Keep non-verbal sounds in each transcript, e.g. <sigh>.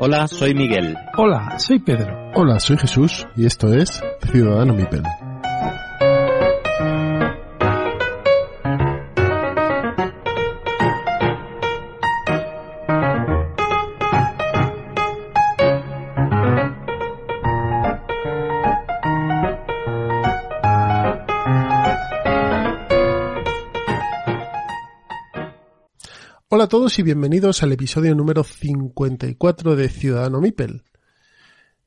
Hola, soy Miguel. Hola, soy Pedro. Hola, soy Jesús y esto es Ciudadano Mipel. A todos y bienvenidos al episodio número 54 de Ciudadano Mipel.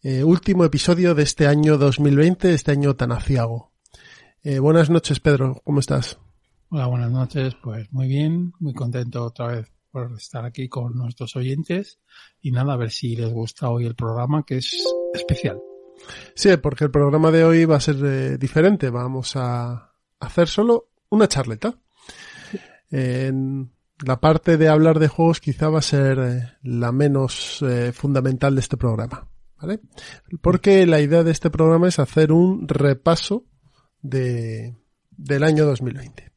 Eh, último episodio de este año 2020, este año tan aciago. Eh, buenas noches, Pedro, ¿cómo estás? Hola, buenas noches. Pues muy bien, muy contento otra vez por estar aquí con nuestros oyentes y nada, a ver si les gusta hoy el programa que es especial. Sí, porque el programa de hoy va a ser eh, diferente. Vamos a hacer solo una charleta. En la parte de hablar de juegos quizá va a ser eh, la menos eh, fundamental de este programa, ¿vale? Porque la idea de este programa es hacer un repaso de, del año 2020.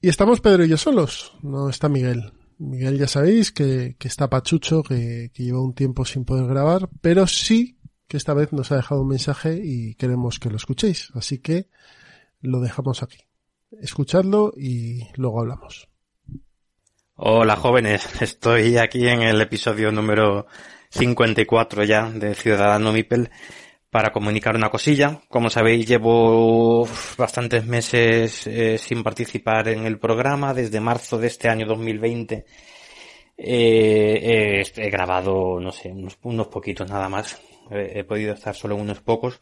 Y estamos Pedro y yo solos, no está Miguel. Miguel ya sabéis que, que está pachucho, que, que lleva un tiempo sin poder grabar, pero sí que esta vez nos ha dejado un mensaje y queremos que lo escuchéis. Así que lo dejamos aquí. Escuchadlo y luego hablamos. Hola jóvenes, <laughs> estoy aquí en el episodio número 54 ya de Ciudadano Mipel para comunicar una cosilla. Como sabéis, llevo bastantes meses eh, sin participar en el programa. Desde marzo de este año 2020 eh, he grabado, no sé, unos, poquitos nada más. He, podido estar solo unos pocos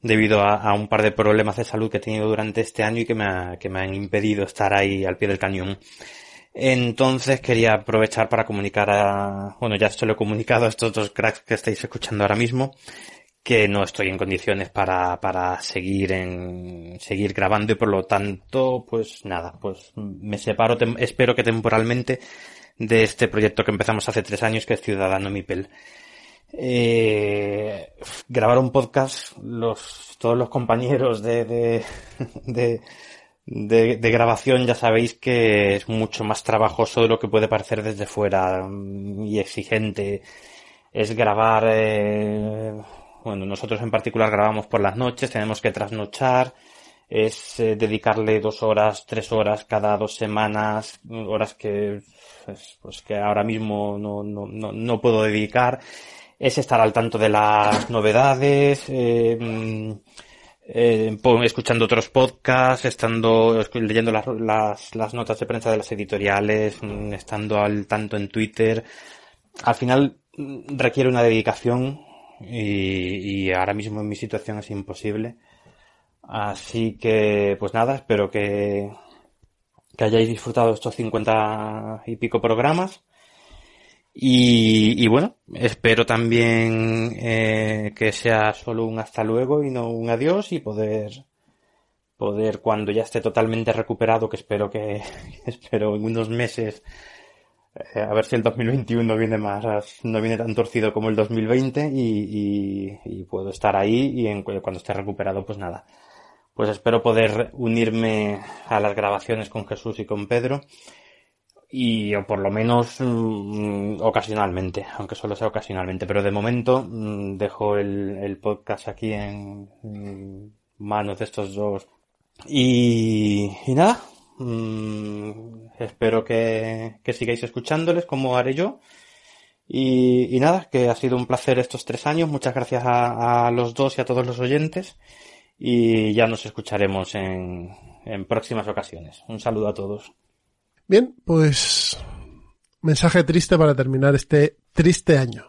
debido a, a, un par de problemas de salud que he tenido durante este año y que me, ha, que me han impedido estar ahí al pie del cañón. Entonces quería aprovechar para comunicar a, bueno, ya se lo he comunicado a estos dos cracks que estáis escuchando ahora mismo, que no estoy en condiciones para, para seguir en, seguir grabando y por lo tanto, pues nada, pues me separo, espero que temporalmente de este proyecto que empezamos hace tres años que es Ciudadano Mipel. Eh, grabar un podcast, los, todos los compañeros de, de, <laughs> de de, grabación ya sabéis que es mucho más trabajoso de lo que puede parecer desde fuera mm, y exigente. Es grabar, eh, bueno, nosotros en particular grabamos por las noches, tenemos que trasnochar, es eh, dedicarle dos horas, tres horas cada dos semanas, horas que, pues, pues que ahora mismo no, no, no, no, puedo dedicar, es estar al tanto de las novedades, eh, mm, eh, escuchando otros podcasts, estando leyendo las, las, las, notas de prensa de las editoriales, mm, estando al tanto en Twitter. Al final mm, requiere una dedicación y, y ahora mismo en mi situación es imposible. Así que, pues nada, espero que, que hayáis disfrutado estos cincuenta y pico programas. Y, y, bueno, espero también eh, que sea solo un hasta luego y no un adiós y poder poder cuando ya esté totalmente recuperado, que espero que <laughs> espero en unos meses eh, a ver si el 2021 viene más no viene tan torcido como el 2020 y, y, y puedo estar ahí y en, cuando esté recuperado pues nada. Pues espero poder unirme a las grabaciones con Jesús y con Pedro y o por lo menos mmm, ocasionalmente, aunque solo sea ocasionalmente, pero de momento mmm, dejo el, el, podcast aquí en, manos de estos dos. Y, y nada, mmm, espero que, que, sigáis escuchándoles como haré yo. Y, y, nada, que ha sido un placer estos tres años, muchas gracias a, a los dos y a todos los oyentes. Y ya nos escucharemos en, en próximas ocasiones. Un saludo a todos. Bien, pues mensaje triste para terminar este triste año.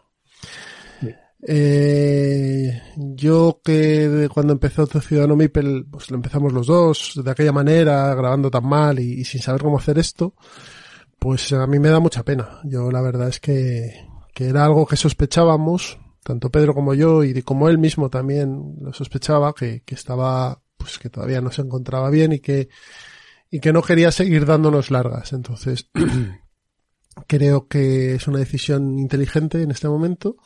Eh, yo que cuando empezó Ciudadano Mipel, pues lo empezamos los dos de aquella manera, grabando tan mal y, y, sin saber cómo hacer esto, pues a mí me da mucha pena. Yo la verdad es que, que era algo que sospechábamos, tanto Pedro como yo y como él mismo también lo sospechaba, que, que estaba, pues que todavía no se encontraba bien y que y que no quería seguir dándonos largas. Entonces, <clears throat> Creo que es una decisión inteligente en este momento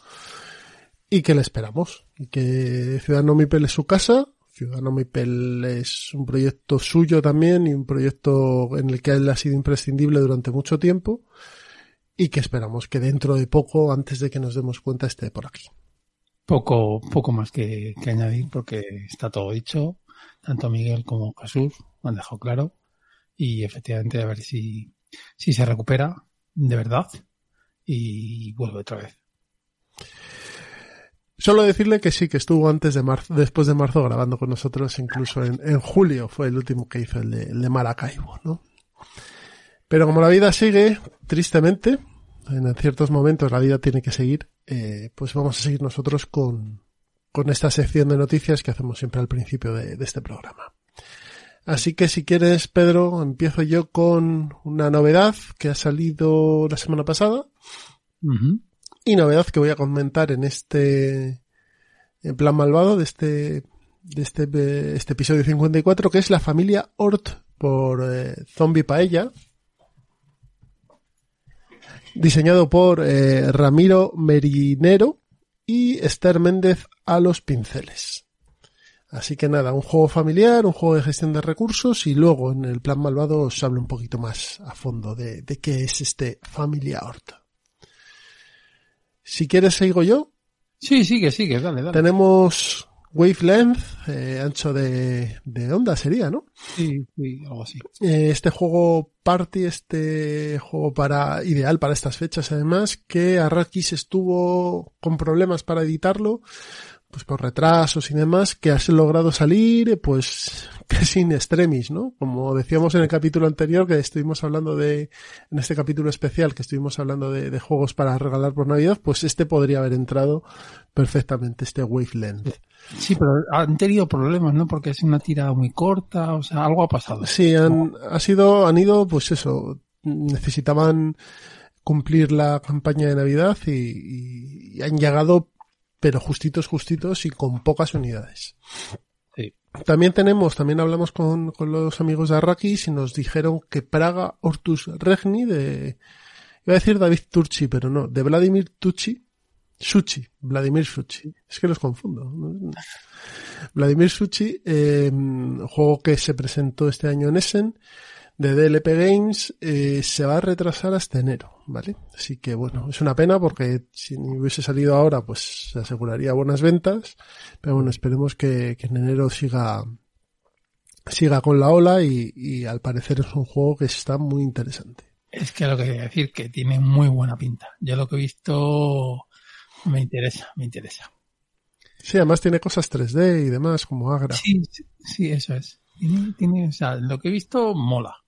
y que la esperamos. Y que Ciudadano Mipel es su casa. Ciudadano Mipel es un proyecto suyo también y un proyecto en el que él ha sido imprescindible durante mucho tiempo y que esperamos que dentro de poco, antes de que nos demos cuenta, esté por aquí. Poco, poco más que, añadir porque está todo dicho. Tanto Miguel como Jesús han dejado claro. Y efectivamente a ver si, si se recupera de verdad y vuelve otra vez. Solo decirle que sí, que estuvo antes de marzo, después de marzo grabando con nosotros, incluso en, en julio fue el último que hizo el de, el de Maracaibo, ¿no? Pero como la vida sigue, tristemente, en ciertos momentos la vida tiene que seguir, eh, pues vamos a seguir nosotros con, con esta sección de noticias que hacemos siempre al principio de, de este programa. Así que si quieres, Pedro, empiezo yo con una novedad que ha salido la semana pasada. Y novedad que voy a comentar en este en plan malvado de este de este, este episodio 54 que es la familia Ort por eh, Zombie Paella diseñado por eh, Ramiro Merinero y Esther Méndez a los pinceles. Así que nada, un juego familiar, un juego de gestión de recursos y luego en el plan malvado os hablo un poquito más a fondo de, de qué es este Familia Ort. Si quieres sigo yo. Sí, sigue, sigue, dale, dale. Tenemos wavelength, eh, ancho de, de onda sería, ¿no? Sí, sí, algo así. Eh, este juego party, este juego para ideal para estas fechas además, que Arrakis estuvo con problemas para editarlo, pues por retrasos y demás, que has logrado salir, pues <laughs> casi in extremis, ¿no? Como decíamos en el capítulo anterior, que estuvimos hablando de, en este capítulo especial, que estuvimos hablando de, de juegos para regalar por Navidad, pues este podría haber entrado perfectamente, este Wavelength. Sí, pero han tenido problemas, ¿no? Porque es una tirada muy corta, o sea, algo ha pasado. Sí, han, ha sido, han ido, pues eso, necesitaban cumplir la campaña de Navidad y, y- y han llegado, pero justitos, justitos y con pocas unidades. Sí. También tenemos, también hablamos con, con los amigos de Arrakis y nos dijeron que Praga Ortus Regni de, iba a decir David Turchi, pero no, de Vladimir Tucci, Suchi, Vladimir Suchi, es que los confundo. ¿no? Vladimir Suchi, eh, juego que se presentó este año en Essen, de DLP Games, eh, se va a retrasar hasta enero, ¿vale? Así que bueno, es una pena porque si hubiese salido ahora, pues se aseguraría buenas ventas, pero bueno, esperemos que, que en enero siga, siga con la ola y, y al parecer es un juego que está muy interesante. Es que lo que quería decir, que tiene muy buena pinta. Yo lo que he visto me interesa, me interesa. Sí, además tiene cosas 3D y demás, como Agra. Sí, sí, sí, eso es. Tiene, tiene, o sea, lo que he visto mola.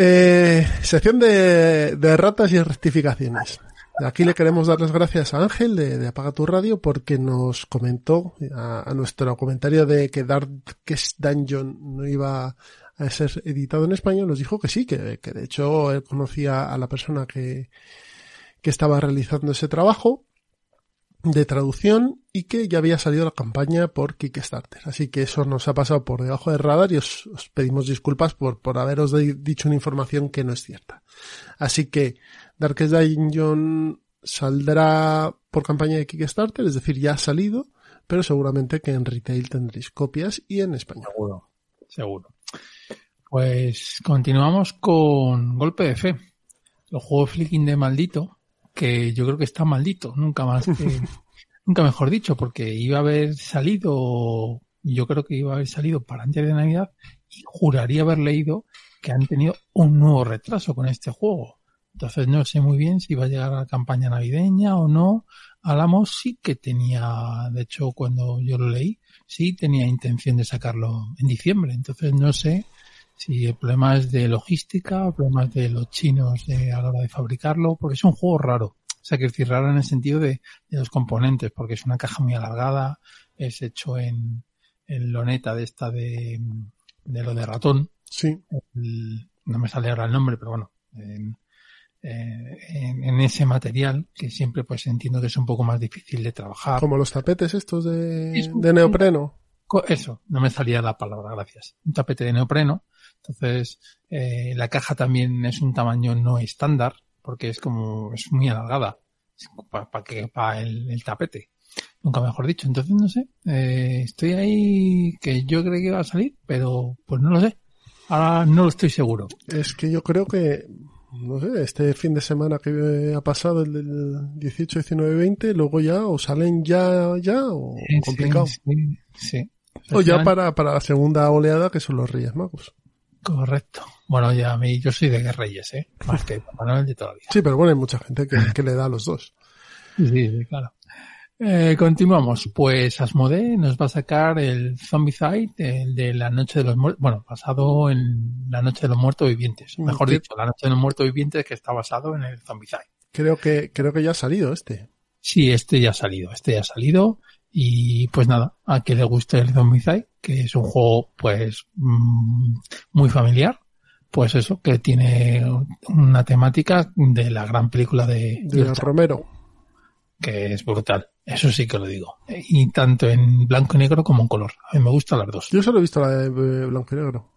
Eh, sección de, de ratas y rectificaciones. Aquí le queremos dar las gracias a Ángel de, de Apaga tu Radio porque nos comentó a, nuestro comentario de que Darkest Dungeon no iba a ser editado en español, nos dijo que sí, que, que de hecho él conocía a la persona que, que estaba realizando ese trabajo de traducción y que ya había salido la campaña por Kickstarter. Así que eso nos ha pasado por debajo del radar y os, os pedimos disculpas por, por haberos dicho una información que no es cierta. Así que Darkest Dungeon saldrá por campaña de Kickstarter, es decir, ya ha salido, pero seguramente que en retail tendréis copias y en español. Seguro, seguro. Pues continuamos con Golpe de Fe. El juego flicking de maldito, que yo creo que está maldito, nunca más que, <laughs> nunca mejor dicho, porque iba a haber salido, yo creo que iba a haber salido para antes de Navidad y juraría haber leído que han tenido un nuevo retraso con este juego. Entonces no sé muy bien si va a llegar a la campaña navideña o no. Alamos sí que tenía, de hecho cuando yo lo leí, sí tenía intención de sacarlo en diciembre. Entonces no sé si el problema es de logística, el problema es de los chinos de, a la hora de fabricarlo, porque es un juego raro. O sea, que decir raro en el sentido de, de los componentes, porque es una caja muy alargada, es hecho en, en loneta de esta de, de lo de ratón. Sí, El- no me sale ahora el nombre, pero bueno, en, eh, en, en ese material, que siempre pues entiendo que es un poco más difícil de trabajar. como los tapetes estos de, Es un- de neopreno. Eso, no me salía la palabra, gracias. Un tapete de neopreno. Entonces, eh, la caja también es un tamaño no estándar, porque es como, es muy alargada, para que para el, el, tapete. Nunca mejor dicho. Entonces, no sé, eh, estoy ahí que yo creo que iba a salir, pero pues no lo sé. Ahora no lo estoy seguro. Es que yo creo que, no sé, este fin de semana que ha pasado, el del 18, 19, 20, luego ya o salen ya, ya o Sí, complicado. Sí, sí. O ya para, para la segunda oleada que son los Reyes Magos. Correcto. Bueno, ya a mí, yo soy de Reyes, ¿eh? Más que Papá Noel de todavía. Sí, pero bueno, hay mucha gente que, que le da a los dos. Sí, sí, claro. Eh, continuamos. Pues Asmodee nos va a sacar el Zombicide, el de la Noche de los Muertos, bueno, basado en la Noche de los Muertos Vivientes. Mejor Sí. dicho, la Noche de los Muertos Vivientes que está basado en el Zombicide. Creo que, creo que ya ha salido este. Sí, este ya ha salido, este ya ha salido. Y pues nada, a que le guste el Zombicide, que es un juego pues mm, muy familiar, pues eso, que tiene una temática de la gran película de, De Romero. que es brutal. Eso sí que lo digo. Y tanto en blanco y negro como en color. A mí me gustan las dos. Yo solo he visto la de eh, blanco y negro.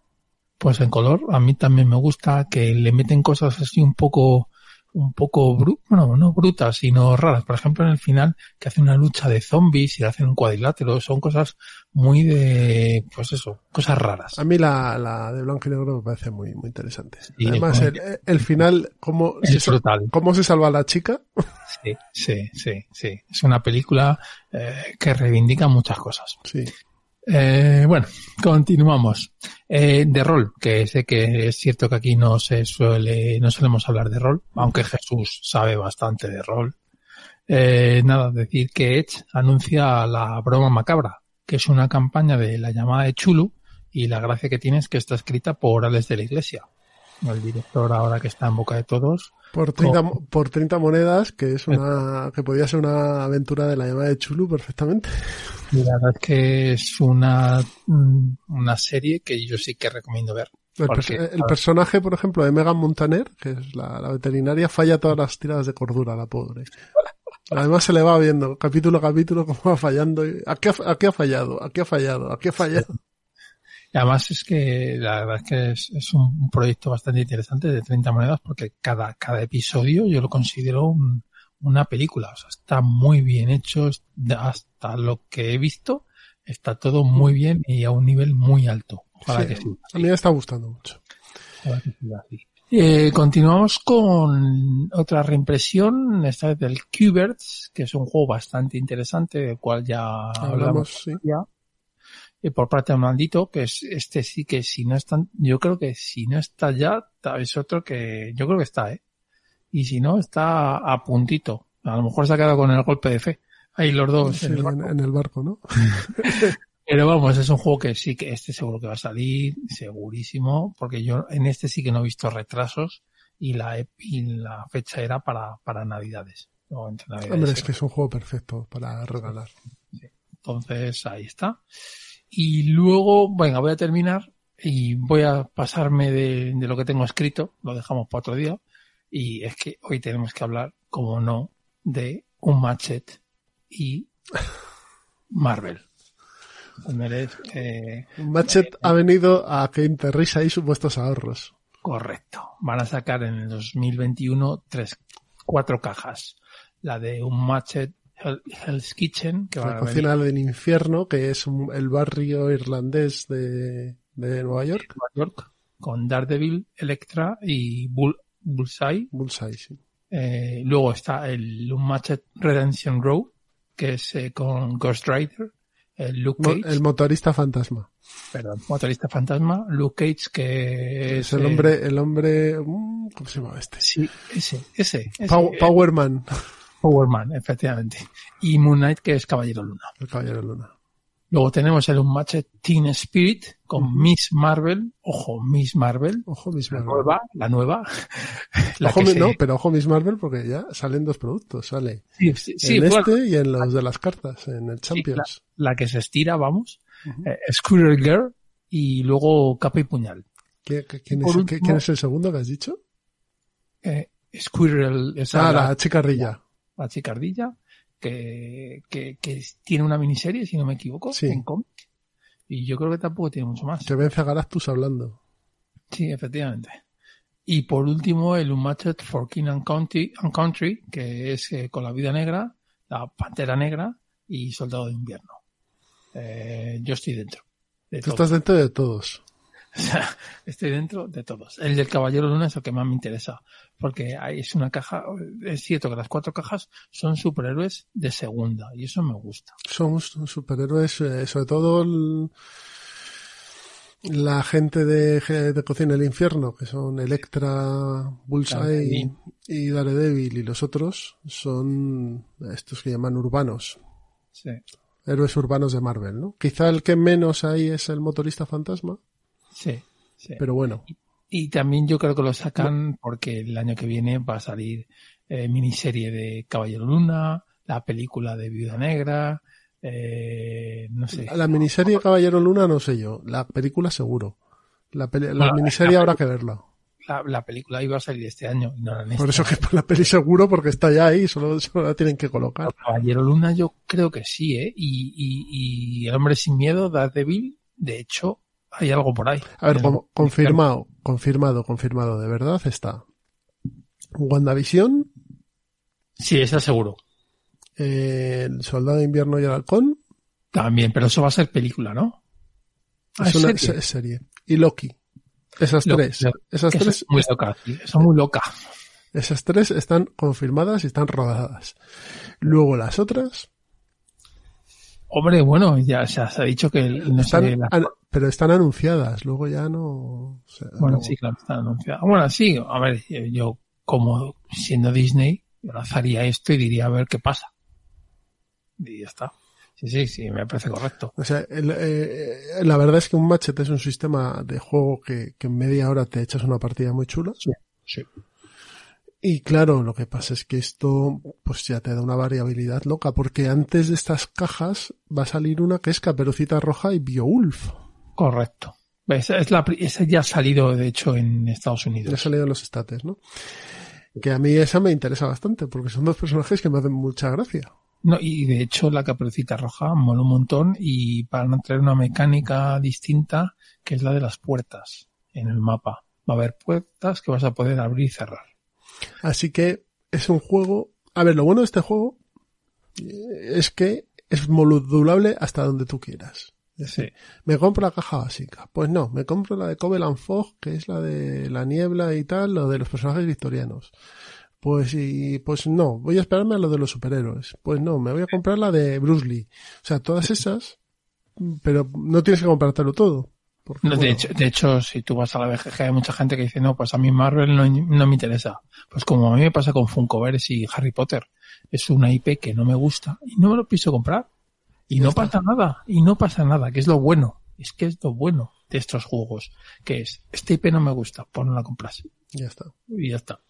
Pues en color a mí también me gusta que le meten cosas así un poco, un poco, bru bueno, no brutas, sino raras. Por ejemplo, en el final, que hace una lucha de zombies y le hacen un cuadrilátero. Son cosas muy de, pues eso, cosas raras. A mí la, la de blanco y negro me parece muy, muy interesante. Sí, Además, el, el final, cómo se, Es sa- brutal. cómo se salva la chica. Sí, sí, sí, sí. Es una película eh, que reivindica muchas cosas. Sí. Eh, bueno, continuamos. Eh, de rol, que sé que es cierto que aquí no se suele, no solemos hablar de rol, aunque Jesús sabe bastante de rol. Eh, nada, decir que Edge anuncia la broma macabra, que es una campaña de la llamada de Chulu, y la gracia que tiene es que está escrita por Alex de la Iglesia, el director ahora que está en boca de todos. Por 30, mo- por 30 monedas, que es una, que podía ser una aventura de la llamada de Chulu perfectamente. Y la verdad es que es una, mm, una serie que yo sí que recomiendo ver. El, Porque, personaje, por ejemplo, de Megan Montaner, que es la, la veterinaria, falla todas las tiradas de cordura, la pobre. Además se le va viendo capítulo a capítulo cómo va fallando. y, ¿A qué ha, a qué ha fallado? ¿A qué ha fallado? ¿A qué ha fallado? Y además es que la verdad es que es, es un, proyecto bastante interesante de 30 monedas porque cada, cada episodio yo lo considero un- una película. O sea, está muy bien hecho, hasta lo que he visto, está todo muy bien y a un nivel muy alto. Ojalá Sí, que sí. A mí me está gustando mucho. Ojalá que siga así. Eh, continuamos con otra reimpresión, esta vez del Qbert, que es un juego bastante interesante, del cual ya hablamos Hablamos, sí. ya. Y por parte de Maldito, que es este sí que si no está, yo creo que si no está ya, es otro que yo creo que está, eh. Y si no, está a puntito. A lo mejor se ha quedado con el golpe de fe. Ahí los dos. Sí, en el barco. en el barco, ¿no? <laughs> Pero vamos, es un juego que sí que este seguro que va a salir, segurísimo, porque yo en este sí que no he visto retrasos y la, ep- y la fecha era para, para Navidades. o entre Navidades. Hombre, es que es un juego perfecto para regalar. Entonces, ahí está. Y luego, venga, voy a terminar y voy a pasarme de, de lo que tengo escrito, lo dejamos para otro día. Y es que hoy tenemos que hablar, como no, de un Matchet y Marvel. Eh, Matchet ha venido a que enterréis ahí supuestos ahorros. correcto. Van a sacar en el 2021 tres, cuatro cajas. La de un Matchet Hell's Kitchen, que La cocina del infierno, que es un- el barrio irlandés de, de Nueva York. Nueva York con Daredevil, Electra y Bull, Bullseye. Bullseye, sí. Eh, luego está el Unmatched Redemption Road, que es eh, con Ghost Rider, el Luke Mo- Cage, El motorista fantasma. perdón, motorista fantasma, Luke Cage, que es, Es el eh, hombre, el hombre, mm, ¿cómo se llama este? sí, ese, ese, ese, Pow- eh, Powerman, Power Man, efectivamente. Y Moon Knight, que es Caballero Luna. el caballero luna. Luego tenemos el Unmatched Teen Spirit con Miss Marvel, ojo, Miss Marvel, Ojo Miss la Marvel. nueva, la nueva. <laughs> la Ojo, que mi- se- no, pero ojo Miss Marvel porque ya salen dos productos. Sale sí, sí, sí, en bueno, este y en los de las cartas, en el Champions. la que se estira, vamos, eh, Squirrel Girl y luego Capa y Puñal. ¿Qué- qué- quién, es, último- qué- quién es el segundo que has dicho? Eh, Squirrel, esa Ah, la, la chicardilla. La chicardilla, que, que, que tiene una miniserie, si no me equivoco, Sí. en cómic. Y yo creo que tampoco tiene mucho más. Que vence a Galactus hablando. Sí, efectivamente. Y por último, el Unmatched for King and Country, and Country que es eh, con la vida negra, la pantera negra y soldado de invierno. Eh, yo estoy dentro. De Tú estás dentro de todos. <laughs> O sea, estoy dentro de todos. El del Caballero Luna es el que más me interesa. Porque es una caja, es cierto que las cuatro cajas son superhéroes de segunda y eso me gusta. Son superhéroes, eh, sobre todo la gente de, de Cocina del Infierno, que son Electra, Bullseye y, Daredevil y los otros, son estos que llaman urbanos. Sí. Héroes urbanos de Marvel, ¿no? Quizá el que menos hay es el motorista fantasma. Sí, sí. Pero bueno. Y, también yo creo que lo sacan porque el año que viene va a salir eh, miniserie de Caballero Luna, la película de Viuda Negra, eh, no sé. La miniserie Caballero Luna no sé yo, la película seguro. La, miniserie habrá que verla. La, película iba a salir este año. por eso que la peli seguro, porque está ya ahí, solo, la tienen que colocar. Caballero Luna yo creo que sí, ¿eh? Y, y, y El Hombre Sin Miedo, Daredevil, de hecho, hay algo por ahí. A ver, confirmado, confirmado, confirmado, de verdad está. WandaVision. Sí, esa seguro. el Soldado de Invierno y el Halcón. También, pero eso va a ser película, ¿no? es, una serie? Y Loki. Esas tres. Esas tres. muy loca, son muy loca. Esas tres están confirmadas y están rodadas. Luego las otras. Hombre, bueno, ya se ha dicho que no están, pero están anunciadas, luego ya no. bueno, sí, claro, están anunciadas. Bueno, sí, a ver, yo como siendo Disney, lanzaría esto y diría a ver qué pasa. Y ya está. Sí, sí, sí, me parece correcto. O sea, eh, la verdad es que un matchet es un sistema de juego que, que en media hora te echas una partida muy chula. Sí, sí. Y claro, lo que pasa es que esto pues ya te da una variabilidad loca, porque antes de estas cajas va a salir una que es Caperucita Roja y Beowulf. Correcto. Esa, es la, esa ya ha salido, de hecho, en Estados Unidos. Ya ha salido en los estates, ¿no? Que a mí esa me interesa bastante, porque son dos personajes que me hacen mucha gracia. No, y de hecho la Caperucita Roja mola un montón y van a traer una mecánica distinta que es la de las puertas en el mapa. Va a haber puertas que vas a poder abrir y cerrar. Así que es un juego. A ver, lo bueno de este juego es que es modulable hasta donde tú quieras. Sí. Me compro la caja básica. Pues no, me compro la de Covenant Fog, que es la de la niebla y tal, lo de los personajes victorianos. Pues y pues no, voy a esperarme a lo de los superhéroes. Pues no, me voy a comprar la de Bruce Lee. O sea, todas esas, pero no tienes que comprártelo todo de, hecho, de hecho, si tú vas a la BGG hay mucha gente que dice, no, pues a mí Marvel no, no me interesa. Pues como a mí me pasa con Funkoverse y Harry Potter. Es una IP que no me gusta y no me lo pienso comprar. Y no pasa nada, y no pasa nada, que es lo bueno. Es que es lo bueno de estos juegos. Que es, esta IP no me gusta, pues no la compras. Ya está. Y ya está.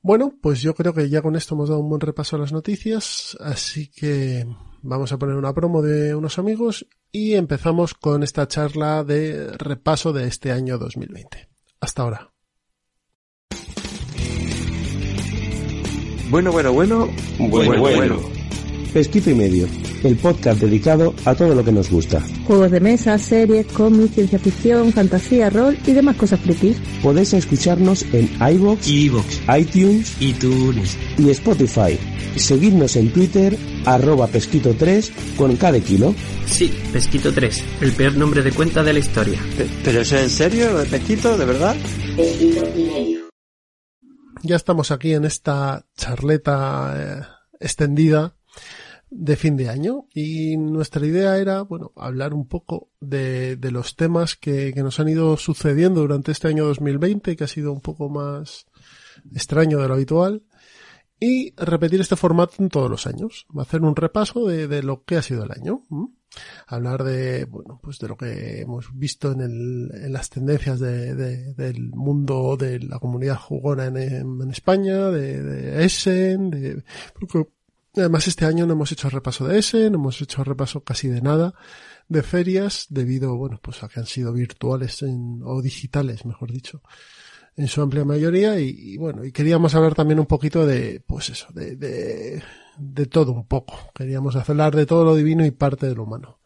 Bueno, pues yo creo que ya con esto hemos dado un buen repaso a las noticias, así que vamos a poner una promo de unos amigos y empezamos con esta charla de repaso de este año 2020. Hasta ahora. Bueno, bueno, bueno, bueno, bueno. bueno. Pesquito y Medio, el podcast dedicado a todo lo que nos gusta. Juegos de mesa, series, cómics, ciencia ficción, fantasía, rol y demás cosas frikis. Podéis escucharnos en iVoox, iTunes, iTunes y Spotify. Seguidnos en Twitter, arroba pesquito3 con cada kilo. Sí, Pesquito3, el peor nombre de cuenta de la historia. ¿Pero eso en serio, Pesquito, de verdad? Pesquito y medio. Ya estamos aquí en esta charleta eh, extendida de fin de año y nuestra idea era, bueno, hablar un poco de, de los temas que, que, nos han ido sucediendo durante este año 2020, que ha sido un poco más extraño de lo habitual, y repetir este formato en todos los años, hacer un repaso de, de lo que ha sido el año. Hablar de, bueno, pues de lo que hemos visto en, el, en las tendencias de, de, del mundo de la comunidad jugona en, en España, de Essen, de, Además, este año no hemos hecho repaso de ese, no hemos hecho repaso casi de nada de ferias, debido, bueno, pues a que han sido virtuales en, o digitales, mejor dicho, en su amplia mayoría. Y, bueno, y queríamos hablar también un poquito de, pues eso, de, de, de todo un poco. Queríamos hablar de todo lo divino y parte de lo humano.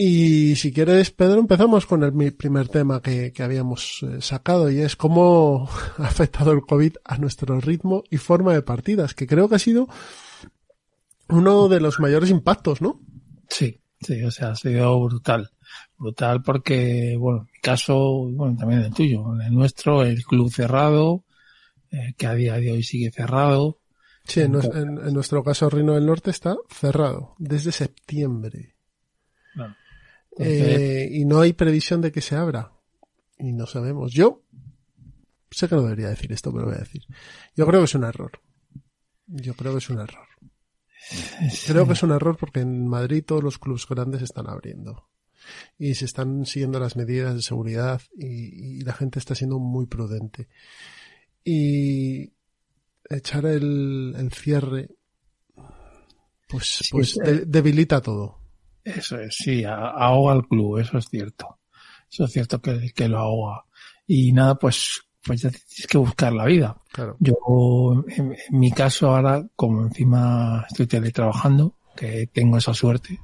Y si quieres, Pedro, empezamos con el primer tema que, que habíamos eh, sacado y es cómo <laughs> ha afectado el COVID a nuestro ritmo y forma de partidas, que creo que ha sido uno de los mayores impactos, ¿no? Sí, sí, o sea, ha sido brutal. Brutal porque, bueno, en mi caso, bueno, también el tuyo, en el nuestro, el club cerrado, eh, que a día de hoy sigue cerrado. Sí, en- en nuestro caso, Reino del Norte está cerrado desde septiembre. Eh, y no hay previsión de que se abra. Y no sabemos. Yo sé que no debería decir esto, pero lo voy a decir. Yo creo que es un error. Yo creo que es un error. Creo que es un error porque en Madrid todos los clubes grandes están abriendo. Y se están siguiendo las medidas de seguridad y, y la gente está siendo muy prudente. Y echar el, el cierre, pues, Sí, pues es- de- debilita todo. Eso es, sí, ahoga al club, eso es cierto. Eso es cierto que, que lo ahoga. Y nada, pues, pues ya tienes que buscar la vida. Claro. Yo, en, en mi caso ahora, como encima estoy teletrabajando, que tengo esa suerte,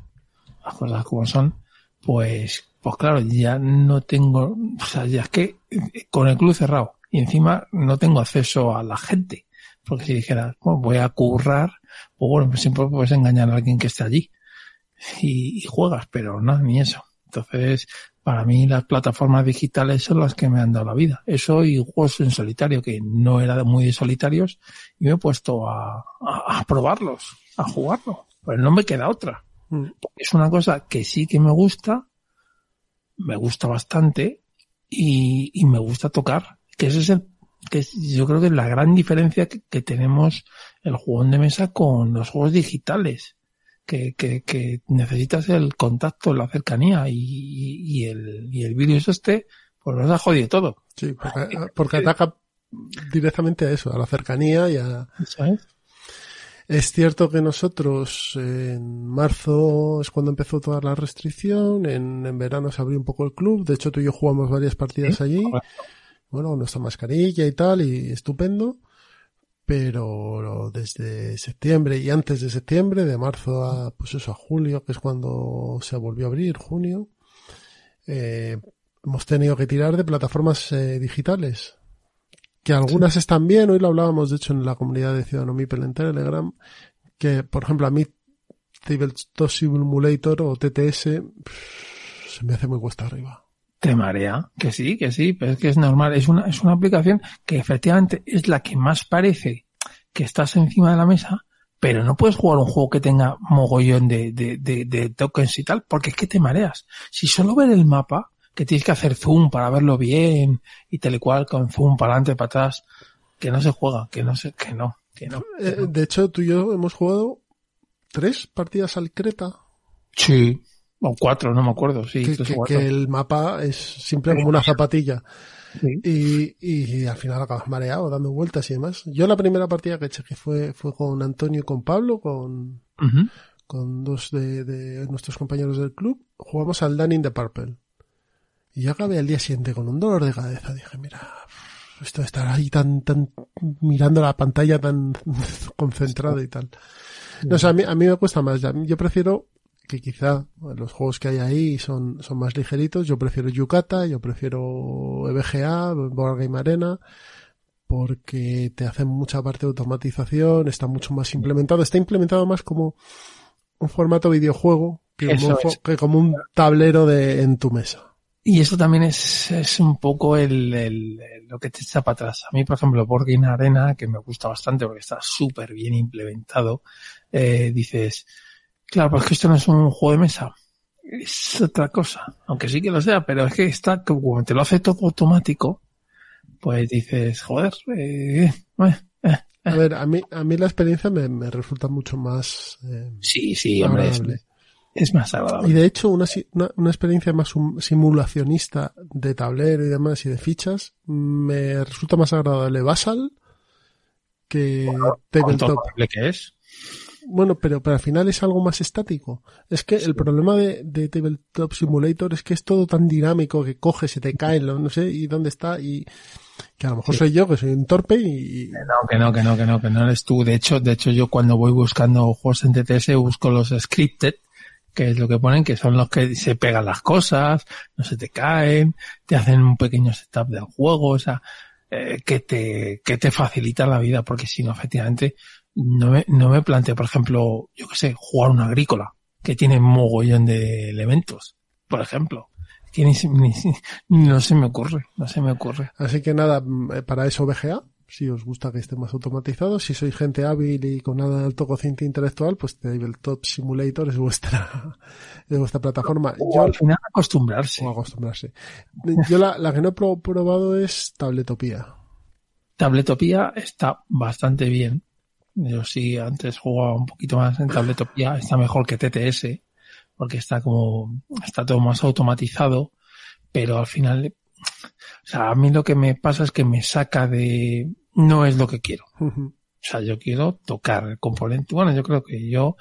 las cosas como son, pues, pues claro, ya no tengo, o sea, ya es que eh, con el club cerrado y encima no tengo acceso a la gente. Porque si dijera, bueno, voy a currar, pues bueno, pues siempre puedes engañar a alguien que esté allí y, y juegas, pero nada, ni eso. Entonces, para mí las plataformas digitales son las que me han dado la vida. Eso y juegos en solitario, que no era muy de solitarios, y me he puesto a, a, a probarlos, a jugarlo. Pues no me queda otra. Mm. Es una cosa que sí que me gusta, me gusta bastante, y, y me gusta tocar. Que ese es el, que es- yo creo que es la gran diferencia que, que tenemos el juego de mesa con los juegos digitales que, que, que necesitas el contacto, la cercanía y, y, y el, y el vídeo es este, pues nos ha jodido todo. Sí, porque, porque ataca directamente a eso, a la cercanía y a... ¿Sabes? Es cierto que nosotros en marzo es cuando empezó toda la restricción, en, en verano se abrió un poco el club, de hecho tú y yo jugamos varias partidas allí, bueno, con nuestra mascarilla y tal, y estupendo, pero desde septiembre y antes de septiembre, de marzo a, pues eso, a julio, que es cuando se volvió a abrir, junio, eh, hemos tenido que tirar de plataformas eh, digitales. Que algunas están bien, hoy lo hablábamos de hecho en la comunidad de Ciudadano Mipel en Telegram, que por ejemplo a mí Tabletop Simulator o TTS pff, se me hace muy cuesta arriba. Te marea, que sí, que sí, pero es que es normal. Es una, es una aplicación que efectivamente es la que más parece que estás encima de la mesa, pero no puedes jugar un juego que tenga mogollón de, de, de, de tokens y tal, porque es que te mareas. Si solo ver el mapa, que tienes que hacer zoom para verlo bien y tal y cual, con zoom para adelante, para atrás, que no se juega, que no se, que no, que no. que Eh, no. de hecho, tú y yo hemos jugado tres partidas al Creta, Sí, o cuatro, no me acuerdo, sí, que, que- el mapa es simple como una zapatilla. Sí. Y, y al final acabas mareado, dando vueltas y demás. Yo la primera partida que eché que fue, fue con Antonio y con Pablo, con, con dos de, de nuestros compañeros del club, jugamos al Danny in the Purple. Y yo acabé al día siguiente con un dolor de cabeza. Dije, mira, esto de estar ahí tan, tan, mirando la pantalla tan <laughs> concentrado y tal. No, o sea, a mí, a mí me cuesta más. Yo prefiero que quizá los juegos que hay ahí son, son más ligeritos. Yo prefiero Yucata, yo prefiero E EVGA, Board Game Arena, porque te hacen mucha parte de automatización, está mucho más implementado. Está implementado más como un formato videojuego que como, un, fo- es. que como un tablero de, en tu mesa. Y eso también es, es un poco el, el- el- lo que te echa para atrás. A mí, por ejemplo, Board Game Arena, que me gusta bastante porque está súper bien implementado, eh, dices, claro, pues que esto no es un juego de mesa. Es otra cosa. Aunque sí que lo sea, pero es que está, como te lo hace todo automático, pues dices, joder, eh, eh, eh. A ver, a mí, a mí la experiencia me, me resulta mucho más eh, sí, sí, hombre, es, más Y agradable. de hecho, una, una, una experiencia más um- simulacionista de tablero y demás y de fichas me resulta más agradable Basal que Tabletop. horrible que es. Bueno, pero, pero al final es algo más estático. Es que el problema de, de Tabletop Simulator es que es todo tan dinámico que coge, se te cae, lo- no sé, y dónde está, y que a lo mejor Sí. soy yo, que soy un torpe y, y- No, que no, que no, que no, que no eres tú. De hecho, de hecho yo cuando voy buscando juegos en TTS busco los scripted, que es lo que ponen, que son los que se pegan las cosas, no se te caen, te hacen un pequeño setup del juego, o sea, eh, que te, que te facilita la vida, porque si no, efectivamente, no me, no me planteo, por ejemplo, yo qué sé, jugar una agrícola, que tiene mogollón de elementos, por ejemplo. Que ni, ni- no se me ocurre, no se me ocurre. Así que nada, mm, para eso VGA, si os gusta que esté más automatizado, si sois gente hábil y con nada de alto cociente intelectual, pues Tabletop Simulator es vuestra, <laughs> es vuestra plataforma. O Yo, al final acostumbrarse. o acostumbrarse. Yo la, la que no he pro- probado es Tabletopía. Tabletopía está bastante bien. Yo sí, antes jugaba un poquito más en Tabletopía, está mejor que TTS, porque está como, está todo más automatizado, pero al final, o sea, a mí lo que me pasa es que me saca de, no es lo que quiero. O sea, yo quiero tocar el componente. Bueno, yo creo que yo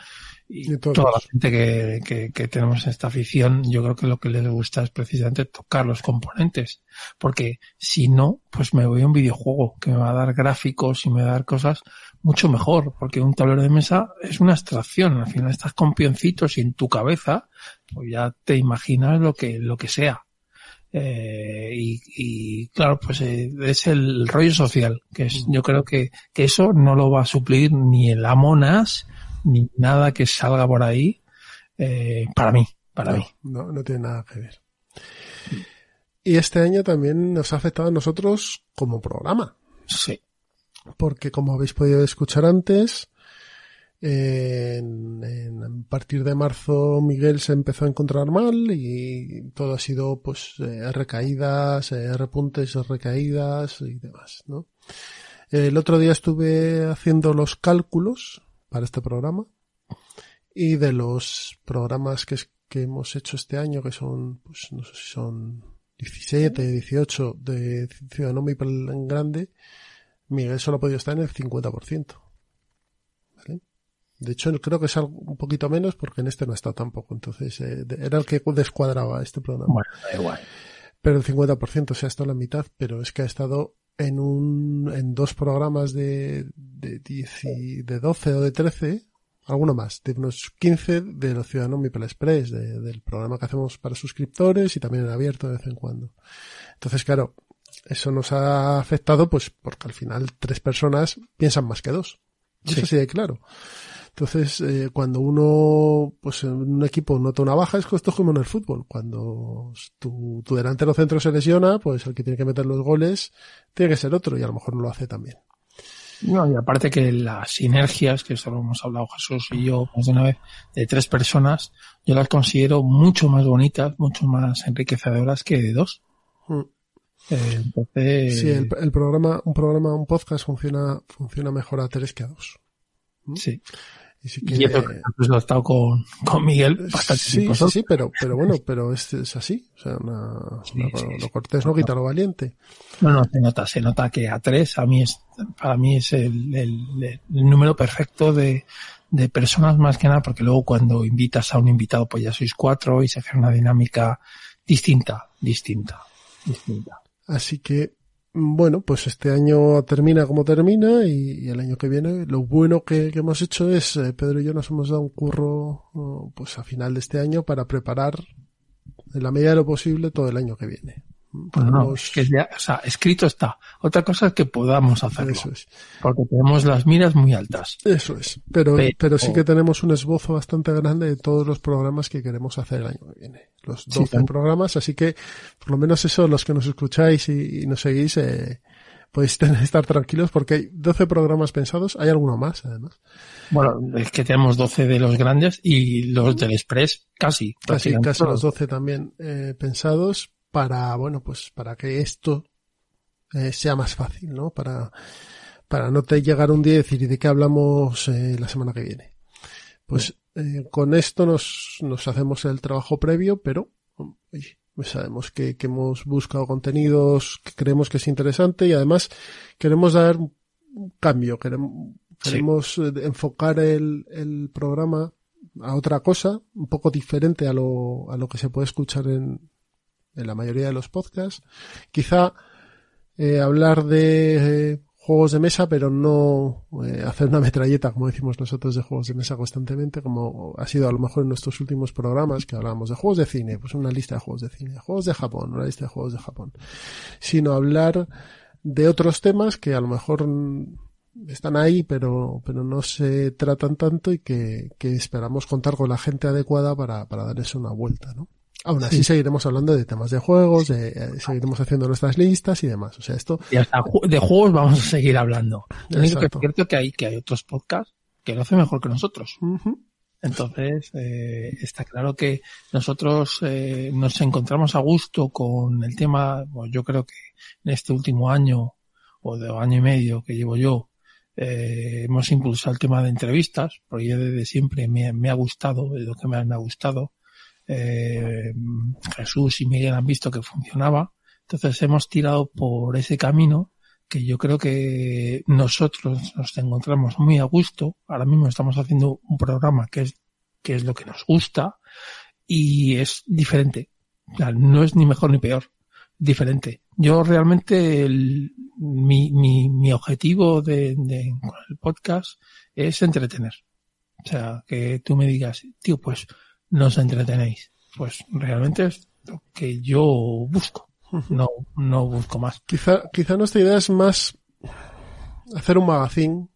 y Y toda la gente que, que, que tenemos esta afición, yo creo que lo que les gusta es precisamente tocar los componentes. Porque si no, pues me voy a un videojuego que me va a dar gráficos y me va a dar cosas mucho mejor. Porque un tablero de mesa es una abstracción. Al final estás con pioncitos y en tu cabeza, pues ya te imaginas lo que, lo que sea. Eh, y, y claro, pues eh, es el rollo social, que es, yo creo que, que eso no lo va a suplir ni el Amonas, ni nada que salga por ahí, eh, para mí, para mí. No, no tiene nada que ver. Y este año también nos ha afectado a nosotros como programa. Sí. Porque como habéis podido escuchar antes, en, en- a partir de marzo Miguel se empezó a encontrar mal y todo ha sido pues eh, recaídas, eh, repuntes, recaídas y demás, ¿no? El otro día estuve haciendo los cálculos para este programa y de los programas que, que hemos hecho este año, que son, pues no sé si son 17, 18 de Ciudad Mipel en grande, Miguel solo ha podido estar en el 50%. ¿Vale? De hecho, creo que es algo un poquito menos porque en este no estado tampoco. Entonces, eh, era el que descuadraba este programa. Bueno, da igual. Pero el 50%, o sea, ha estado la mitad, pero es que ha estado en un, en dos programas de, de 10 y- de 12 o de 13, alguno más, de unos 15 de los Ciudadanos Mipel Express, de- del programa que hacemos para suscriptores y también en abierto de vez en cuando. Entonces, claro, eso nos ha afectado pues porque al final tres personas piensan más que dos. Eso Sí. de claro. Entonces, eh, cuando uno, pues en un equipo nota una baja, es que esto es como en el fútbol. Cuando tu, tu delantero centro se lesiona, pues el que tiene que meter los goles tiene que ser otro y a lo mejor no lo hace también. No, y aparte que las sinergias, que eso lo hemos hablado Jesús y yo más de una vez, de tres personas, yo las considero mucho más bonitas, mucho más enriquecedoras que de dos. Mm. Eh, entonces, Sí, el, el programa, un programa, un podcast funciona, funciona mejor a tres que a dos. sí. Y sí que, Y eso que pues, lo he estado con, con Miguel bastante sí, tiempo sí, sí, pero, pero bueno, pero es, es así. O sea, una- Sí, una- sí, lo cortés no quita lo valiente. No, no, se nota, se nota que a tres a mí es, para mí es el, el- el número perfecto de, de personas más que nada, porque luego cuando invitas a un invitado, pues ya sois cuatro y se hace una dinámica distinta, distinta, distinta. Así que, bueno, pues este año termina como termina y, el año que viene lo bueno que, hemos hecho es, eh, Pedro y yo nos hemos dado un curro oh, pues a final de este año para preparar en la medida de lo posible todo el año que viene. Bueno, no, Tenemos- es que ya, o sea, escrito está. Otra cosa es que podamos hacerlo, Eso es. porque tenemos las miras muy altas. Eso es. Pero, Pero- pero sí que tenemos un esbozo bastante grande de todos los programas que queremos hacer el año que viene. Los Sí, 12 claro. programas, así que por lo menos eso, los que nos escucháis y, y nos seguís, eh, podéis <laughs> estar tranquilos porque hay 12 programas pensados, hay alguno más además. Bueno, es que tenemos 12 de los grandes y los del Express casi. Casi, casi los 12 también eh, pensados para, bueno, pues para que esto eh, sea más fácil, ¿no? Para, para no te llegar un día y decir, ¿y de qué hablamos eh, la semana que viene? Pues eh, con esto nos, nos hacemos el trabajo previo, pero oye, pues sabemos que, que hemos buscado contenidos que creemos que es interesante y además queremos dar un cambio, queremos, queremos eh, enfocar el, el programa a otra cosa, un poco diferente a lo, a lo que se puede escuchar en, en la mayoría de los podcasts. Quizá eh, hablar de eh, juegos de mesa, pero no eh, hacer una metralleta, como decimos nosotros, de juegos de mesa constantemente, como ha sido a lo mejor en nuestros últimos programas que hablábamos de juegos de cine, pues una lista de juegos de cine, juegos de Japón, una lista de juegos de Japón, sino hablar de otros temas que a lo mejor están ahí, pero, pero no se tratan tanto y que, que esperamos contar con la gente adecuada para, para darles una vuelta, ¿no? Aún así Sí. seguiremos hablando de temas de juegos, de, eh, seguiremos haciendo nuestras listas y demás. O sea, esto Y hasta de juegos vamos a seguir hablando. Lo único que es cierto que hay, que hay otros podcasts que lo hacen mejor que nosotros. Entonces, eh, está claro que nosotros eh, nos encontramos a gusto con el tema, pues yo creo que en este último año o de año y medio que llevo yo, eh, hemos impulsado el tema de entrevistas, porque yo desde siempre me, me ha gustado, es lo que más me ha gustado. Eh, Jesús y Miguel han visto que funcionaba, entonces hemos tirado por ese camino que yo creo que nosotros nos encontramos muy a gusto. Ahora mismo estamos haciendo un programa que es, que es lo que nos gusta y es diferente. No es ni mejor ni peor, diferente. Yo realmente mi, mi, objetivo de, de- con el podcast es entretener. O sea, que tú me digas, tío, pues nos entretenéis. Pues realmente es lo que yo busco. No, no busco más. Quizá, quizá nuestra idea es más hacer un magazine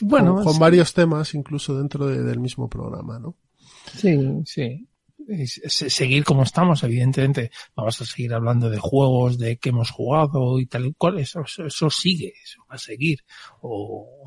Bueno, con, con sí. varios temas incluso dentro de- del mismo programa, ¿no? Sí, sí. Es- es- seguir como estamos, evidentemente. Vamos a seguir hablando de juegos, de que hemos jugado y tal y cual. Eso, eso, eso sigue, eso va a seguir. O,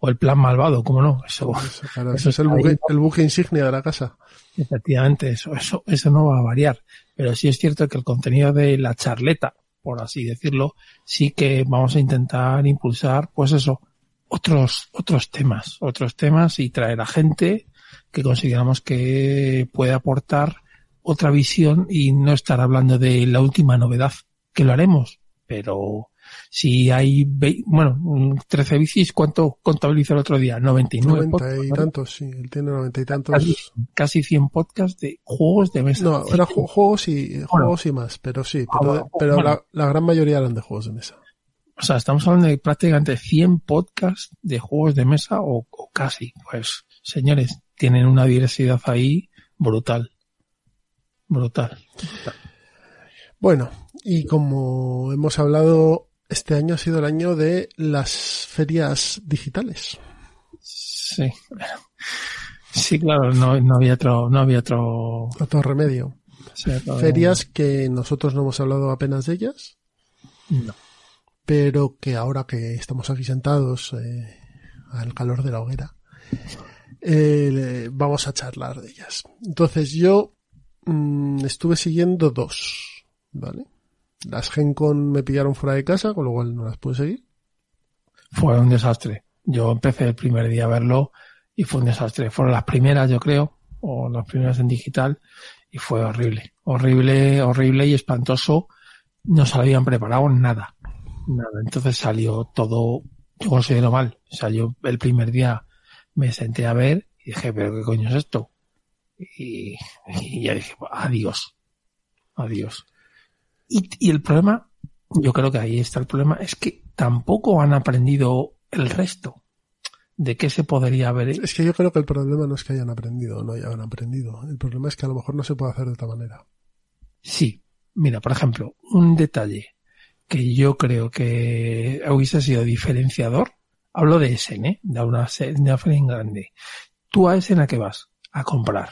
o el plan malvado, ¿cómo no? Eso, Eso, claro, eso ese es el ahí. el buque insignia de la casa. efectivamente, eso, eso, eso no va a variar. Pero sí es cierto que el contenido de la charleta, por así decirlo, sí que vamos a intentar impulsar, pues eso, otros, otros temas, otros temas y traer a gente que consideramos que puede aportar otra visión y no estar hablando de la última novedad, que lo haremos, pero si hay, bueno, mm, 13 bicis, ¿cuánto contabiliza el otro día? 99 Noventa podcasts, y ¿no? tantos, sí, él tiene noventa y Casi, tantos. casi 100 podcasts de juegos de mesa. No, eran ju- juegos y juegos y más, pero sí, Ah, pero, bueno, pero bueno. la, la gran mayoría eran de juegos de mesa. O sea, estamos hablando de prácticamente 100 podcasts de juegos de mesa o, o casi. Pues, señores, tienen una diversidad ahí brutal. Brutal. Bueno, y como hemos hablado, este año ha sido el año de las ferias digitales. Sí. Sí, claro, no, no había otro, no había otro. Otro remedio. Ferias que nosotros no hemos hablado apenas de ellas, No. pero que ahora que estamos aquí sentados eh, al calor de la hoguera, eh, vamos a charlar de ellas. Entonces yo mm, estuve siguiendo dos, ¿vale? Las Gencon me pillaron fuera de casa, con lo cual no las pude seguir. Fue un desastre. Yo empecé el primer día a verlo y fue un desastre. Fueron las primeras, yo creo, o las primeras en digital, y fue horrible. Horrible, horrible y espantoso. No se habían preparado nada. Nada. Entonces salió todo, yo considero mal. O sea, yo el primer día me senté a ver y dije, pero qué coño es esto. Y, y ya dije, adiós. Adiós. Y, y el problema, yo creo que ahí está el problema, es que tampoco han aprendido el resto de qué se podría haber Es que yo creo que el problema no es que hayan aprendido o no hayan aprendido. El problema es que a lo mejor no se puede hacer de otra manera. Sí, mira, por ejemplo, un detalle que yo creo que hubiese sido diferenciador, hablo de Essen, ¿eh? de una, de una grande. ¿Tú a Essen a qué vas? A comprar.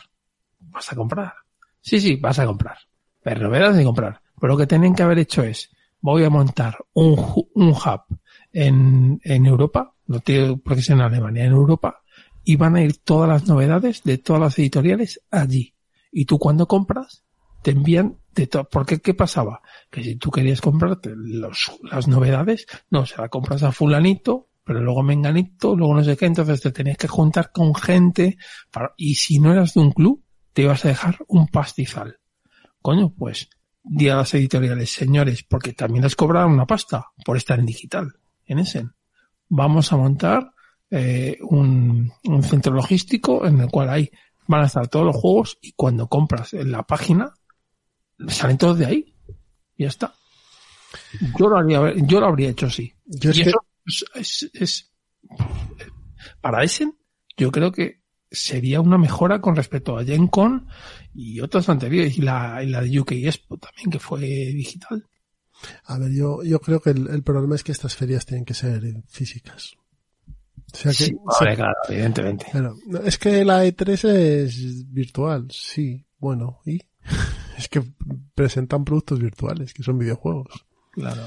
¿Vas a comprar? Sí, sí, vas a comprar. Pero verás de comprar. Pero lo que tienen que haber hecho es, voy a montar un, un hub en, en Europa, no porque sea en Alemania, en Europa, y van a ir todas las novedades de todas las editoriales allí. Y tú cuando compras, te envían de todo. Porque qué pasaba? Que si tú querías comprarte las novedades, no, se la compras a fulanito, pero luego menganito, luego no sé qué, entonces te tenías que juntar con gente para, y si no eras de un club, te ibas a dejar un pastizal. Coño, pues, di a las editoriales, señores, porque también les cobraron una pasta por estar en digital, en Essen. Vamos a montar eh, un, un centro logístico en el cual ahí van a estar todos los juegos y cuando compras en la página salen todos de ahí. Y ya está. Yo lo, haría, yo lo habría hecho así. Yo es y que- eso es, es- es- para Essen, yo creo que sería una mejora con respecto a Gen Con y otras anteriores, y la, y la de UK Expo también, que fue digital. A ver, yo, yo creo que el, el problema es que estas ferias tienen que ser físicas. O sea que, Sí, vale, claro, evidentemente. Claro, es que la E3 es virtual, sí, bueno, y <laughs> es que presentan productos virtuales, que son videojuegos. Claro.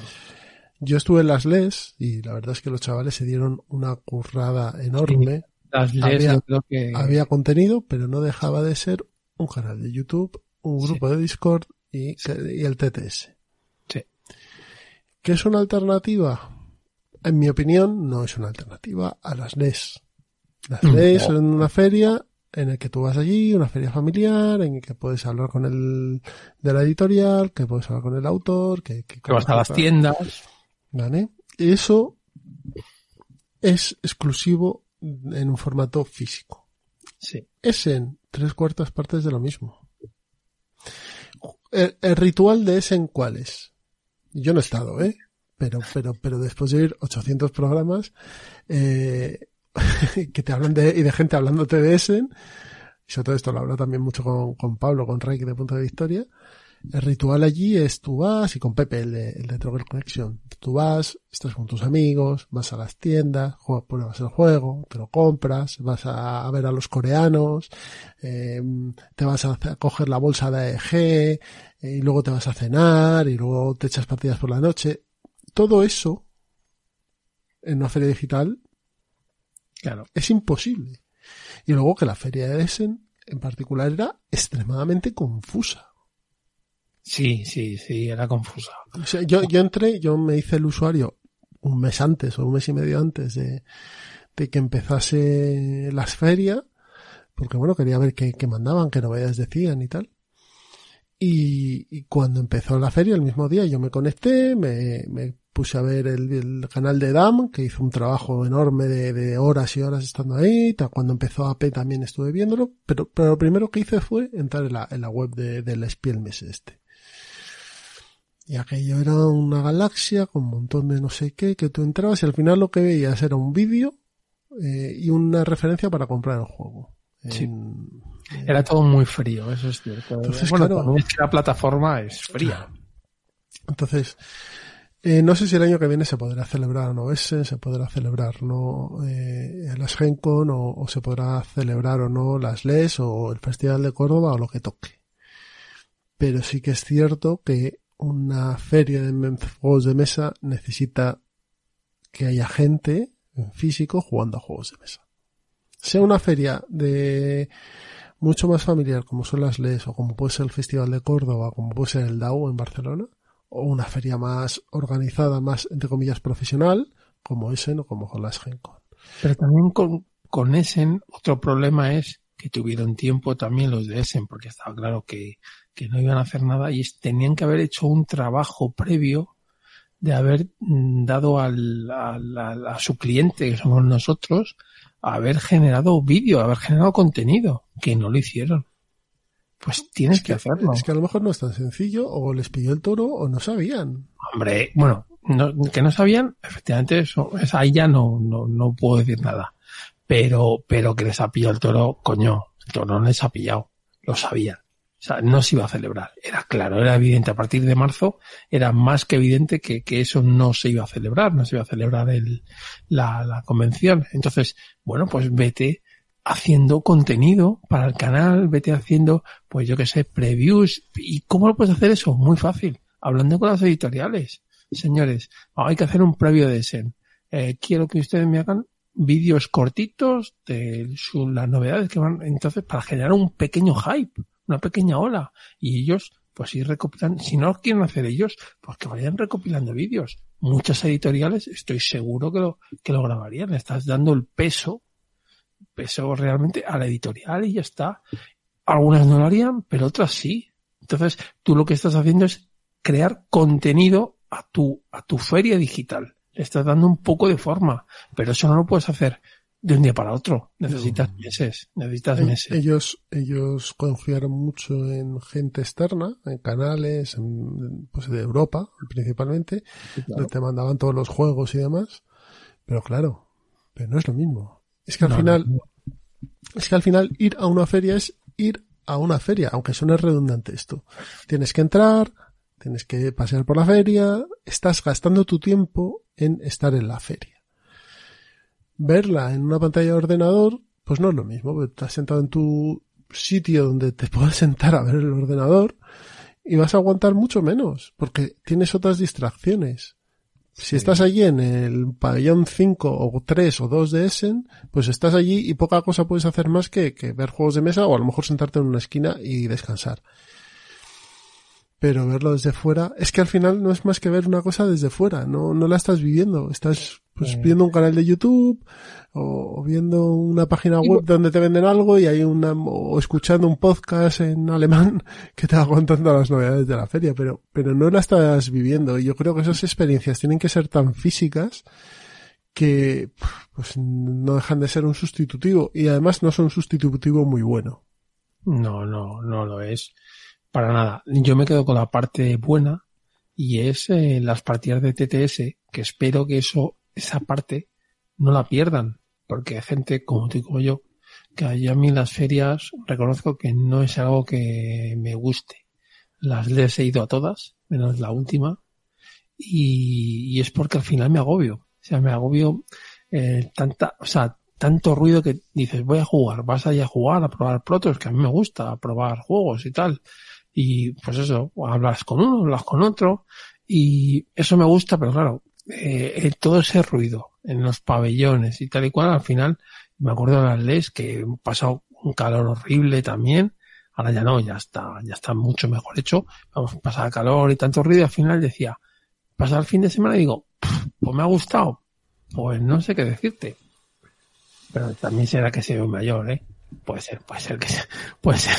Yo estuve en las LES y la verdad es que los chavales se dieron una currada enorme. Las Había- yo creo que... Había contenido, pero no dejaba de ser un canal de YouTube, un Sí. grupo de Discord y, y el TTS. Sí. ¿Qué es una alternativa? En mi opinión, no es una alternativa a las NES. Las Mm, NES no. son una feria en la que tú vas allí, una feria familiar, en la que puedes hablar con el de la editorial, que puedes hablar con el autor, que, que, que vas a las tiendas. ¿Vale? Eso es exclusivo en un formato físico. Sí. Es en tres cuartas partes de lo mismo. El, el ritual de Essen, ¿cuál es? Yo no he estado, ¿eh? Pero, pero, pero después de oír 800 programas, eh, <laughs> que te hablan de, y de gente hablándote de Essen, y sobre todo esto lo hablo también mucho con, con Pablo, con Reiki de Punto de Victoria, el ritual allí es tú vas y con Pepe, el de, el de Trogger Connection, tú vas, estás con tus amigos, vas a las tiendas, juegas, pruebas el juego, te lo compras, vas a, a ver a los coreanos, eh, te vas a coger la bolsa de AEG, eh, y luego te vas a cenar, y luego te echas partidas por la noche. Todo eso, en una feria digital, Claro. es imposible. Y luego que la feria de Essen, en particular, era extremadamente confusa. Sí, sí, sí, era confusa. Yo, yo entré, yo me hice el usuario un mes antes o un mes y medio antes de, que empezase las ferias, porque bueno, quería ver qué, mandaban, qué novedades decían y tal. Y, y cuando empezó la feria, el mismo día, yo me conecté, me, me puse a ver el, canal de DAM, que hizo un trabajo enorme de, horas y horas estando ahí. Cuando empezó AP también estuve viéndolo, pero, pero lo primero que hice fue entrar en la, en la web de, del Spielmes este. Y aquello era una galaxia con un montón de no sé qué, que tú entrabas y al final lo que veías era un vídeo eh, y una referencia para comprar el juego. Sí. En- Era todo muy frío, eso es cierto. Entonces, bueno, claro. es que la plataforma es fría. Entonces, eh, no sé si el año que viene se podrá celebrar o no ese, se podrá celebrar no eh, las Gencon o, o se podrá celebrar o no las LES o el Festival de Córdoba o lo que toque. Pero sí que es cierto que una feria de juegos de mesa necesita que haya gente en físico jugando a juegos de mesa. Sea una feria de mucho más familiar como son las LES o como puede ser el Festival de Córdoba, como puede ser el DAO en Barcelona, o una feria más organizada, más entre comillas profesional, como Essen o como las Gencon. Pero también con, con Essen, otro problema es que tuvieron tiempo también los de Essen, porque estaba claro que, que no iban a hacer nada y tenían que haber hecho un trabajo previo de haber mm, dado al, al- al- a su cliente, que somos nosotros, haber generado vídeo, haber generado contenido, que no lo hicieron. Pues tienes que hacerlo. Es que a lo mejor no es tan sencillo, o les pilló el toro o no sabían. Hombre, bueno, no- que no sabían, efectivamente, eso, es, ahí ya no, no, no puedo decir nada. Pero, pero que les ha pillado el toro, coño, el toro no les ha pillado, lo sabían. O sea, no se iba a celebrar. Era claro, era evidente. A partir de marzo era más que evidente que, que eso no se iba a celebrar, no se iba a celebrar el, la, convención. Entonces, bueno, pues vete haciendo contenido para el canal, vete haciendo, pues yo que sé, previews. ¿Y cómo lo puedes hacer eso? Muy fácil. Hablando con las editoriales. Señores, hay que hacer un previo de Essen. Eh, quiero que ustedes me hagan vídeos cortitos de su- las novedades que van, entonces, para generar un pequeño hype, una pequeña ola. Y ellos, pues ir recopilando, si no lo quieren hacer ellos, pues que vayan recopilando vídeos. Muchas editoriales, estoy seguro que lo, que lo grabarían. Estás dando el peso, peso realmente a la editorial y ya está. Algunas no lo harían, pero otras sí. Entonces, tú lo que estás haciendo es crear contenido a tu, a tu feria digital. Le estás dando un poco de forma, pero eso no lo puedes hacer de un día para otro. Necesitas meses, necesitas Eh, meses. Ellos, ellos confiaron mucho en gente externa, en canales, en, pues de Europa, principalmente, Claro. te mandaban todos los juegos y demás. Pero claro, pero no es lo mismo. Es que al No, final, no, es que al final ir a una feria es ir a una feria, aunque suene redundante esto. Tienes que entrar, tienes que pasear por la feria, estás gastando tu tiempo en estar en la feria. Verla en una pantalla de ordenador, pues no es lo mismo, porque estás sentado en tu sitio donde te <laughs> puedes sentar a ver el ordenador y vas a aguantar mucho menos, porque tienes otras distracciones. Si estás allí en el pabellón 5 o 3 o 2 de Essen, pues estás allí y poca cosa puedes hacer más que, que ver juegos de mesa o a lo mejor sentarte en una esquina y descansar. Pero verlo desde fuera, es que al final no es más que ver una cosa desde fuera, no, no la estás viviendo, estás pues viendo un canal de YouTube o, o viendo una página web donde te venden algo y hay una, o escuchando un podcast en alemán <laughs> que te va contando las novedades de la feria, pero, pero no la estás viviendo y yo creo que esas experiencias tienen que ser tan físicas que pues no dejan de ser un sustitutivo y además no son un sustitutivo muy bueno. No, no, no lo es. Para nada. Yo me quedo con la parte buena y es eh, las partidas de TTS, que espero que eso, esa parte, no la pierdan. Porque hay gente como tú y como yo, que a mí las ferias reconozco que no es algo que me guste. Las les he ido a todas, menos la última, y, y es porque al final me agobio. O sea, me agobio eh, tanta, o sea, tanto ruido que dices, voy a jugar, vas allá a jugar, a probar protos, que a mí me gusta, a probar juegos y tal. Y pues eso, hablas con uno, hablas con otro, y eso me gusta, pero claro, eh, eh, todo ese ruido en los pabellones y tal y cual, al final, me acuerdo de las leyes que he pasado un calor horrible también, ahora ya no, ya está, ya está mucho mejor hecho, vamos, pasar calor y tanto ruido, y al final decía, pasar el fin de semana y digo, "Pff, pues me ha gustado, pues no sé qué decirte. Pero también será que soy mayor, ¿eh? Puede ser, puede ser que sea, puede ser,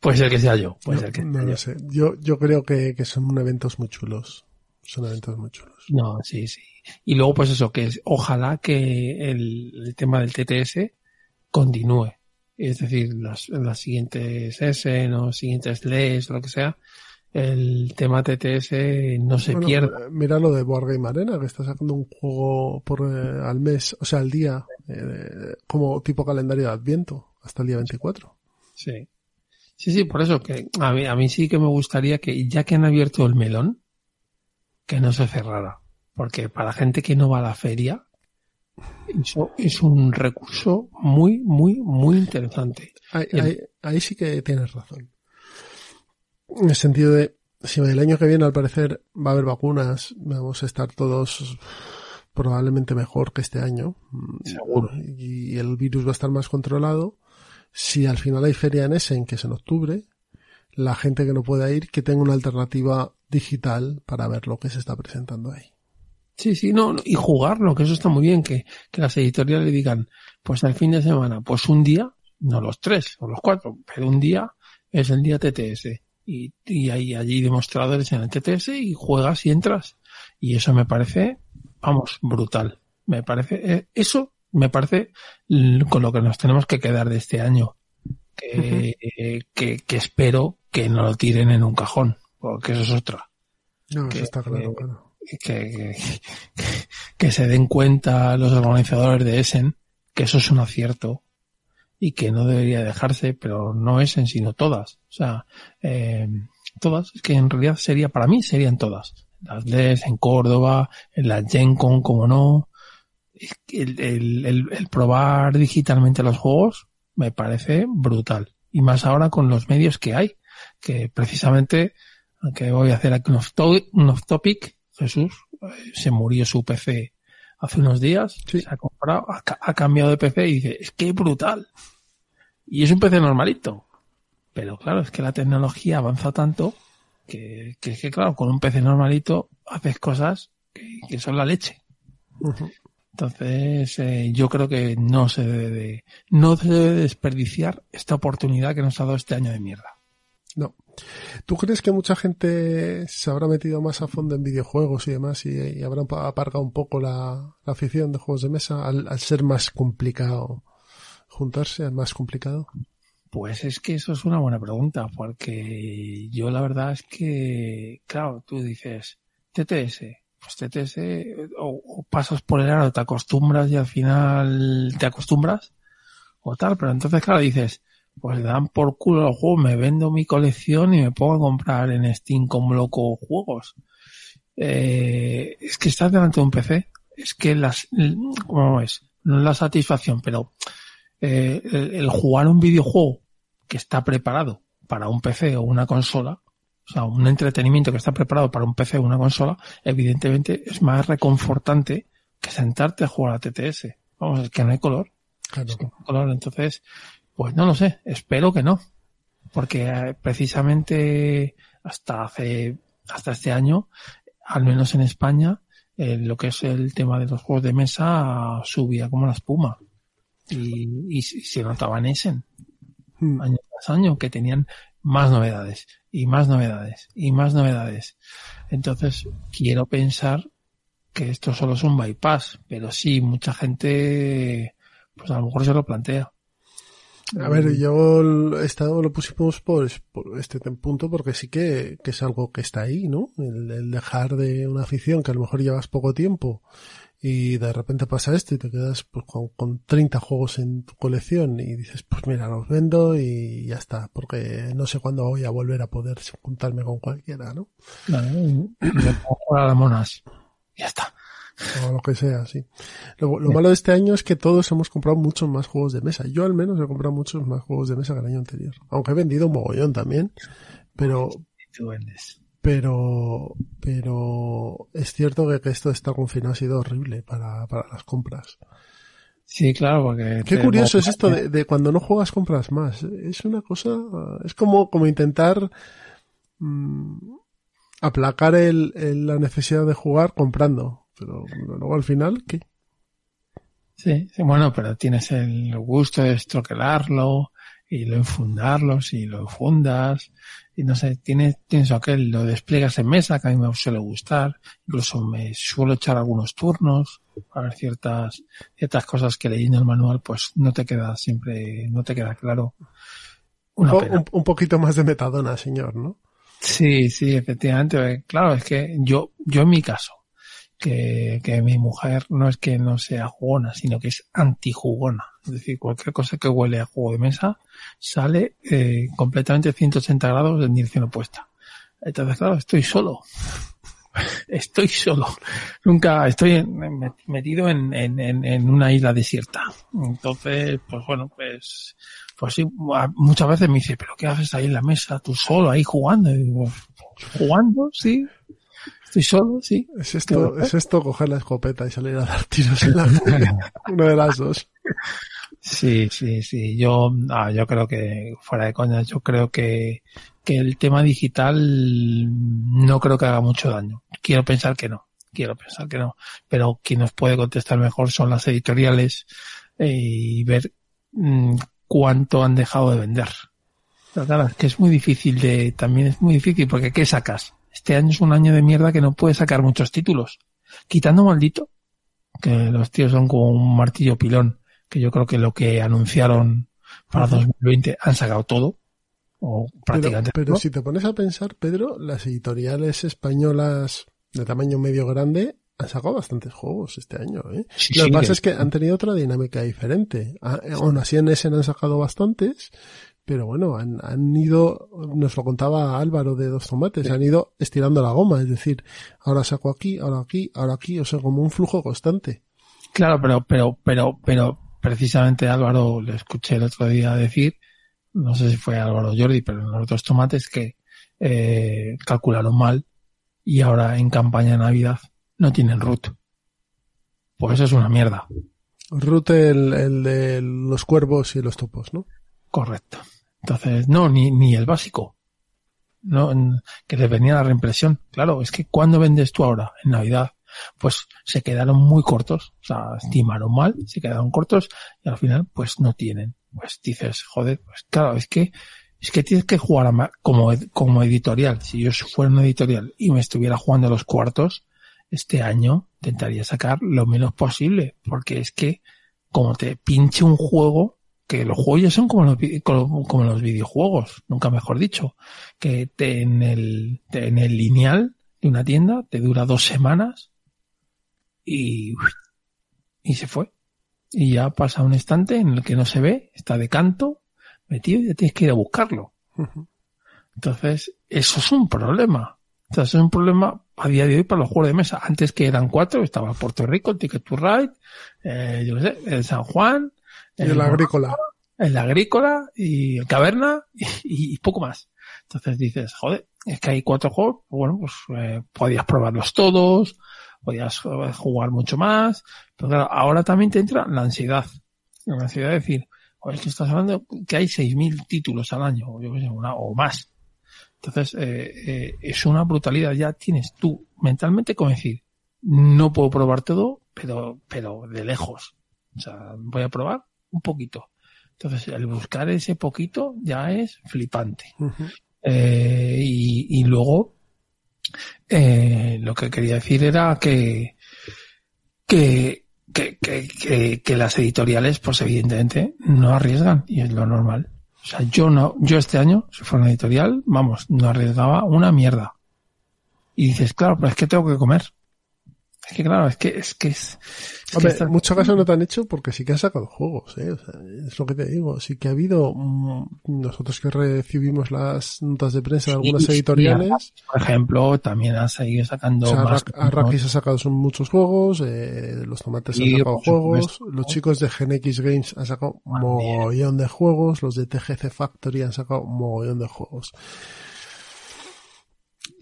puede ser que sea yo, puede ser que no sea lo yo. sé. Yo, yo creo que, que son eventos muy chulos. Son eventos muy chulos. No, sí, sí. Y luego, pues eso, que es, ojalá que el, el tema del TTS continúe. Es decir, las, las siguientes S, o siguientes LES, lo que sea, el tema TTS no se Bueno, pierda. Mira lo de Board Game Arena, que está sacando un juego por eh, al mes, o sea, al día, eh, como tipo calendario de Adviento, hasta el día 24. Sí. Sí, sí, por eso que a mí, a mí sí que me gustaría que, ya que han abierto el melón, que no se cerrara. Porque para gente que no va a la feria, eso es un recurso muy, muy, muy interesante. Ahí, ahí- ahí sí que tienes razón. En el sentido de, si el año que viene al parecer va a haber vacunas, vamos a estar todos probablemente mejor que este año. mm, Seguro. Y el virus va a estar más controlado. Si al final hay feria en Essen, que es en octubre, la gente que no pueda ir, que tenga una alternativa digital para ver lo que se está presentando ahí. Sí, sí, no, y jugarlo, que eso está muy bien, que, que las editoriales le digan, pues al fin de semana, pues un día, no los tres o los cuatro, pero un día es el día TTS. Y, y hay allí demostradores en el TTS y juegas y entras. Y eso me parece, vamos, brutal. Me parece, eh, eso me parece con lo que nos tenemos que quedar de este año. Que, eh, que, que espero que no lo tiren en un cajón, porque eso es otra No, Que- eso está claro, que- claro. <laughs> que, se den cuenta los organizadores de Essen que eso es un acierto y que no debería dejarse, pero no Essen, sino todas. O sea, eh, todas, es que en realidad sería, para mí serían todas. Las LES en Córdoba, en la GenCon, como no. El, el, el, el probar digitalmente los juegos me parece brutal. Y más ahora con los medios que hay, que precisamente aunque voy a hacer aquí un off, to- un off topic, Jesús, eh, se murió su PC hace unos días, Sí. se ha comprado, ha, ha cambiado de PC y dice, es que es brutal. Y es un PC normalito. Pero claro, es que la tecnología avanza tanto que, que, que, claro, con un PC normalito haces cosas que, que son la leche. Entonces, eh, yo creo que no se debe de, no se debe desperdiciar esta oportunidad que nos ha dado este año de mierda. No, ¿Tú crees que mucha gente se habrá metido más a fondo en videojuegos y demás y, y habrá aparcado un poco la, la afición de juegos de mesa al, al, ser más complicado juntarse, más complicado? Pues es que eso es una buena pregunta, porque yo la verdad es que, claro, tú dices TTS, pues TTS o, o pasas por el aro, te acostumbras y al final te acostumbras o tal, pero entonces claro dices, pues dan por culo los juegos, me vendo mi colección y me pongo a comprar en Steam como loco juegos. Eh, es que estás delante de un PC, es que las, ¿cómo es? No es la satisfacción, pero eh, el, el, jugar un videojuego que está preparado para un PC o una consola, o sea, un entretenimiento que está preparado para un PC o una consola, evidentemente es más reconfortante que sentarte a jugar a TTS. Vamos, es que no hay color. Claro. Es que no hay color. Entonces, pues no lo sé, espero que no. Porque eh, precisamente hasta hace, hasta este año, al menos en España, eh, lo que es el tema de los juegos de mesa subía como la espuma. Y, y, y se notaba en Essen, Hmm. año tras año, que tenían más novedades, y más novedades, y más novedades. Entonces, quiero pensar que esto solo es un bypass, pero sí, mucha gente, pues a lo mejor se lo plantea. A ver, yo estado, lo pusimos por, este punto porque sí que, que, es algo que está ahí, ¿no? El, el, dejar de una afición que a lo mejor llevas poco tiempo y de repente pasa esto y te quedas pues, con, con 30 juegos en tu colección y dices, pues mira, los vendo y ya está, porque no sé cuándo voy a volver a poder juntarme con cualquiera, ¿no? Jugar a las monas. Ya está o lo que sea, sí. Lo, lo, malo de este año es que todos hemos comprado muchos más juegos de mesa. Yo al menos he comprado muchos más juegos de mesa que el año anterior. Aunque he vendido un mogollón también. Pero, pero, pero es cierto que, que esto de estar confinado ha sido horrible para, para las compras. Sí, claro, porque... Qué curioso es esto de, de, cuando no juegas compras más. Es una cosa, es como, como intentar mmm, aplacar el, el, la necesidad de jugar comprando pero luego al final, ¿qué? Sí, sí, bueno, pero tienes el gusto de estroquelarlo y lo enfundarlo, si lo fundas, y no sé, tienes, tienes aquel, lo despliegas en mesa, que a mí me suele gustar, incluso me suelo echar algunos turnos, para ver ciertas, ciertas cosas que leyendo el manual, pues no te queda siempre, no te queda claro. Una un, un, un poquito más de metadona, señor, ¿no? Sí, sí, efectivamente. Claro, es que yo, yo en mi caso, que, mi mujer no es que no sea jugona, sino que es antijugona. Es decir, cualquier cosa que huele a juego de mesa sale eh, completamente 180 grados en dirección opuesta. Entonces, claro, estoy solo. <laughs> estoy solo. Nunca estoy metido en, en, en, una isla desierta. Entonces, pues bueno, pues, pues sí, muchas veces me dice, pero ¿qué haces ahí en la mesa? Tú solo ahí jugando. Y digo, jugando, sí, Estoy solo, sí. Es esto, es esto coger la escopeta y salir a dar tiros en la <laughs> Una de las dos. Sí, sí, sí. Yo, ah, yo creo que, fuera de coña, yo creo que, que el tema digital no creo que haga mucho daño. Quiero pensar que no. Quiero pensar que no. Pero quien nos puede contestar mejor son las editoriales eh, y ver mmm, cuánto han dejado de vender. Pero claro, es que es muy difícil de, también es muy difícil porque ¿qué sacas? Este año es un año de mierda que no puede sacar muchos títulos. Quitando maldito, que los tíos son como un martillo pilón, que yo creo que lo que anunciaron para 2020 han sacado todo. O prácticamente pero, pero si te pones a pensar, Pedro, las editoriales españolas de tamaño medio grande han sacado bastantes juegos este año. ¿eh? Sí, lo que sí, pasa que... es que han tenido otra dinámica diferente. Aún así en Essen han sacado bastantes, pero bueno, han, han, ido, nos lo contaba Álvaro de Dos Tomates, sí. han ido estirando la goma, es decir, ahora saco aquí, ahora aquí, ahora aquí, o sea, como un flujo constante. Claro, pero, pero, pero, pero, precisamente Álvaro le escuché el otro día decir, no sé si fue Álvaro Jordi, pero en los Dos Tomates que eh, calcularon mal y ahora en campaña de Navidad no tienen root. Pues eso es una mierda. Root el, el de los cuervos y los topos, ¿no? Correcto. Entonces, no, ni, ni el básico. No, que les venía la reimpresión. Claro, es que cuando vendes tú ahora, en Navidad, pues se quedaron muy cortos. O sea, estimaron mal, se quedaron cortos y al final, pues no tienen. Pues dices, joder, pues claro, es que es que tienes que jugar a como, como editorial. Si yo fuera una editorial y me estuviera jugando los cuartos, este año intentaría sacar lo menos posible, porque es que como te pinche un juego, que los juegos ya son como los, como, los videojuegos, nunca mejor dicho, que te, en el, te- en el lineal de una tienda te dura dos semanas y, y se fue. Y ya pasa un instante en el que no se ve, está de canto, metido y ya tienes que ir a buscarlo. Entonces, eso es un problema. Entonces, es un problema a día de hoy para los juegos de mesa. Antes que eran cuatro, estaba Puerto Rico, el Ticket to Ride, eh, yo qué sé, el San Juan, Y el agrícola. el agrícola y el caverna y, y poco más. Entonces dices, joder, es que hay cuatro juegos, bueno, pues eh, podías probarlos todos, podías eh, jugar mucho más, pero claro, ahora también te entra la ansiedad. La ansiedad de decir, joder, es que estás hablando que hay 6.000 títulos al año, o yo sé, una, o más. Entonces, eh, eh, es una brutalidad. Ya tienes tú mentalmente como decir, no puedo probar todo, pero, pero de lejos. O sea, voy a probar un poquito. Entonces, el buscar ese poquito ya es flipante. Eh, y, y luego, eh, lo que quería decir era que, que, que, que, que, que las editoriales, pues evidentemente, no arriesgan, y es lo normal. O sea, yo no, yo este año, si fuera una editorial, vamos, no arriesgaba una mierda. Y dices, claro, pero es que tengo que comer. Es que claro, es que es que es, es que Hombre, en muchos casos no te han hecho porque sí que han sacado juegos, ¿eh? O sea, es lo que te digo. Sí que ha habido, mm, nosotros que recibimos las notas de prensa de algunas Sí, sí, editoriales, por ejemplo, también han seguido sacando o sea, más. Arra- Arrakis ha sacado son muchos juegos, eh, los tomates Sí, han sacado juegos, supuesto. los chicos de GenX Games han sacado mogollón de juegos, los de TGC Factory han sacado mogollón de juegos.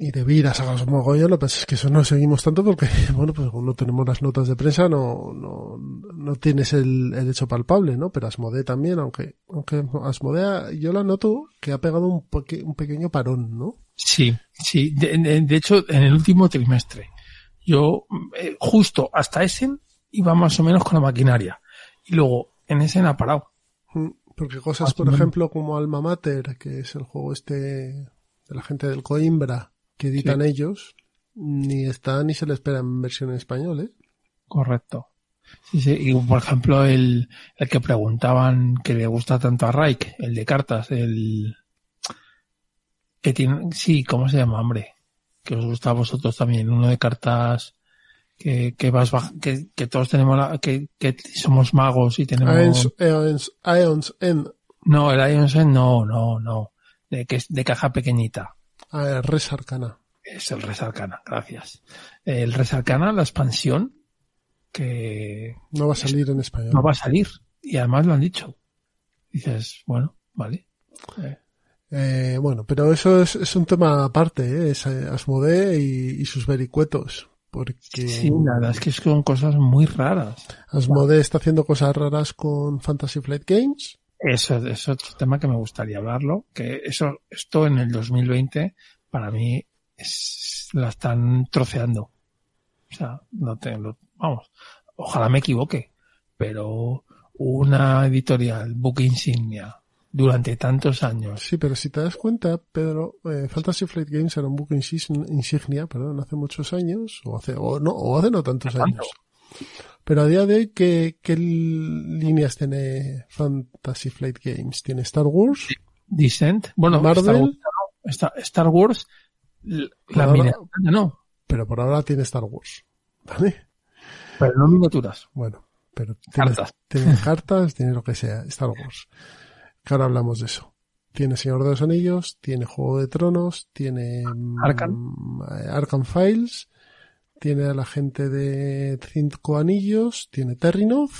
Y de vida sacamos un mogollón, lo que pasa es que eso no seguimos tanto porque, <laughs> bueno, pues como no tenemos las notas de prensa, no, no, no tienes el, el hecho palpable, ¿no? Pero Asmodee también, aunque, aunque Asmodea, yo la noto que ha pegado un, poque- un pequeño parón, ¿no? Sí, sí. De, de- de hecho, en el último trimestre, yo eh, justo hasta Essen iba más o menos con la maquinaria. Y luego en Essen ha parado. Mm, Porque cosas, por ejemplo, como Alma Mater, que es el juego este de la gente del Coimbra, que editan ellos, ni está ni se le espera en versión en español, ¿eh? Correcto. Sí, sí. Y por ejemplo, el, el que preguntaban que le gusta tanto a Raik, el de cartas, el que tiene, sí, ¿cómo se llama, hombre? Que os gusta a vosotros también, uno de cartas que, que vas que, que todos tenemos la, que, que somos magos y tenemos Aeons, Aeons End, No, el Iron Sen no, no, no. De que es de caja pequeñita. Ah, Res Arcana. Es el Res Arcana, gracias. El Res Arcana, la expansión, que No va a salir en español. no va a salir. Y además lo han dicho. Dices, bueno, vale. Eh, Eh, bueno, pero eso es, es un tema aparte, ¿eh? Es eh, Asmodee y, y sus vericuetos. Porque Sí, la verdad es que son cosas muy raras. Asmodee está haciendo cosas raras con Fantasy Flight Games. Eso es otro tema que me gustaría hablarlo. Que eso, esto en el 2020, para mí, es, la están troceando. O sea, no te, lo- vamos, ojalá me equivoque, pero una editorial, Book Insignia, durante tantos años, Sí, pero si te das cuenta, Pedro, eh, Fantasy Flight Games era un insis- insignia, perdón, hace muchos años, o hace, o no, o hace no tantos años. Pero a día de hoy, ¿qué, qué líneas tiene Fantasy Flight Games? Tiene Star Wars, Descent, bueno, Marvel. Star Wars, Star, la Ahora- miniatura no, pero por ahora tiene Star Wars. ¿Vale? pero no miniaturas, Bueno, pero tiene cartas. tiene <laughs> cartas, tiene lo que sea, Star Wars. Que ahora hablamos de eso. Tiene Señor de los Anillos, tiene Juego de Tronos, tiene mm, Arkham. eh, Arkham Files, tiene a la gente de Cinco Anillos, tiene Terrinoth.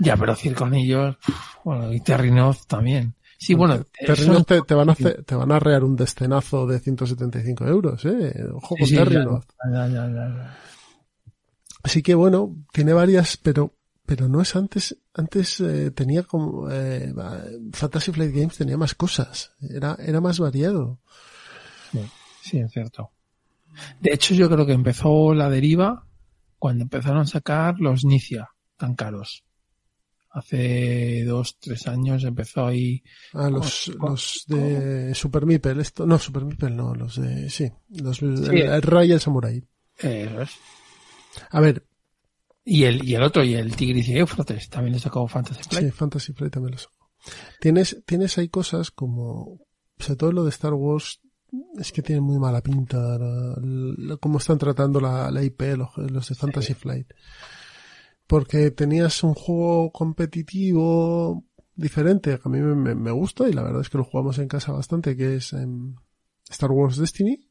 Ya, pero Circo Anillos, bueno, y Terrinoth también. Sí, bueno, Terrinoth eso- te, te van a hacer- te van a rear un destenazo de 175 euros, eh. Ojo sí, con sí, ya, Terrinoth. ya, ya, ya, ya. Así que bueno, tiene varias, pero pero no es antes, antes eh, tenía como eh, Fantasy Flight Games tenía más cosas, era era más variado. Sí, es cierto. De hecho, yo creo que empezó la deriva cuando empezaron a sacar los Nicia tan caros. hace dos, tres años empezó ahí. Ah, los, los de Super Meeple, esto, no, Super Meeple no, los de, sí, los, el, el Ray y el Samurai. Eso es. A ver, Y el, y el otro, y el Tigris y Éufrates, también le sacó Fantasy Flight. sí, Fantasy Flight también lo sacó. Tienes, tienes ahí cosas como, sobre todo lo de Star Wars, es que tiene muy mala pinta cómo están tratando la, la IP, los, los de Fantasy Flight. Porque tenías un juego competitivo diferente, que a mí me, gusta y la verdad es que lo jugamos en casa bastante, que es em, Star Wars Destiny.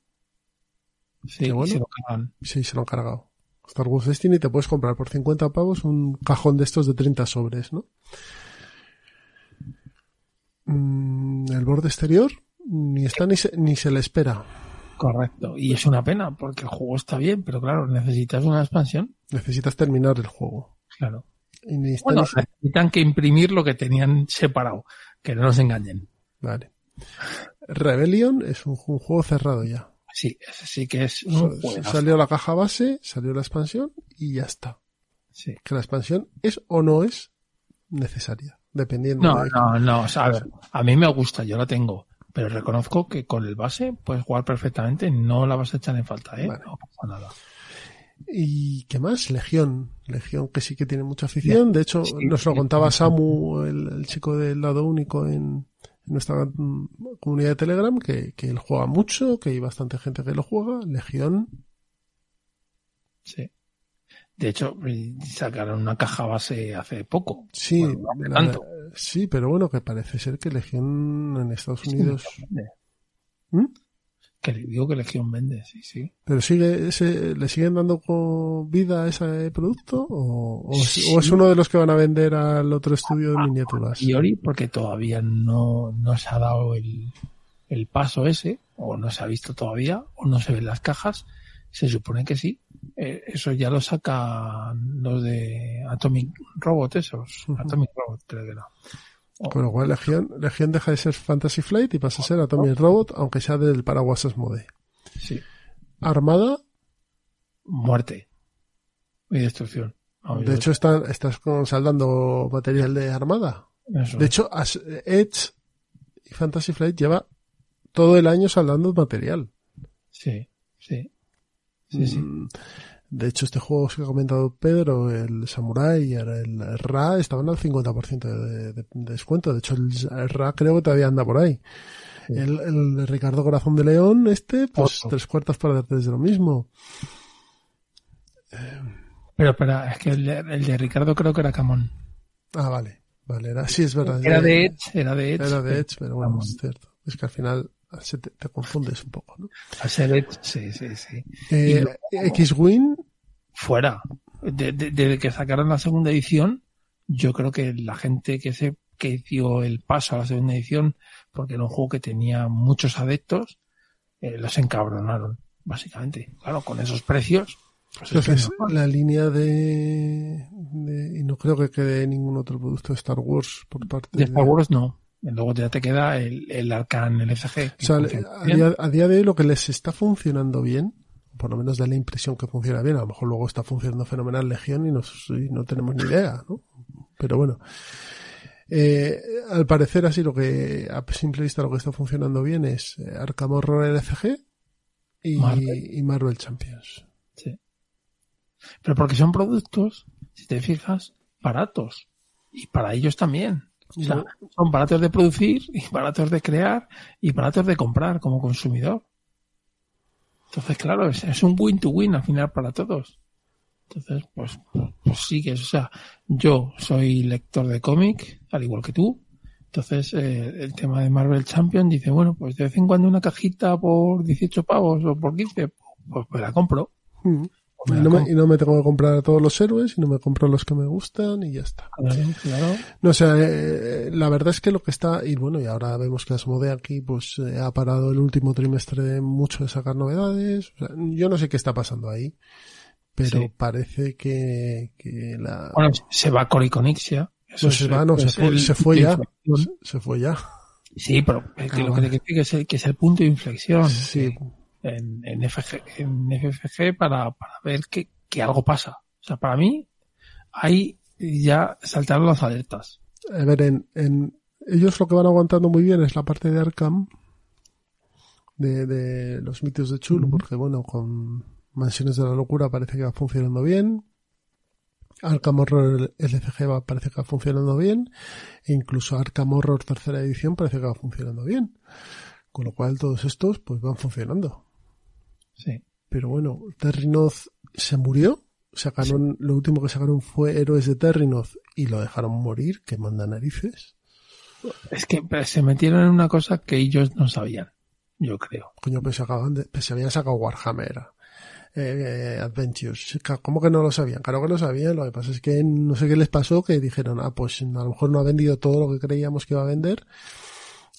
Sí, bueno. se lo cargan. Sí, se lo han cargado. Star Wars Destiny te puedes comprar por 50 pavos un cajón de estos de 30 sobres, ¿no? Mm, el borde exterior ni está ni se, ni se le espera. Correcto. Y es una pena, porque el juego está bien, pero claro, necesitas una expansión. Necesitas terminar el juego. Claro. Y está Bueno, necesitan que imprimir lo que tenían separado, que no nos engañen. Vale. Rebellion es un, un juego cerrado ya. Sí, ese sí que es un juegazo. salió la caja base, salió la expansión y ya está. Sí. Que la expansión es o no es necesaria, dependiendo No, de no, no. O sea, a ver, a mí me gusta, yo la tengo. Pero reconozco que con el base puedes jugar perfectamente, no la vas a echar en falta, ¿eh? Vale. No pasa nada. ¿Y qué más? Legión. Legión que sí que tiene mucha afición. De hecho, Sí, nos lo contaba Samu, el, el chico del lado único en, nuestra comunidad de Telegram, que, que él juega mucho, que hay bastante gente que lo juega. Legión. Sí. De hecho, sacaron una caja base hace poco. Sí, Bueno, la- tanto. sí, pero bueno, que parece ser que Legión en Estados Sí, Unidos. ¿Mm? Que le digo que Legión vende, sí, sí. ¿Pero sigue ese, le siguen dando con vida a ese producto? ¿O, o es, Sí. o es uno de los que van a vender al otro estudio de miniaturas? priori porque todavía no, no se ha dado el, el paso ese, o no se ha visto todavía, o no se ven las cajas. Se supone que sí. Eh, eso ya lo sacan los de Atomic Robot, esos. Atomic Robot, creo que no. Con lo cual Legión, Legión deja de ser Fantasy Flight y pasa a ser Atomic Robot, aunque sea del paraguas Asmode. Sí. Armada, Muerte. Y destrucción. Vamos, de hecho están, estás saldando material de Armada. eso De hecho, As- Edge y Fantasy Flight lleva todo el año saldando material. Sí, sí. Sí, sí. Mm, De hecho, este juego que ha comentado Pedro, el Samurai y el, el Ra, estaban al 50% de, de- de descuento. De hecho, el, Ra creo que todavía anda por ahí. El, el Ricardo Corazón de León, este, pues tres cuartas para desde lo mismo. Pero espera, es que el de, el de Ricardo creo que era Camón. Ah, vale. Vale, era, sí, es verdad. Era de Edge, era de Edge. Era de Edge, pero bueno, Camón. es cierto. Es que al final te, te confundes un poco, ¿no? Ser sí, sí, sí. Eh, X-Wing, fuera. De- de- desde que sacaron la segunda edición, yo creo que la gente que se que dio el paso a la segunda edición, porque era un juego que tenía muchos adeptos, eh, los encabronaron, básicamente. Claro, con esos precios. Pues es que entonces no. la línea de, de- Y no creo que quede ningún otro producto de Star Wars por parte de Star Wars no. Luego ya te queda el, el Arcan LCG. O sea, a día, a día de hoy lo que les está funcionando bien, por lo menos da la impresión que funciona bien, a lo mejor luego está funcionando fenomenal Legión y, nos- y no tenemos ni idea, ¿no? Pero bueno. Eh, al parecer así lo que, a simple vista lo que está funcionando bien es eh, Arkham Horror LCG y Marvel. y Marvel Champions. Sí. Pero porque son productos, si te fijas, baratos. Y para ellos también. O sea, No. son baratos de producir y <laughs> baratos de crear y baratos de comprar como consumidor. Entonces, claro, es, es un win-to-win al final para todos. Entonces, pues, pues, pues sí que es, o sea, yo soy lector de cómic, al igual que tú. Entonces, eh, el tema de Marvel Champion dice, bueno, pues de vez en cuando una cajita por 18 pavos o por 15, pues me la compro. Mm. Y no, me, y no me tengo que comprar a todos los héroes, sino me compro los que me gustan y ya está. Claro, claro. No, o sea, eh, la verdad es que lo que está, y bueno, y ahora vemos que Asmodee aquí pues eh, ha parado el último trimestre mucho de sacar novedades. O sea, yo no sé qué está pasando ahí, pero Sí. parece que, que la... Bueno, se va Coriconixia. No se va, no, se fue, el se fue punto ya. Se, se fue ya. Sí, pero es que Ah, lo que te que es el, que es el punto de inflexión Sí, en, en, FG, en FFG para, para ver que, que algo pasa. O sea, para mí y ya saltaron las alertas. A ver, en, en, ellos lo que van aguantando muy bien es la parte de Arkham, de, de los mitos de Chul, porque bueno, con Mansiones de la Locura parece que va funcionando bien. Arkham Horror LCG va, parece que va funcionando bien. E incluso Arkham Horror tercera edición parece que va funcionando bien. Con lo cual todos estos pues van funcionando. Sí. Pero bueno, Terrinoth se murió. Sacaron, lo último que sacaron fue Héroes de Terrinoth y lo dejaron morir, que manda narices. Es que se metieron en una cosa que ellos no sabían, yo creo. Coño, pues se acaban de, pues se habían sacado Warhammer. Eh, Adventures. ¿Cómo que no lo sabían? Claro que lo sabían, lo que pasa es que no sé qué les pasó, que dijeron, ah, pues a lo mejor no ha vendido todo lo que creíamos que iba a vender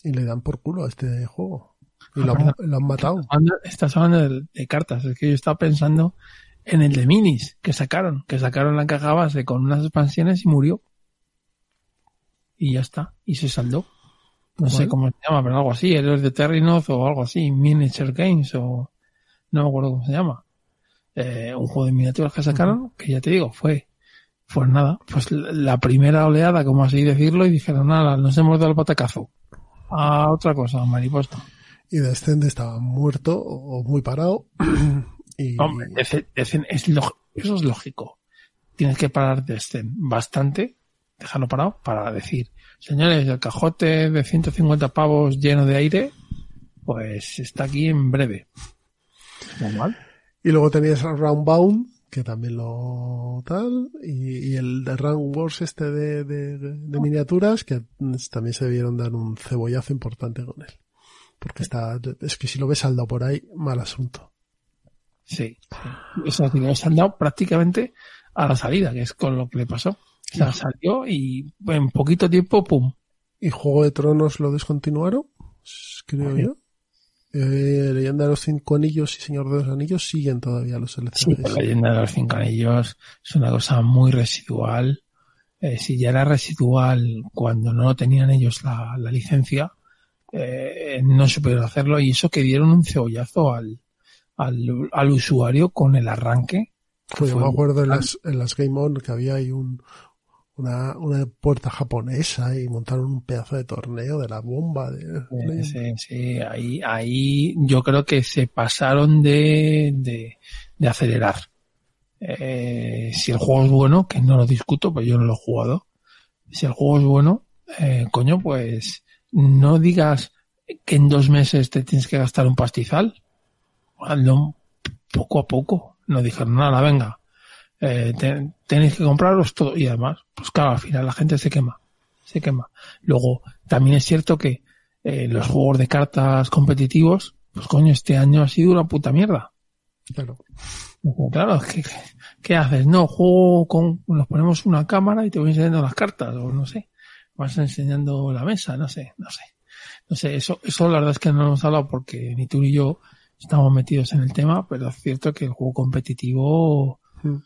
y le dan por culo a este juego. Y lo, han- lo han matado. Estás hablando de, de cartas, es que yo estaba pensando en el de minis que sacaron, que sacaron la caja base con unas expansiones y murió. Y ya está, y se saldó. No sé cómo se llama, pero algo así, Héroes de Terrinoth o algo así, Miniature Games o no me acuerdo cómo se llama. Eh, un juego de miniaturas que sacaron, que ya te digo, fue, pues nada, pues la la primera oleada, como así decirlo, y dijeron, nada, nos hemos dado el patacazo. A otra cosa, mariposa. Y Descent estaba muerto o muy parado. <clears throat> y Hombre, es eso es lógico. Tienes que parar Descent bastante, dejarlo parado, para decir, señores, el cajote de 150 pavos lleno de aire, pues está aquí en breve. Normal. Y luego tenías Roundbound, que también lo tal, y, y el de Round Wars este de, de, de miniaturas, que también se debieron dar un cebollazo importante con él. Porque está, es que si lo ves saldado por ahí, mal asunto. Sí. sí. Eso digo, se han dado prácticamente a la salida, que es con lo que le pasó. O sea, salió y en poquito tiempo, pum. Y Juego de Tronos lo descontinuaron, creo Sí. yo. Eh, Leyenda de los Cinco Anillos y Señor de los Anillos siguen todavía los Sí, LCGs. la leyenda de los cinco anillos es una cosa muy residual. Eh, si ya era residual cuando no tenían ellos la, la licencia, eh, no supieron hacerlo y eso que dieron un cebollazo al, al, al usuario con el arranque. Pues yo me acuerdo en las, en las Game On que había ahí un, una, una puerta japonesa y montaron un pedazo de torneo de la bomba. De, sí, sí, ahí, ahí yo creo que se pasaron de, de, de acelerar. Eh, si el juego es bueno, que no lo discuto, pues yo no lo he jugado. Si el juego es bueno, eh, coño, pues no digas que en dos meses te tienes que gastar un pastizal. Hazlo poco a poco. No dijeron nada, venga. Eh, te- tenéis que compraros todo. Y además, pues claro, al final la gente se quema. Se quema. Luego, también es cierto que eh, los juegos de cartas competitivos, pues coño, este año ha sido una puta mierda. Claro. Claro, ¿qué, qué haces? No, juego con, nos ponemos una cámara y te voy enseñando las cartas, o no sé, vas enseñando la mesa, no sé, no sé. No sé, eso, eso la verdad es que no hemos hablado porque ni tú ni yo estamos metidos en el tema, pero es cierto que el juego competitivo, Mm.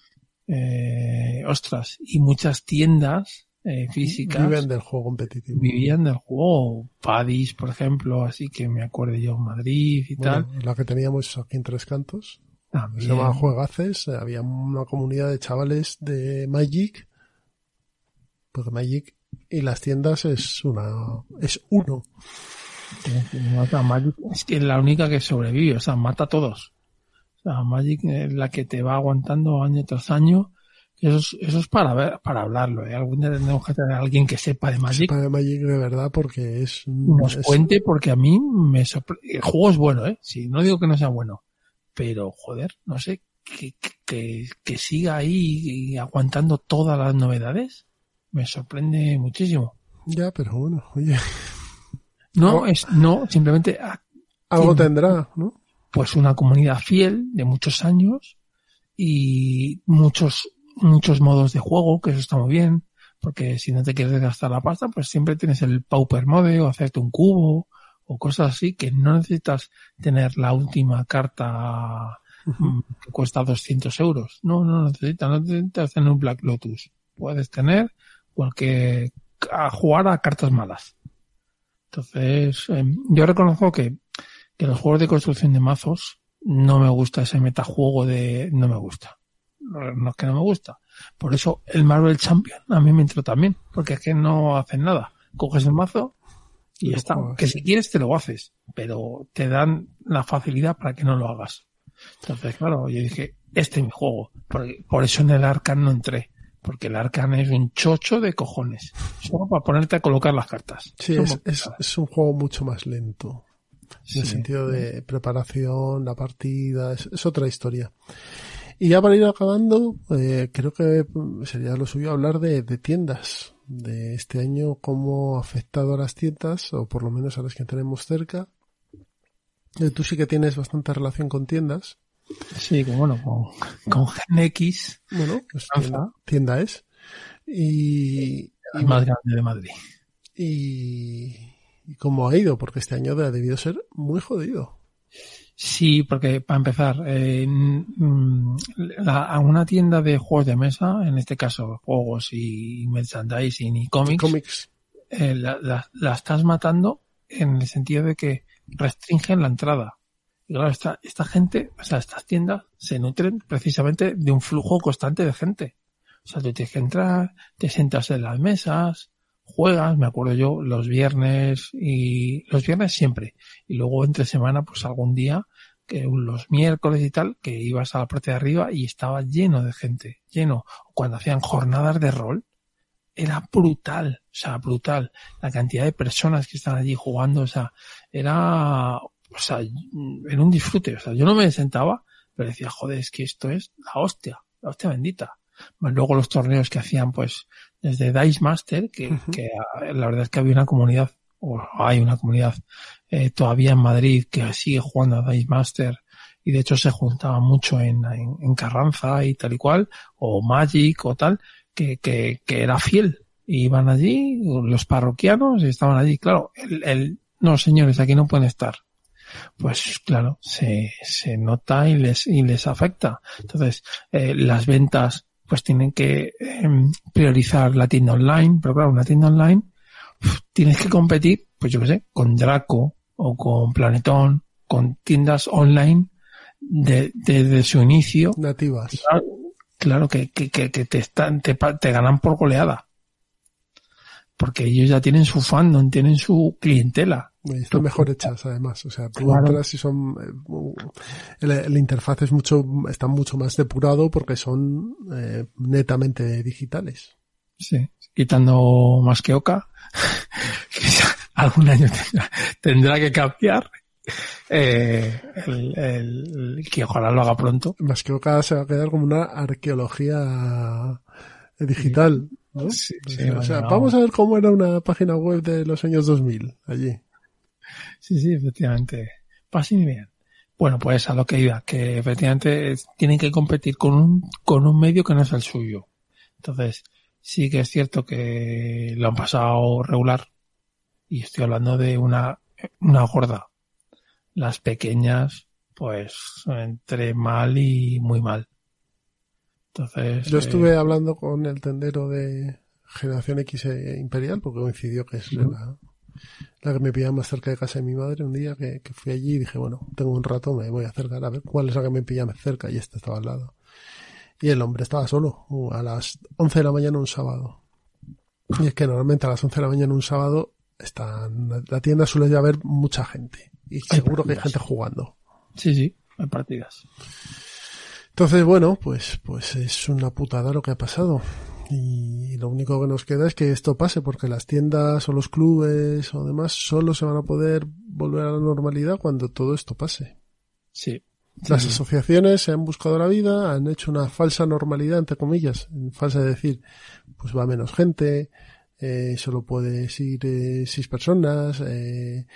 eh, ostras, y muchas tiendas eh, físicas Viven del juego competitivo. vivían del juego. Padis, por ejemplo, así que me acuerdo yo en Madrid y Bueno, tal. la que teníamos aquí en Tres Cantos. Se También. llamaba Juegaces. Había una comunidad de chavales de Magic. Porque Magic y las tiendas es una, es uno. Mata Magic. Es que es la única que sobrevive, o sea, mata a todos. O sea, Magic es la que te va aguantando año tras año. Eso es, eso es para ver, para hablarlo, ¿eh? Algún día tendremos que tener a alguien que sepa de Magic Para Magic de verdad porque es, nos es- cuente porque a mí me sorprende. El juego es bueno, ¿eh? Sí, no digo que no sea bueno. Pero, joder, no sé, que, que, que siga ahí aguantando todas las novedades, me sorprende muchísimo. Ya, pero bueno, oye, No, es, no, simplemente algo tendrá, ¿no? pues una comunidad fiel de muchos años y muchos muchos modos de juego que eso está muy bien porque si no te quieres gastar la pasta pues siempre tienes el pauper mode o hacerte un cubo o cosas así que no necesitas tener la última carta mm, que cuesta 200 euros no no necesitas no necesitas tener un Black Lotus puedes tener porque a jugar a cartas malas entonces em, yo reconozco que que los juegos de construcción de mazos no me gusta ese metajuego de no me gusta no no es que no me gusta Por eso el Marvel Champion a mí me entró también, porque es que no hacen nada. Coges el mazo y ya está. Que si quieres te lo haces, pero te dan la facilidad para que no lo hagas. Entonces, claro, yo dije, este es mi juego. Por, por eso en el Arcan no entré. Porque el Arcan es un chocho de cojones. Solo para ponerte a colocar las cartas. Sí, es, es, un juego mucho más lento. En el sentido de preparación, la partida, es, es otra historia. Y ya para ir acabando, eh, creo que sería lo suyo hablar de, de tiendas. De este año, cómo ha afectado a las tiendas, o por lo menos a las que tenemos cerca. Eh, tú sí que tienes bastante relación con tiendas. Sí, bueno, con, con Gen X, Bueno, pues tienda, tienda es. Y, el más grande de Madrid. y, y cómo ha ido, porque este año ha debido ser muy jodido. Sí, porque para empezar, eh, mm, la- a una tienda de juegos de mesa, en este caso juegos y merchandising y cómics, Cómics. eh, la, la- la estás matando en el sentido de que restringen la entrada. Y claro, esta, gente, o sea, estas tiendas se nutren precisamente de un flujo constante de gente. O sea, tú tienes que entrar, te sientas en las mesas, juegas, me acuerdo yo, los viernes y los viernes siempre. Y luego entre semana, pues algún día, que los miércoles y tal, que ibas a la parte de arriba y estaba lleno de gente, lleno. Cuando hacían jornadas de rol, era brutal, o sea, brutal. La cantidad de personas que estaban allí jugando, o sea, era, o sea, era un disfrute. O sea, yo no me sentaba, pero decía, joder, es que esto es la hostia, la hostia bendita. Más luego los torneos que hacían, pues, desde Dice Master, que, ah, la verdad es que había una comunidad, o hay una comunidad eh, todavía en Madrid que sigue jugando a Dice Master y de hecho se juntaba mucho en, en, en Carranza y tal y cual, o Magic o tal, que, que, que era fiel. Y iban allí, los parroquianos, y estaban allí. Claro, el, el, no señores, aquí no pueden estar. Pues claro, se, se nota y les, y les afecta. Entonces, eh, las ventas, pues tienen que eh, priorizar la tienda online, pero claro, una tienda online, uf, tienes que competir, pues yo qué sé, con Draco o con Planetón, con tiendas online de, desde su inicio Nativas. Claro, claro que, que, que, te están, te, te ganan por goleada. Porque ellos ya tienen su fandom, tienen su clientela. Y están mejor hechas además. O sea, tú Claro. entras y son, eh, el interfaz es mucho, está mucho más depurado porque son eh, netamente digitales. Sí. Quitando más que Oca, <laughs> que ya algún año tendrá, tendrá que cambiar. Eh, el, el- que ojalá lo haga pronto. Más que Oca se va a quedar como una arqueología digital. ¿No? Sí, sea, o sea, bueno. vamos a ver cómo era una página web de los años 2000 allí. Sí, sí, efectivamente. Pasen bien. Bueno, pues a lo que iba, que efectivamente tienen que competir con un, con un medio que no es el suyo. Entonces, sí que es cierto que lo han pasado regular. Y estoy hablando de una, una gorda. Las pequeñas, pues, entre mal y muy mal. Entonces. Yo eh, estuve hablando con el tendero de Generación X e Imperial, porque coincidió que es la, la que me pillaba más cerca de casa de mi madre un día que, que fui allí y dije, bueno, tengo un rato, me voy a acercar a ver cuál es la que me pilla más cerca y este estaba al lado. Y el hombre estaba solo, uh, a las 11 de la mañana un sábado. Y es que normalmente a las 11 de la mañana un sábado están, la- la tienda suele ya haber mucha gente. Y seguro que hay gente jugando. Sí, sí, hay partidas. Entonces, bueno, pues, pues es una putada lo que ha pasado. Y lo único que nos queda es que esto pase, porque las tiendas o los clubes o demás solo se van a poder volver a la normalidad cuando todo esto pase. Sí. Las Sí, asociaciones se han buscado la vida, han hecho una falsa normalidad, entre comillas, falsa de decir, pues va menos gente, eh, solo puedes ir eh, seis personas, eh,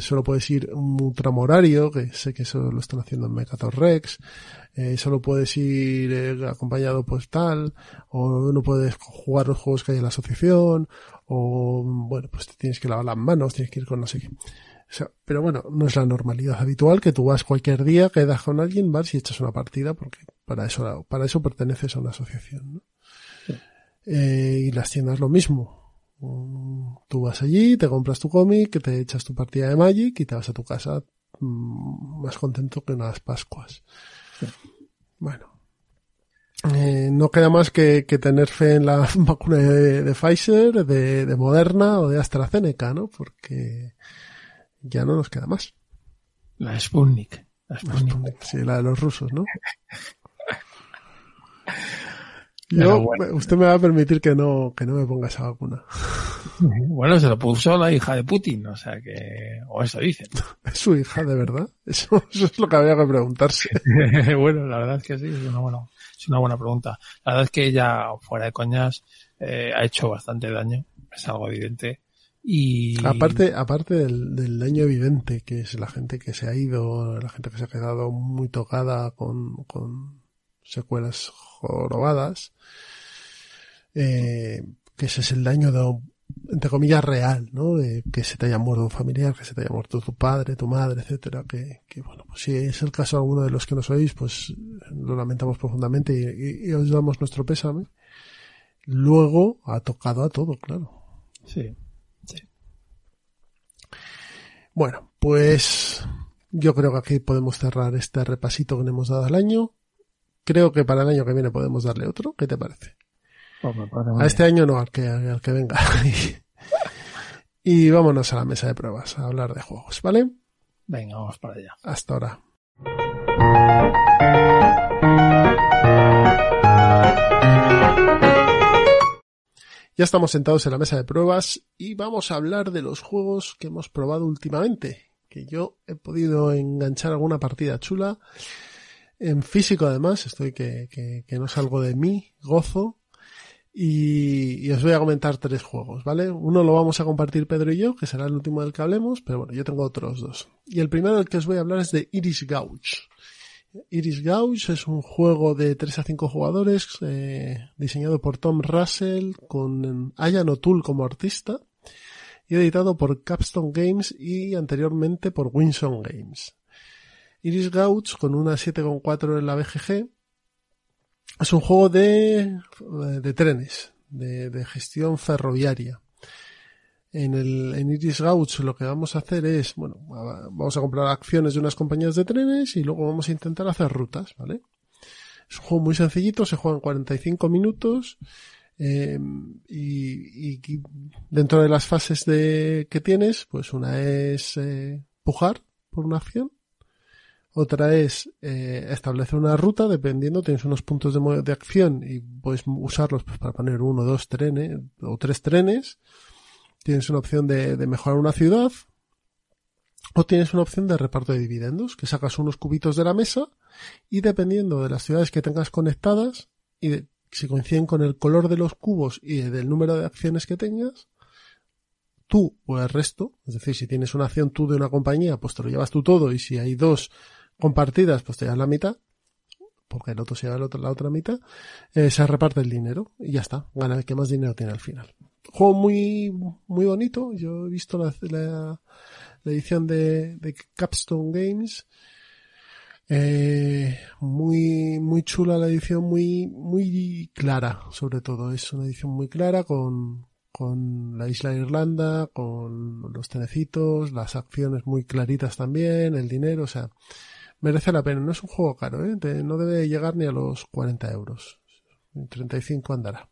solo puedes ir un tramo horario, que sé que eso lo están haciendo en Mecator Rex, eh, solo puedes ir eh, acompañado pues tal, o no puedes jugar los juegos que hay en la asociación, o bueno, pues te tienes que lavar las manos, tienes que ir con no sé qué. O sea, pero bueno, no es la normalidad habitual que tú vas cualquier día, quedas con alguien, vas y echas una partida, porque para eso, para eso perteneces a una asociación, ¿no? Eh, y las tiendas lo mismo. Tú vas allí, te compras tu cómic, te echas tu partida de Magic y te vas a tu casa mm, más contento que unas Pascuas. Bueno. Eh, no queda más que, que, tener fe en la <laughs> vacuna de, de Pfizer, de, de, Moderna o de AstraZeneca, ¿no? Porque ya no nos queda más. La Sputnik. La Sputnik. La Sputnik sí, la de los rusos, ¿no? <laughs> Yo, bueno. usted me va a permitir que no, que no me ponga esa vacuna. <laughs> Bueno, se lo puso la hija de Putin, o sea que, o eso dicen. <laughs> ¿Es su hija de verdad? Eso, eso es lo que habría que preguntarse. <laughs> bueno, la verdad es que sí, es una buena, es una buena pregunta. La verdad es que ella, fuera de coñas, eh, ha hecho bastante daño, es algo evidente. Y... Aparte, aparte del, del, daño evidente, que es la gente que se ha ido, la gente que se ha quedado muy tocada con, con secuelas jorobadas, eh, que ese es el daño de, entre comillas, real, ¿no? De que se te haya muerto un familiar, que se te haya muerto tu padre, tu madre, etcétera, que, que bueno, pues si es el caso de alguno de los que nos oís, pues lo lamentamos profundamente y, y, y os damos nuestro pésame. Luego ha tocado a todo, claro. Sí, sí. Bueno, pues yo creo que aquí podemos cerrar este repasito que le hemos dado al año. Creo que para el año que viene podemos darle otro. ¿Qué te parece? Pues a este año no, al que, al que venga. <laughs> y vámonos a la mesa de pruebas a hablar de juegos, ¿vale? Venga, vamos para allá. Hasta ahora. Ya estamos sentados en la mesa de pruebas y vamos a hablar de los juegos que hemos probado últimamente. Que yo he podido enganchar alguna partida chula. En físico además, estoy que, que, que no salgo de mí, gozo. Y, os voy a comentar tres juegos, ¿vale? Uno lo vamos a compartir Pedro y yo, que será el último del que hablemos, pero bueno, yo tengo otros dos. Y el primero del que os voy a hablar es de Iris Gouge. Iris Gouge es un juego de 3 a 5 jugadores eh, diseñado por Tom Russell con Ayan O'Toole como artista y editado por Capstone Games y anteriormente por Winson Games. Iris Gouge con una 7,4 en la BGG es un juego de, de trenes, de, gestión ferroviaria en Iris Gouge lo que vamos a hacer es, bueno, vamos a comprar acciones de unas compañías de trenes y luego vamos a intentar hacer rutas, ¿vale? Es un juego muy sencillito, se juega en 45 minutos eh, y, y, dentro de las fases de que tienes, pues una es eh, pujar por una acción, otra es eh, establecer una ruta, dependiendo, tienes unos puntos de, de acción y puedes usarlos pues, para poner uno, dos trenes o tres trenes. Tienes una opción de, de, mejorar una ciudad. O tienes una opción de reparto de dividendos, que sacas unos cubitos de la mesa y dependiendo de las ciudades que tengas conectadas y de, si coinciden con el color de los cubos y del número de acciones que tengas, tú o el resto, es decir, si tienes una acción tú de una compañía, pues te lo llevas tú todo y si hay dos compartidas, pues te llevas la mitad porque el otro se lleva la otra mitad, eh, se reparte el dinero y ya está, gana el que más dinero tiene al final juego muy, muy bonito. Yo he visto la, la, la edición de, de, Capstone Games. Eh, muy, muy chula la edición, muy, muy clara, sobre todo. Es una edición muy clara con, con la isla de Irlanda, con los tenecitos, las acciones muy claritas también, el dinero, o sea, merece la pena. No es un juego caro, ¿eh? no debe llegar ni a los 40 euros. 35 andará.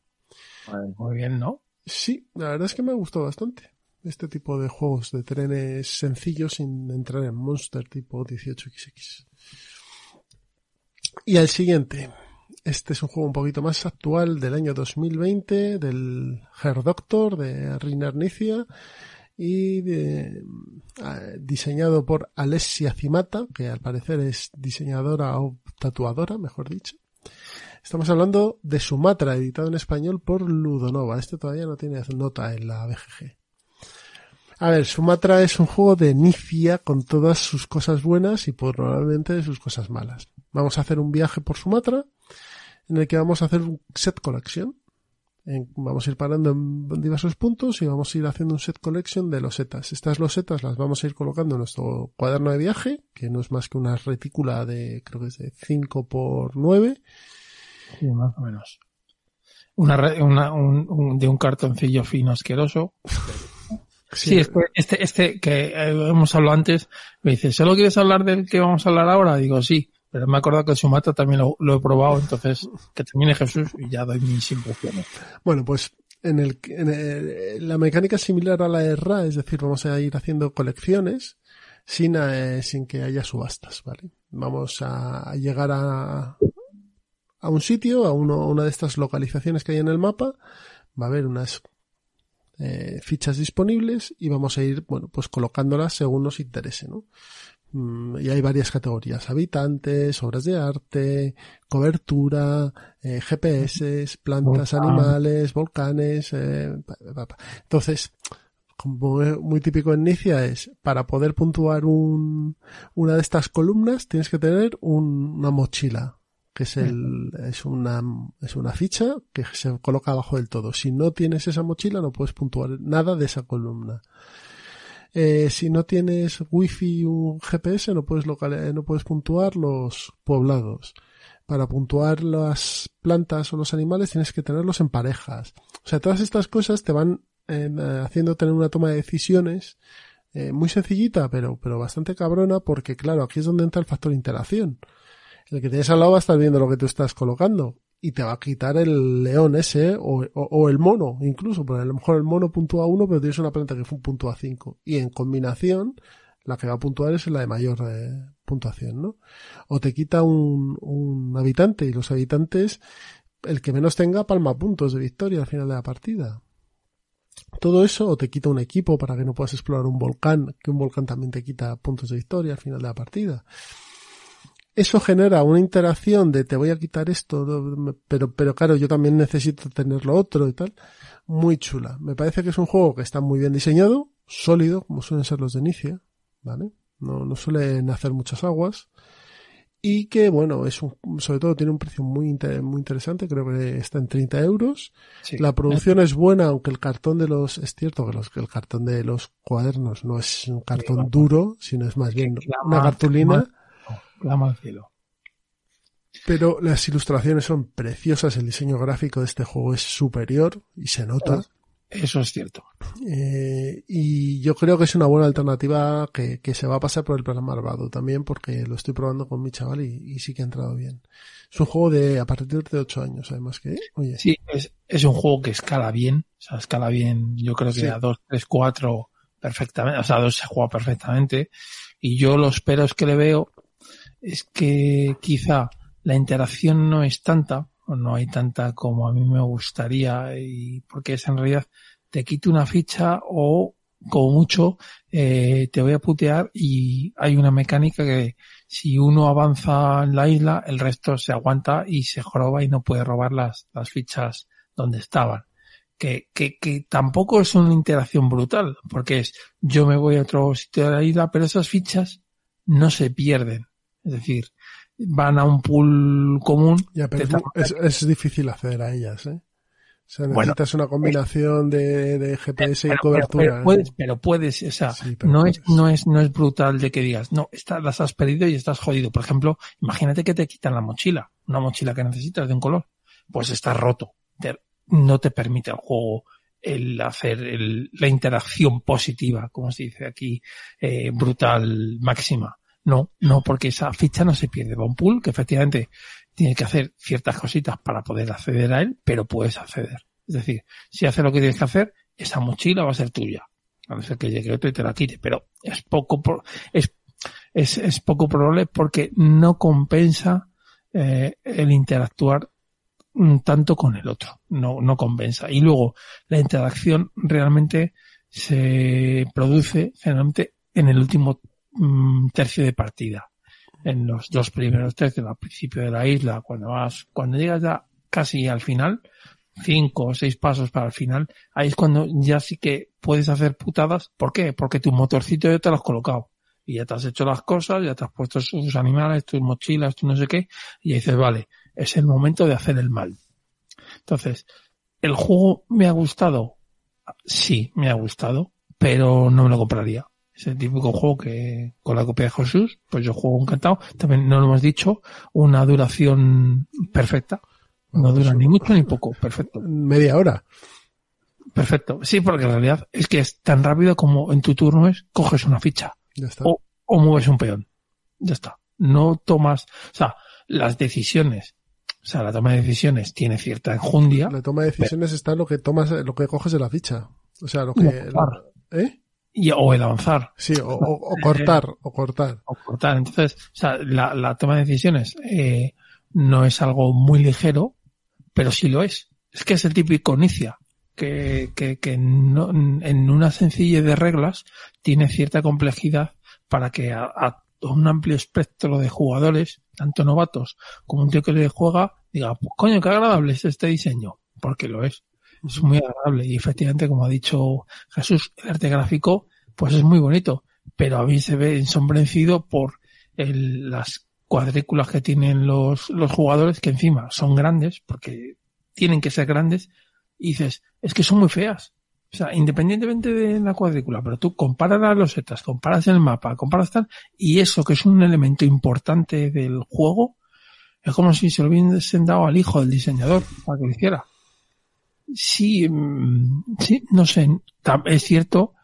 Muy bien, ¿no? Sí, la verdad es que me gustó bastante. Este tipo de juegos de trenes sencillos sin entrar en monster tipo 18XX. Y al siguiente. Este es un juego un poquito más actual del año 2020 del Her Doctor de Rinar Nicia y de, uh, diseñado por Alessia Cimata, que al parecer es diseñadora o tatuadora, mejor dicho. Estamos hablando de Sumatra, editado en español por Ludonova. Este todavía no tiene nota en la BGG. A ver, Sumatra es un juego de Nifia con todas sus cosas buenas y probablemente sus cosas malas. Vamos a hacer un viaje por Sumatra en el que vamos a hacer un set collection. Vamos a ir parando en diversos puntos y vamos a ir haciendo un set collection de losetas. Estas losetas las vamos a ir colocando en nuestro cuaderno de viaje, que no es más que una retícula de, creo que es de 5 por 9 Sí, más o menos. Una, una un, un, de un cartoncillo fino asqueroso. Sí, sí este, este, este, que hemos hablado antes, me dice, ¿solo quieres hablar del que vamos a hablar ahora? Digo, sí, Pero me he acordado que el Sumatra también lo, he probado, entonces que termine Jesús y ya doy mis impresiones. Bueno, pues en el, en el- la mecánica es similar a la de RA, es decir, vamos a ir haciendo colecciones sin, eh, sin que haya subastas, ¿vale? Vamos a, a llegar a, a un sitio, a uno, a una de estas localizaciones que hay en el mapa, va a haber unas eh, fichas disponibles y vamos a ir, bueno, pues colocándolas según nos interese, ¿no? Mm, Y hay varias categorías, habitantes, obras de arte, cobertura, eh, GPS, plantas, Volcán. animales, volcanes, eh, entonces, como es muy típico en Nicia es, para poder puntuar un, una de estas columnas tienes que tener un- una mochila, que es el, es una, es una ficha que se coloca abajo del todo. Si no tienes esa mochila no puedes puntuar nada de esa columna. Eh, si no tienes wifi y un GPS no puedes local, eh, no puedes puntuar los poblados. Para puntuar las plantas o los animales tienes que tenerlos en parejas. O sea, todas estas cosas te van eh, haciendo tener una toma de decisiones eh, muy sencillita, pero, pero bastante cabrona, porque claro, aquí es donde entra el factor interacción. El que tienes al lado va viendo lo que tú estás colocando y te va a quitar el león ese o, o- el mono, incluso, porque a lo mejor el mono puntúa uno, pero tienes una planta que fue un puntúa cinco. Y en combinación, la que va a puntuar es la de mayor eh, puntuación, ¿no? O te quita un, un habitante y los habitantes, el que menos tenga palma puntos de victoria al final de la partida. Todo eso o te quita un equipo para que no puedas explorar un volcán, que un volcán también te quita puntos de victoria al final de la partida. Eso genera una interacción de te voy a quitar esto, pero, pero claro, yo también necesito tener lo otro y tal. Muy chula. Me parece que es un juego que está muy bien diseñado, sólido, como suelen ser los de Inicia, ¿vale? No, no suelen hacer muchas aguas. Y que, bueno, es un, sobre todo tiene un precio muy, inter- muy interesante, creo que está en 30 euros. Sí. La producción es buena, aunque el cartón de los, es cierto que, los, que el cartón de los cuadernos no es un cartón duro, sino es más bien una cartulina, Clama al cielo. pero las ilustraciones son preciosas, el diseño gráfico de este juego es superior y se nota. Eso es cierto. Eh, y yo creo que es una buena alternativa que, que se va a pasar por el programa Arvado también, porque lo estoy probando con mi chaval y, y sí que ha entrado bien. Es un juego de a partir de 8 años, además que, oye, Sí, es, es un juego que escala bien. O sea, escala bien, yo creo que Sí. a 2, 3, 4 perfectamente. O sea, a 2 se juega perfectamente. Y yo los peros que le veo es que quizá la interacción no es tanta, o no hay tanta como a mí me gustaría, y porque es en realidad te quito una ficha o como mucho eh, te voy a putear y hay una mecánica que si uno avanza en la isla el resto se aguanta y se joroba y no puede robar las, las fichas donde estaban. Que, que, que tampoco es una interacción brutal, porque es yo me voy a otro sitio de la isla, pero esas fichas no se pierden. Es decir, van a un pool común. ya, pero te es, mu- es, es difícil acceder a ellas, ¿eh? O sea, Bueno, necesitas una combinación de, de GPS y cobertura. pero ¿eh? puedes, pero puedes, o sea, Sí, pero no es, no es, no es brutal de que digas, no, esta, las has perdido y estás jodido. Por ejemplo, imagínate que te quitan la mochila, una mochila que necesitas de un color, pues estás roto. Te- no te permite el juego el hacer el- la interacción positiva, como se dice aquí, eh, brutal máxima. No, no, porque esa ficha no se pierde. Va un pool que efectivamente tiene que hacer ciertas cositas para poder acceder a él, pero puedes acceder. Es decir, si haces lo que tienes que hacer, esa mochila va a ser tuya. A no ser que llegue otro y te la quite, pero es poco, es, es, es poco probable porque no compensa eh, el interactuar mm, tanto con el otro. No, no compensa. Y luego, la interacción realmente se produce generalmente en el último tercio de partida. En los dos primeros tercios, al principio de la isla, cuando vas, cuando llegas ya casi al final, cinco o seis pasos para el final, ahí es cuando ya sí que puedes hacer putadas. ¿Por qué? Porque tu motorcito ya te lo has colocado. Y ya te has hecho las cosas, ya te has puesto tus animales, tus mochilas, tu no sé qué, y dices, vale, es el momento de hacer el mal. Entonces, ¿el juego me ha gustado? Sí, me ha gustado, pero no me lo compraría. Es el típico juego que con la copia de Jesús, pues yo juego encantado. También no lo hemos dicho, una duración perfecta. No dura ni mucho ni poco, perfecto. Media hora. Perfecto. Sí, porque en realidad es que es tan rápido como en tu turno es, coges una ficha Ya está. o, o mueves un peón. Ya está. no tomas, o sea, las decisiones, o sea, la toma de decisiones tiene cierta enjundia. La toma de decisiones está en lo que tomas, lo que coges de la ficha. O sea, lo que. ¿eh? Y, o el avanzar. Sí, o, o- o cortar, o cortar. o cortar. Entonces, o sea, la, la toma de decisiones eh, no es algo muy ligero, pero sí lo es. Es que es el típico Nicia, que, que, que no, en una sencillez de reglas tiene cierta complejidad para que a, a un amplio espectro de jugadores, tanto novatos como un tío que le juega, diga, pues coño, qué agradable es este diseño, porque lo es. Es muy agradable y efectivamente, como ha dicho Jesús, el arte gráfico, pues es muy bonito, pero a mí se ve ensombrecido por el- las cuadrículas que tienen los, los jugadores que encima son grandes, porque tienen que ser grandes, y dices, es que son muy feas. O sea, independientemente de la cuadrícula, pero tú comparas las losetas, comparas el mapa, comparas tal, y eso que es un elemento importante del juego, es como si se lo hubiesen dado al hijo del diseñador para que lo hiciera. Sí, mm, sí, no sé, es cierto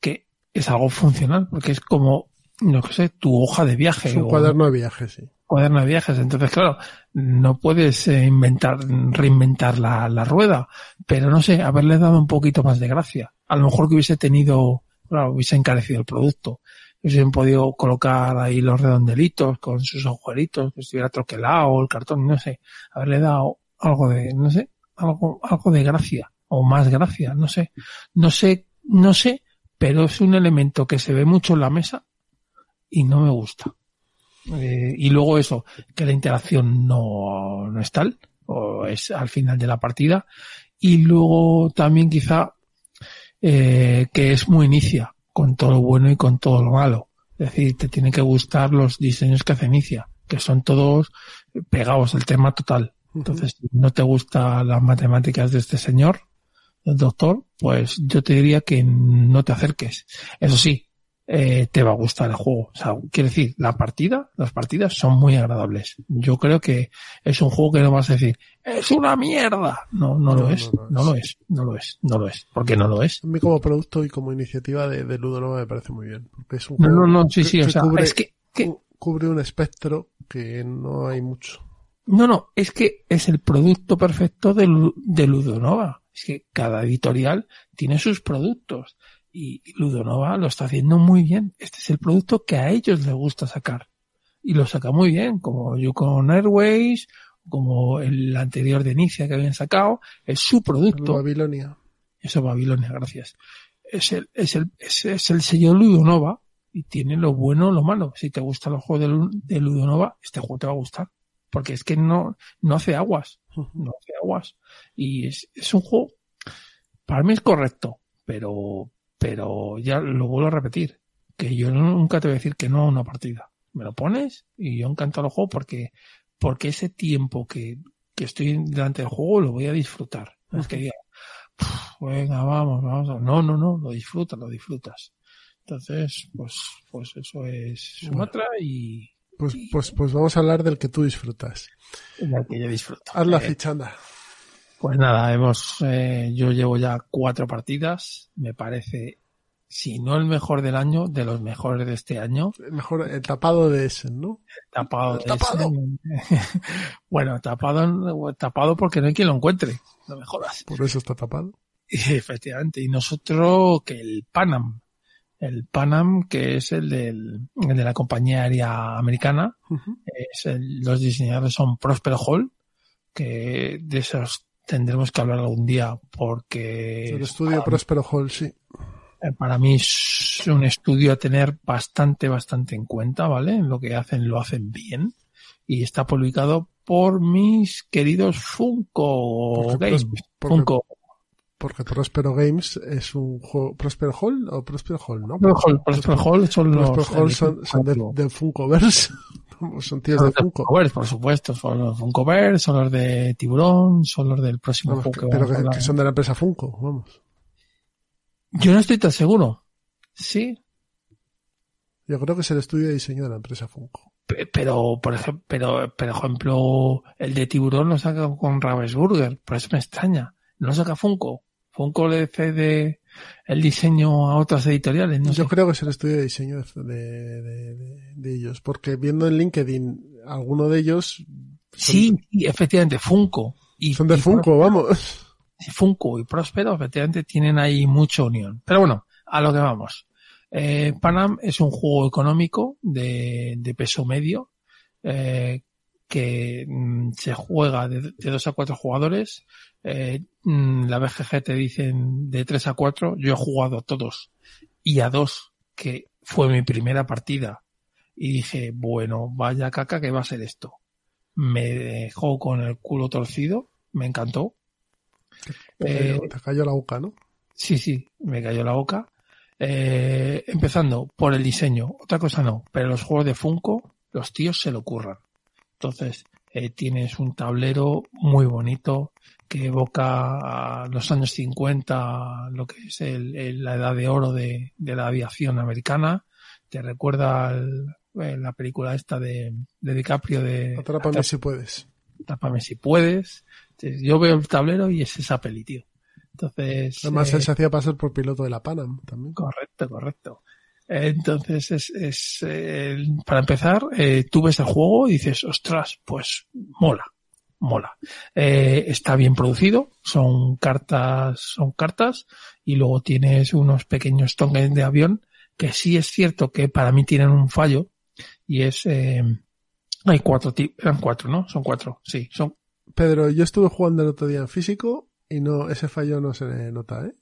que es algo funcional, porque es como, no sé, tu hoja de viaje Es un o cuaderno de viaje, sí. cuaderno de viajes. Entonces, claro, no puedes eh, inventar, reinventar la, la rueda, pero no sé, haberle dado un poquito más de gracia. A lo mejor que hubiese tenido, claro, hubiese encarecido el producto. Hubiesen podido colocar ahí los redondelitos con sus agujeritos, que estuviera troquelado, el cartón, no sé, haberle dado algo de, no sé, algo, algo de gracia, o más gracia, no sé. No sé, no sé, pero es un elemento que se ve mucho en la mesa y no me gusta. Eh, y luego eso, que la interacción no, no es tal, o es al final de la partida. Y luego también quizá eh, que es muy inicia, con todo lo bueno y con todo lo malo. Es decir, te tienen que gustar los diseños que hace inicia, que son todos pegados al tema total. Entonces, si no te gustan las matemáticas de este señor, el doctor, pues yo te diría que no te acerques. Eso sí, eh, te va a gustar el juego. O sea, quiere decir, la partida, las partidas son muy agradables. Yo creo que es un juego que no vas a decir, es una mierda. No, no, No, lo es, no lo no lo es, no lo es, no lo es, porque no lo es. A mí como producto y como iniciativa de, de Ludonova me parece muy bien. Porque es un No, juego no, no, sí, que- sí, o sea, cubre, es que, que- cu- cubre un espectro que no hay mucho. No, no, es que es el producto perfecto de, de Ludonova. Es que cada editorial tiene sus productos y Ludonova lo está haciendo muy bien. Este es el producto que a ellos les gusta sacar y lo saca muy bien, como Yukon Airways, como el anterior de Inicia que habían sacado, es su producto. Babilonia. Eso es Babilonia, gracias. Es el, es el, es, es el sello Ludonova y tiene lo bueno lo malo. Si te gustan los juegos de, de Ludonova, este juego te va a gustar. Porque es que no, no hace aguas. No hace aguas. Y es, es un juego, para mí es correcto, pero, pero ya lo vuelvo a repetir, que yo nunca te voy a decir que no a una partida. Me lo pones y yo encanto el juego porque, porque ese tiempo que, que estoy delante del juego lo voy a disfrutar. No es que diga, "Puf, venga, vamos, vamos. No, no, no, lo disfrutas, lo disfrutas. Entonces, pues, pues eso es Sumatra y Pues, pues, pues vamos a hablar del que tú disfrutas. la que yo disfruto. Haz la Eh, fichanda. Pues nada, hemos, eh, yo llevo ya cuatro partidas. Me parece, si no el mejor del año, de los mejores de este año. Mejor el tapado de ese, ¿no? Tapado. El tapado. de ese. <laughs> bueno, tapado, tapado porque no hay quien lo encuentre. No me jodas. Por eso está tapado. <laughs> Efectivamente. Y nosotros que el Panam. El Panam, que es el, del, el de la compañía aérea americana. Es el- los diseñadores son Prosper Hall, que de esos tendremos que hablar algún día porque El estudio Próspero Hall, sí. eh, para mí es un estudio a tener bastante, bastante en cuenta, ¿vale? Lo que hacen lo hacen bien y está publicado por mis queridos Funko Porque Games. Porque- Funko. Porque Próspero Games es un juego. ¿Próspero Hall o Próspero Hall, no? Prosper Hall, son los Próspero Hall son, son de, de Funkoverse. <laughs> son tíos son de de Funko. Funkoverse, por supuesto, son los Funkoverse, son los de Tiburón, son los del próximo Vamos, juego que pero que, son de la empresa Funko, vamos. Yo no estoy tan seguro. Sí, Yo creo que es el estudio de diseño de la empresa Funko. Pe- Pero, por ejemplo, pero, por ejemplo, el de tiburón lo saca con Ravensburger, por eso me extraña. No saca Funko. Funko le cede el diseño a otras editoriales. No Yo sé. creo que es el estudio de diseño de, de, de- de ellos, porque viendo en LinkedIn, alguno de ellos Sí, sí, efectivamente, Funko. Y, son de y Funko, vamos. Funko y Próspero, efectivamente, tienen ahí mucha unión. Pero bueno, a lo que vamos. Eh, Panam es un juego económico de, de peso medio, eh, que mm, se juega de, de 2 a 4 jugadores. Eh, mm, la BGG te dicen de 3 a 4. Yo he jugado a todos y a dos, que fue mi primera partida. Y dije, bueno, vaya caca que va a ser esto. Me dejó con el culo torcido, me encantó. Te Eh, cayó, te cayó la boca, ¿no? Sí, sí, me cayó la boca. Eh, empezando por el diseño, otra cosa no, pero los juegos de Funko, los tíos se lo curran. Entonces, eh, tienes un tablero muy bonito que evoca a los años 50, lo que es el- el- la edad de oro de, de la aviación americana. Te recuerda al- eh, la película esta de, de DiCaprio de Atrápame si puedes. Atrápame si puedes. Entonces, Yo veo el tablero y es esa peli, tío. Entonces, Además, eh, él se hacía pasar por piloto de la Panam también. Correcto, correcto. Entonces, es, es eh, para empezar, eh, tú ves el juego y dices, ostras, pues mola, mola. Eh, está bien producido, son cartas, son cartas, y luego tienes unos pequeños tokens de avión que sí es cierto que para mí tienen un fallo, y es, eh, hay cuatro, eran cuatro, ¿no? Son cuatro, sí, son Pedro, yo estuve jugando el otro día en físico y no, ese fallo no se nota, ¿eh?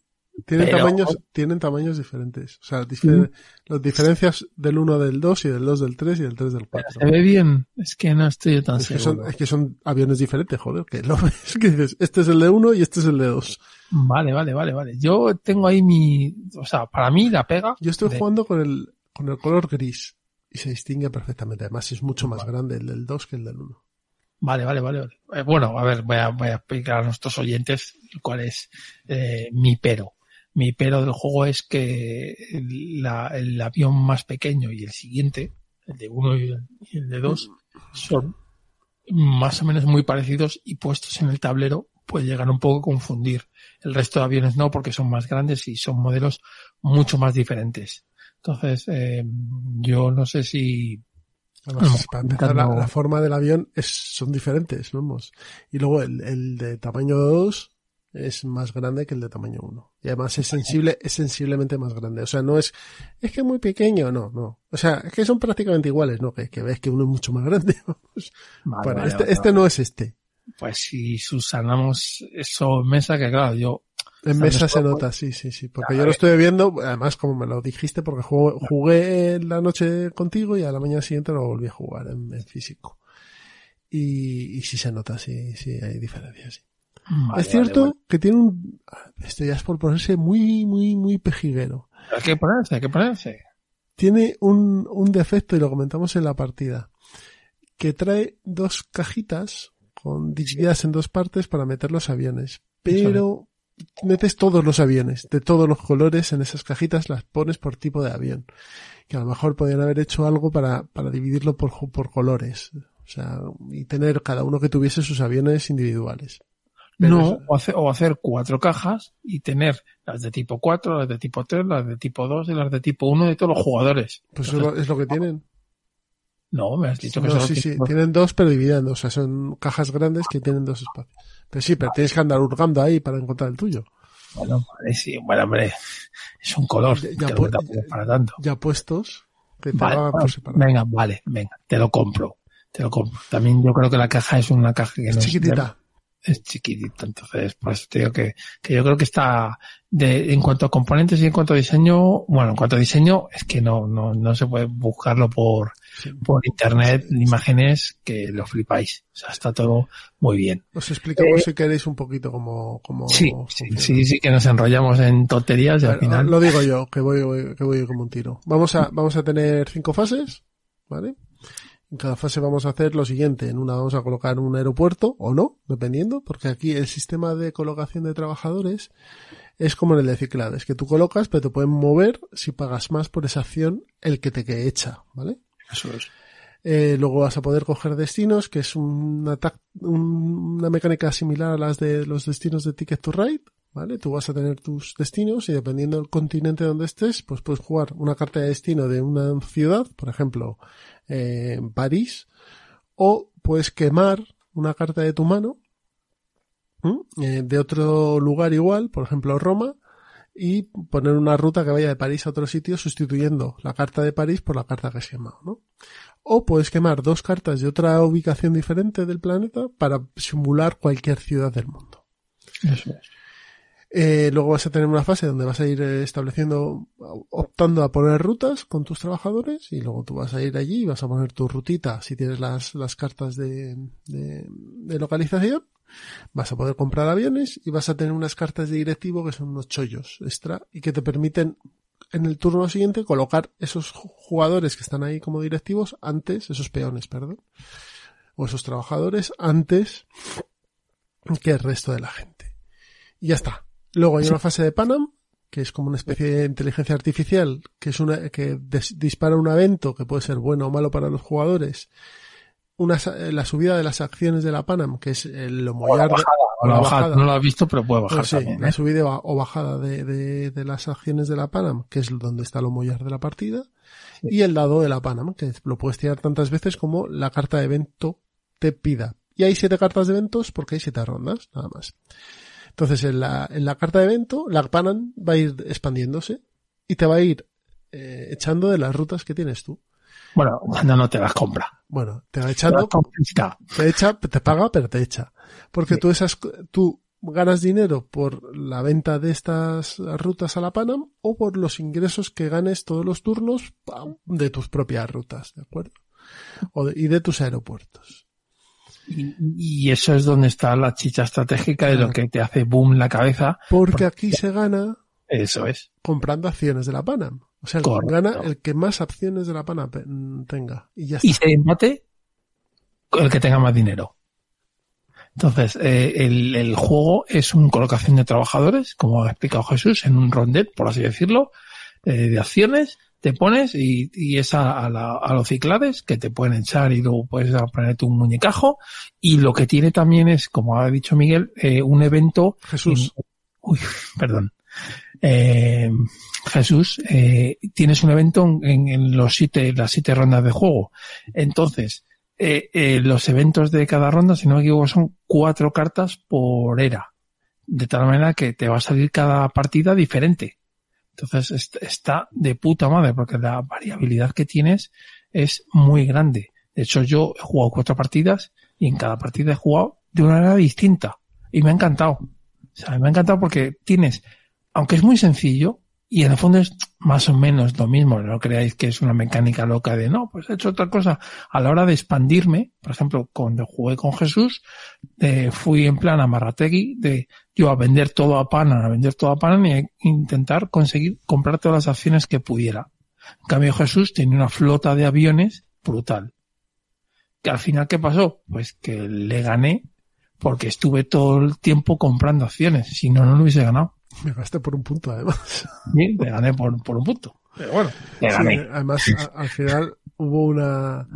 Tienen Pero- tamaños, tienen tamaños diferentes. O sea, difer- las diferencias del 1 del 2 y del 2 del 3 y del 3 del 4. se ve bien, es que no estoy yo tan Es que, seguro. son, es que son aviones diferentes, joder, que lo <laughs> ves, que dices, este es el de 1 y este es el de 2. Vale, vale, vale, vale. Yo tengo ahí mi, o sea, para mí la pega. Yo estoy de- jugando con el, con el color gris y se distingue perfectamente. Además, es mucho más grande el del 2 que el del 1. Vale, vale, vale, vale. Eh, bueno, a ver, voy a, voy a explicar a nuestros oyentes cuál es eh, mi pero. Mi pero del juego es que la- el avión más pequeño y el siguiente, el de uno y el, y el de dos, son más o menos muy parecidos y puestos en el tablero puede llegar un poco a confundir. El resto de aviones no, porque son más grandes y son modelos mucho más diferentes. Entonces, eh, yo no sé si para empezar, la, forma del avión es, son diferentes, vamos. Y luego el, el de tamaño 2 es más grande que el de tamaño 1. Y además es sensible, es sensiblemente más grande. O sea, no es, es que es muy pequeño, no, no. O sea, es que son prácticamente iguales, ¿no? Que, que ves que uno es mucho más grande. <laughs> Vale, bueno, vale, este, vale, este no es este. pues si subsanamos eso en mesa, que claro, yo En ¿Sabes mesa se cómo? nota, sí, sí, sí. Porque yo lo estoy viendo, además como me lo dijiste, porque jugué, jugué la noche contigo y a la mañana siguiente lo volví a jugar en, en físico. Y, y sí se nota, sí, sí, hay diferencias. sí. Vale, es cierto vale, que tiene un... Esto ya es por ponerse muy, muy, muy pejiguero. Hay que ponerse, hay que ponerse. Tiene un, un defecto, y lo comentamos en la partida, que trae dos cajitas con divididas en dos partes para meter los aviones. Pero metes todos los aviones, de todos los colores en esas cajitas, las pones por tipo de avión. Que a lo mejor podrían haber hecho algo para, para dividirlo por, por colores. O sea, y tener cada uno que tuviese sus aviones individuales. Pero No, eso- o hacer, o hacer cuatro cajas y tener las de tipo 4, las de tipo 3, las de tipo 2 y las de tipo 1 de todos los jugadores. Pues eso es lo- que tienen. No, me has dicho que No, solo sí, sí, tiene- tienen dos, pero divididas dos. O sea, son cajas grandes que tienen dos espacios. Pero sí, pero tienes que andar hurgando ahí para encontrar el tuyo. Bueno, vale, sí, bueno, hombre, es un color. Ya- ya pu- para tanto. Ya puestos, que te Vale, lo hagan bueno, por separado. venga, vale, venga, te lo compro. Te lo compro. También yo creo que la caja es una caja que Es no chiquitita. Es chiquitito, entonces pues te digo que, que yo creo que está de, en cuanto a componentes y en cuanto a diseño, bueno, en cuanto a diseño es que no, no, no se puede buscarlo por, Sí. por internet, imágenes que lo flipáis. O sea, está todo muy bien. Os explicamos Eh, si queréis un poquito cómo, cómo Sí, sí, sí, sí que nos enrollamos en tonterías y al final. Lo digo yo, que voy, voy- que voy como un tiro. Vamos a, vamos a tener cinco fases, ¿vale? En cada fase vamos a hacer lo siguiente. En una vamos a colocar un aeropuerto, o no, dependiendo, porque aquí el sistema de colocación de trabajadores es como en el de Ciclad, es que tú colocas, pero te pueden mover si pagas más por esa acción el que te que echa, ¿vale? Eso es. Eh, luego vas a poder coger destinos, que es una, una mecánica similar a las de los destinos de Ticket to Ride, ¿vale? Tú vas a tener tus destinos y dependiendo del continente donde estés, pues puedes jugar una carta de destino de una ciudad, por ejemplo, eh, París, o puedes quemar una carta de tu mano eh, de otro lugar igual, por ejemplo Roma, y poner una ruta que vaya de París a otro sitio sustituyendo la carta de París por la carta que has quemado, ¿no? O puedes quemar dos cartas de otra ubicación diferente del planeta para simular cualquier ciudad del mundo. Eso es. Eh, luego vas a tener una fase donde vas a ir eh, estableciendo, optando a poner rutas con tus trabajadores y luego tú vas a ir allí y vas a poner tu rutita si tienes las, las cartas de, de, de localización. Vas a poder comprar aviones y vas a tener unas cartas de directivo que son unos chollos extra y que te permiten en el turno siguiente colocar esos jugadores que están ahí como directivos antes, esos peones, perdón, o esos trabajadores antes que el resto de la gente. Y ya está. Luego hay una fase de Panam, que es como una especie de inteligencia artificial, que es una, que des- dispara un evento que puede ser bueno o malo para los jugadores. Una, sa- la subida de las acciones de la Panam, que es el O la mollar de- bajada, o la bajada. bajada. No lo has visto, pero puede bajar Bueno, sí, también. la ¿eh? subida o bajada de, de, de las acciones de la Panam, que es donde está lo mollar de la partida, y el dado de la Panam, que lo puedes tirar tantas veces como la carta de evento te pida. Y hay siete cartas de eventos porque hay siete rondas, nada más. Entonces, en la, en la carta de evento, la Panam va a ir expandiéndose y te va a ir eh, echando de las rutas que tienes tú. Bueno, no, no te las compra. Bueno, te va echando te echa, te paga, pero te echa. Porque tú esas, tú ganas dinero por la venta de estas rutas a la Panam o por los ingresos que ganes todos los turnos de tus propias rutas, ¿de acuerdo? O de- y de tus aeropuertos. Y, y eso es donde está la chicha estratégica de lo que te hace boom la cabeza. Porque aquí se gana Eso es. comprando acciones de la Panam. O sea, Correcto. gana el que más acciones de la Panam tenga. Y ya está. Y se empate con el que tenga más dinero. Entonces, eh, el, el juego es una colocación de trabajadores, como ha explicado Jesús, en un rondet, por así decirlo, eh, de acciones, te pones y, y es a, a la- a los ciclades que te pueden echar y luego puedes ponerte un muñecajo. Y lo que tiene también es, como ha dicho Miguel, eh, un evento Jesús. Uy, <laughs> perdón. Eh, Jesús, eh, tienes un evento en, en los siete, las siete rondas de juego. Entonces, eh, los eventos de cada ronda, si no me equivoco, son cuatro cartas por era. De tal manera que te va a salir cada partida diferente. Entonces, est- está de puta madre, porque la variabilidad que tienes es muy grande. De hecho, yo he jugado cuatro partidas y en cada partida he jugado de una manera distinta. Y me ha encantado. O sea, me ha encantado porque tienes, aunque es muy sencillo, y en el fondo es más o menos lo mismo, no creáis que es una mecánica loca de no, pues he hecho otra cosa. A la hora de expandirme, por ejemplo, cuando jugué con Jesús, eh, fui en plan a Marrategui de yo a vender todo a Panan, a vender todo a Panan y a intentar conseguir comprar todas las acciones que pudiera. En cambio Jesús tenía una flota de aviones brutal. Que al final, ¿qué pasó? Pues que le gané porque estuve todo el tiempo comprando acciones. Si no, no lo hubiese ganado. Me gasté por un punto, además. Bien, le gané por, por un punto. Pero bueno, le Sí, gané. además, al final hubo una,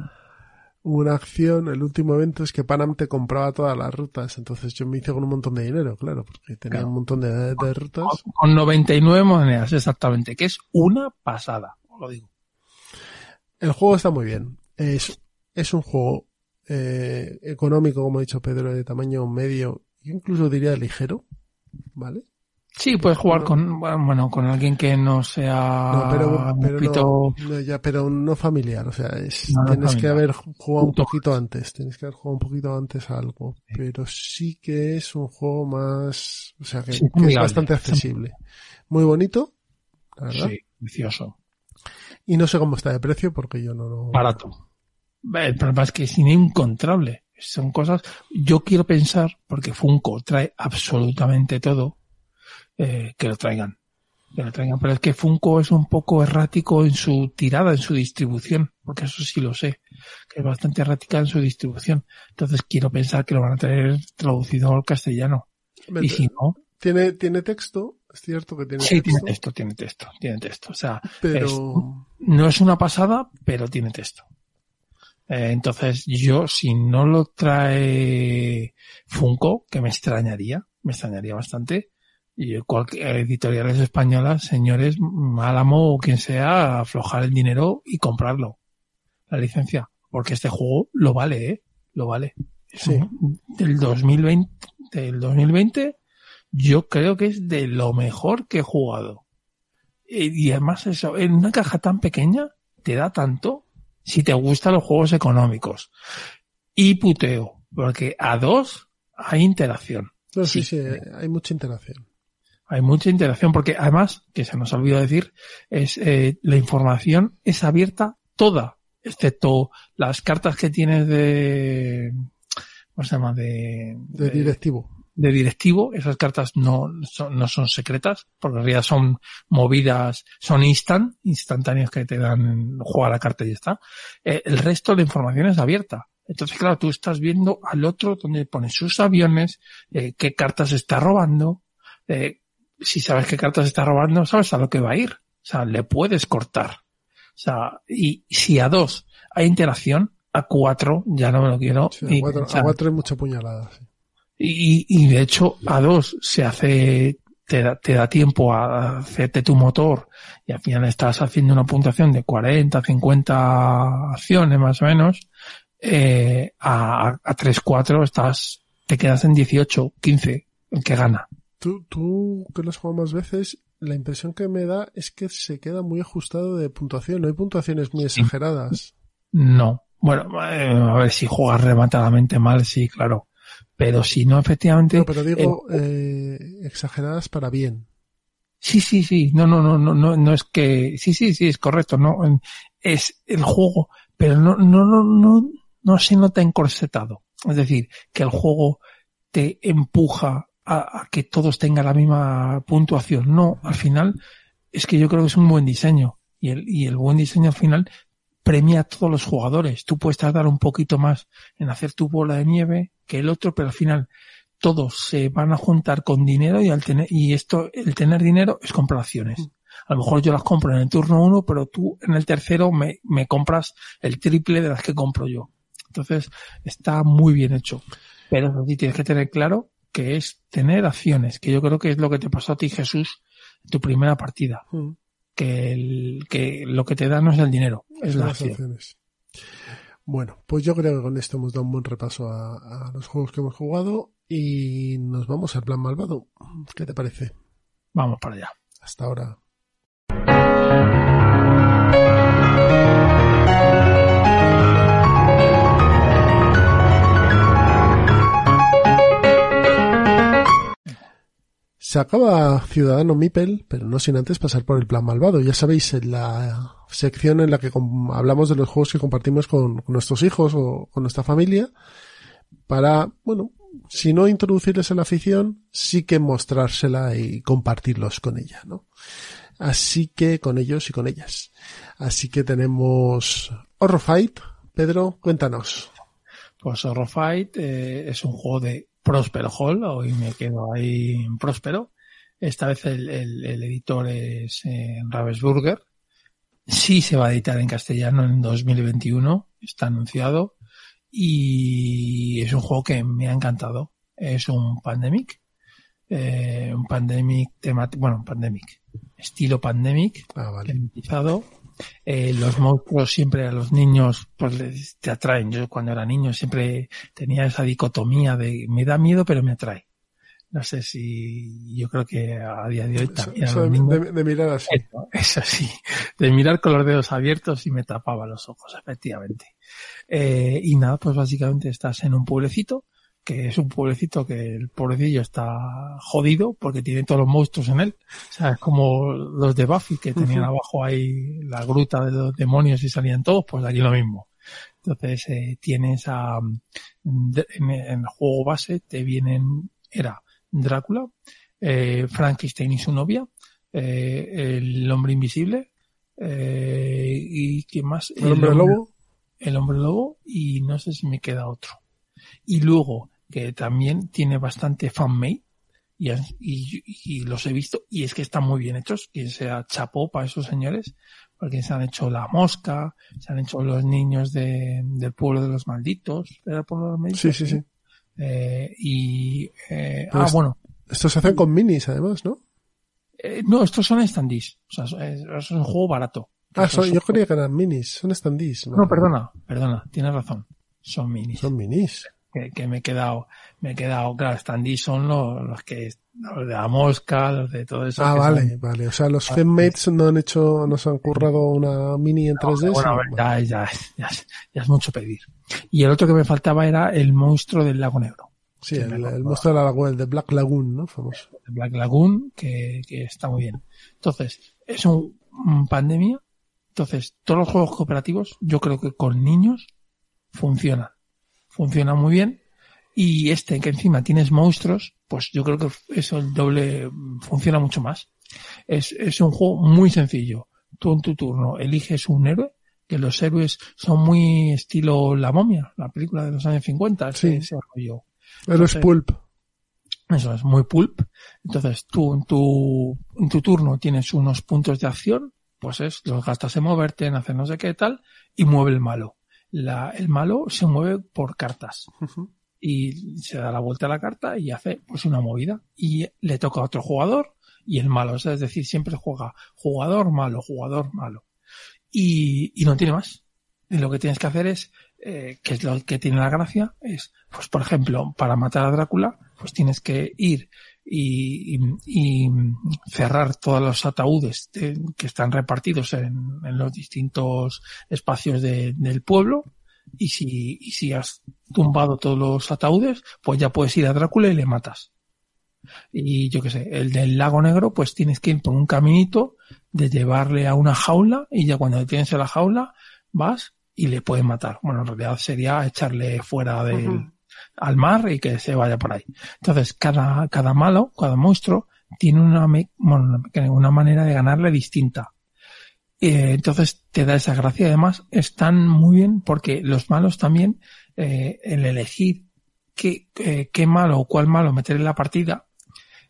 una acción, el último evento es que Panam te compraba todas las rutas, entonces yo me hice con un montón de dinero, claro, porque tenía Claro. un montón de, de rutas. Con 99 monedas, exactamente, que es una pasada. Os lo digo. El juego está muy bien. Es, es un juego eh, económico, como ha dicho Pedro, de tamaño medio, incluso diría ligero, ¿vale? Sí, puedes jugar con, bueno, con alguien que no sea No, pero, un poquito- no, no, ya, pero no familiar, o sea, es, tienes que haber jugado un poquito antes, tienes que haber jugado un poquito antes a algo, pero sí que es un juego más, o sea, que, Sí, que es bastante accesible. Muy bonito, la verdad, Sí, vicioso. y no sé cómo está de precio porque yo no lo... Barato. El problema es que es inencontrable. Son cosas, yo quiero pensar, porque Funko trae absolutamente todo, eh, que lo traigan. Que lo traigan. Pero es que Funko es un poco errático en su tirada, en su distribución, porque eso sí lo sé, que es bastante errática en su distribución. Entonces quiero pensar que lo van a traer traducido al castellano. Y si no, Tiene, tiene texto, es cierto que tiene sí, tiene texto, texto, tiene texto, tiene texto. O sea, pero... es- no es una pasada, pero tiene texto. Eh, entonces, yo, si no lo trae Funko, que me extrañaría, me extrañaría bastante, Y cualquier editoriales españolas, señores, Álamo o quien sea, aflojar el dinero y comprarlo. La licencia. Porque este juego lo vale, ¿eh? Lo vale. Sí. Del 2020, del 2020, yo creo que es de lo mejor que he jugado. Y y además eso, en una caja tan pequeña, te da tanto si te gustan los juegos económicos. Y puteo, porque a dos hay interacción. No, sí, Sí. sí, hay mucha interacción. Hay mucha interacción porque además, que se nos ha olvidado decir, es eh, la información es abierta toda, excepto las cartas que tienes de ¿cómo se llama? de, De directivo. de directivo, esas cartas no son, no son secretas, porque en realidad son movidas, son instant, instantáneas que te dan jugar la carta y ya está. Eh, el resto de la información es abierta. Entonces, claro, tú estás viendo al otro donde pone sus aviones, eh, qué cartas está robando, eh, si sabes qué cartas está robando, sabes a lo que va a ir. O sea, le puedes cortar. O sea, y si a dos hay interacción, a cuatro ya no me lo quiero. Sí, a, cuatro, pensar. a cuatro hay mucha puñalada. sí. Y, y de hecho, a dos se hace, te da, te da tiempo a hacerte tu motor y al final estás haciendo una puntuación de 40, 50 acciones más o menos. Eh, a, a 3, 4 estás, te quedas en 18, 15, el que gana. Tú, tú que lo has jugado más veces, la impresión que me da es que se queda muy ajustado de puntuación. No hay puntuaciones muy exageradas. No. Bueno, eh, a ver si juegas rematadamente mal, sí, claro. Pero si no, efectivamente. No, pero digo eh, exageradas para bien. Sí, sí, sí. No, no, no, no, no, no es que. Sí, sí, sí, es correcto. No, es el juego, pero no, no, no, no, no se nota encorsetado. Es decir, que el juego te empuja a, que todos tengan la misma puntuación. No, al final es que yo creo que es un buen diseño y el, y el buen diseño al final premia a todos los jugadores. Tú puedes tardar un poquito más en hacer tu bola de nieve que el otro, pero al final todos se van a juntar con dinero y al tener, y esto, el tener dinero es comprar acciones. A lo mejor yo las compro en el turno uno, pero tú en el tercero me, me compras el triple de las que compro yo. Entonces, está muy bien hecho. Pero sí tienes que tener claro que es tener acciones, que yo creo que es lo que te pasó a ti, Jesús, en tu primera partida. Mm. Que, el, que lo que te da no es el dinero, es Son la las acción. acciones. Bueno, pues yo creo que con esto hemos dado un buen repaso a, a los juegos que hemos jugado y nos vamos al plan malvado. ¿Qué te parece? Vamos para allá. Hasta ahora. Se acaba Ciudadano Mipel, pero no sin antes pasar por el plan malvado. Ya sabéis, en la sección en la que hablamos de los juegos que compartimos con, con nuestros hijos o con nuestra familia, para, bueno, si no introducirles en la afición, sí que mostrársela y compartirlos con ella, ¿no? Así que con ellos y con ellas. Así que tenemos Horror Fight. Pedro, cuéntanos. Pues Horror Fight eh, es un juego de Próspero Hall, hoy me quedo ahí en Próspero. Esta vez el, el- el editor es eh, Ravensburger. Sí se va a editar en castellano en 2021, está anunciado. Y es un juego que me ha encantado. Es un Pandemic. eh, un Pandemic temático, bueno, un Pandemic. Estilo Pandemic Ah, vale. tematizado. Eh, los monstruos siempre a los niños pues les- te atraen. Yo cuando era niño siempre tenía esa dicotomía de me da miedo pero me atrae. No sé si yo creo que a día de hoy también eso de, de- de mirar así. eso, eso sí, de mirar con los dedos abiertos y me tapaba los ojos, efectivamente. Eh, y nada, pues básicamente estás en un pueblecito, que es un pueblecito que el pobrecillo está jodido porque tiene todos los monstruos en él. O sea, es como los de Buffy que tenían abajo ahí la gruta de los demonios y salían todos, pues aquí lo mismo. Entonces eh, tienes a de- en, en el juego base te vienen era Drácula, eh, Frankenstein y su novia, eh, el hombre invisible eh, y quién más El hombre lobo. el hombre lobo y no sé si me queda otro y luego que también tiene bastante fanmade y, y, y los he visto y es que están muy bien hechos quien sea chapó para esos señores porque se han hecho la mosca se han hecho los niños de, del pueblo de los malditos ¿Era el pueblo de los malditos? Sí, sí, sí. Eh, y eh, Pero ah bueno Estos se hacen con minis, además, ¿no? Eh, no, estos son standees. O sea, es, un juego barato. Ah, son- yo creía que eran minis, son standees. No, perdona, perdona, tienes razón. Son minis. Son minis. Que, que me he quedado, me he quedado, claro, standees son los, los que, los de la mosca, los de todo eso. Ah, vale, son- vale. O sea, los Femmates no han hecho, no se han currado una mini en 3D. Bueno, a ver, ya, ya, ya, es- ya es mucho pedir. Y el otro que me faltaba era el monstruo del lago negro. Sí, el, monstruo de la laguna, el de Black Lagoon, ¿no? Famoso. el Black Lagoon, que, que está muy bien. Entonces, es un, un pandemia. Entonces, todos los juegos cooperativos, yo creo que con niños funcionan. Funcionan muy bien. Y este, que encima tienes monstruos, pues yo creo que eso el doble funciona mucho más. Es, es un juego muy sencillo. Tú en tu turno eliges un héroe, que los héroes son muy estilo La momia, la película de los años 50, ese, Sí. ese rollo. Eres Entonces- Pulp. Eso es muy pulp. Entonces tú en tu, en tu turno tienes unos puntos de acción, pues es, los gastas en moverte, en hacer no sé qué tal, y mueve el malo. La, el malo se mueve por cartas. Y se da la vuelta a la carta y hace pues una movida. Y le toca a otro jugador y el malo. O sea, es decir, siempre juega jugador malo, jugador malo. Y, y no tiene más. Y lo que tienes que hacer es, eh, que es lo que tiene la gracia, es, pues por ejemplo, para matar a Drácula, pues tienes que ir y, cerrar todos los ataúdes de- que están repartidos en, los distintos espacios de- del pueblo. Y si, si has tumbado todos los ataúdes, pues ya puedes ir a Drácula y le matas. Y yo qué sé, el del lago negro, pues tienes que ir por un caminito de llevarle a una jaula y ya cuando tienes en la jaula vas y le puedes matar. Bueno, en realidad sería echarle fuera del. Al mar y que se vaya por ahí. Entonces, cada, cada malo, cada monstruo, tiene una, una manera de ganarle distinta. Eh, entonces te da esa gracia. Además, están muy bien porque los malos también, eh, el elegir qué, eh, qué malo o cuál malo meter en la partida,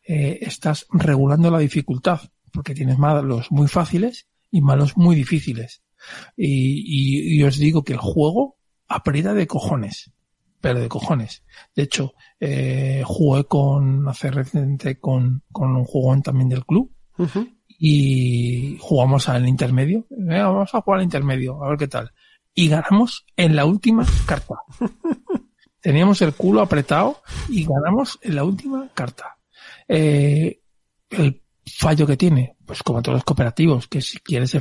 eh, estás regulando la dificultad. Porque tienes malos muy fáciles y malos muy difíciles. Y, y- y os digo que el juego aprieta de cojones. Pero de cojones. De hecho, eh, jugué con, hace reciente con, con un jugón también del club y jugamos al intermedio. Venga, vamos a jugar al intermedio, a ver qué tal. Y ganamos en la última carta. <laughs> Teníamos el culo apretado y ganamos en la última carta. Eh, el fallo que tiene, pues como todos los cooperativos, que si quieres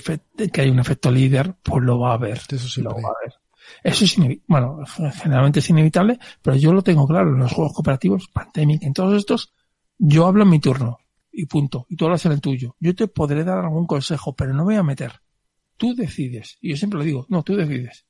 que haya un efecto líder, pues lo va a haber. Eso siempre. Lo va a ver. Eso es inevitable. Bueno, generalmente es inevitable, pero yo lo tengo claro en los juegos cooperativos, Pandemic, en todos estos, yo hablo en mi turno y punto. Y tú hablas en el tuyo. Yo te podré dar algún consejo, pero no me voy a meter. Tú decides. Y yo siempre lo digo, no, tú decides.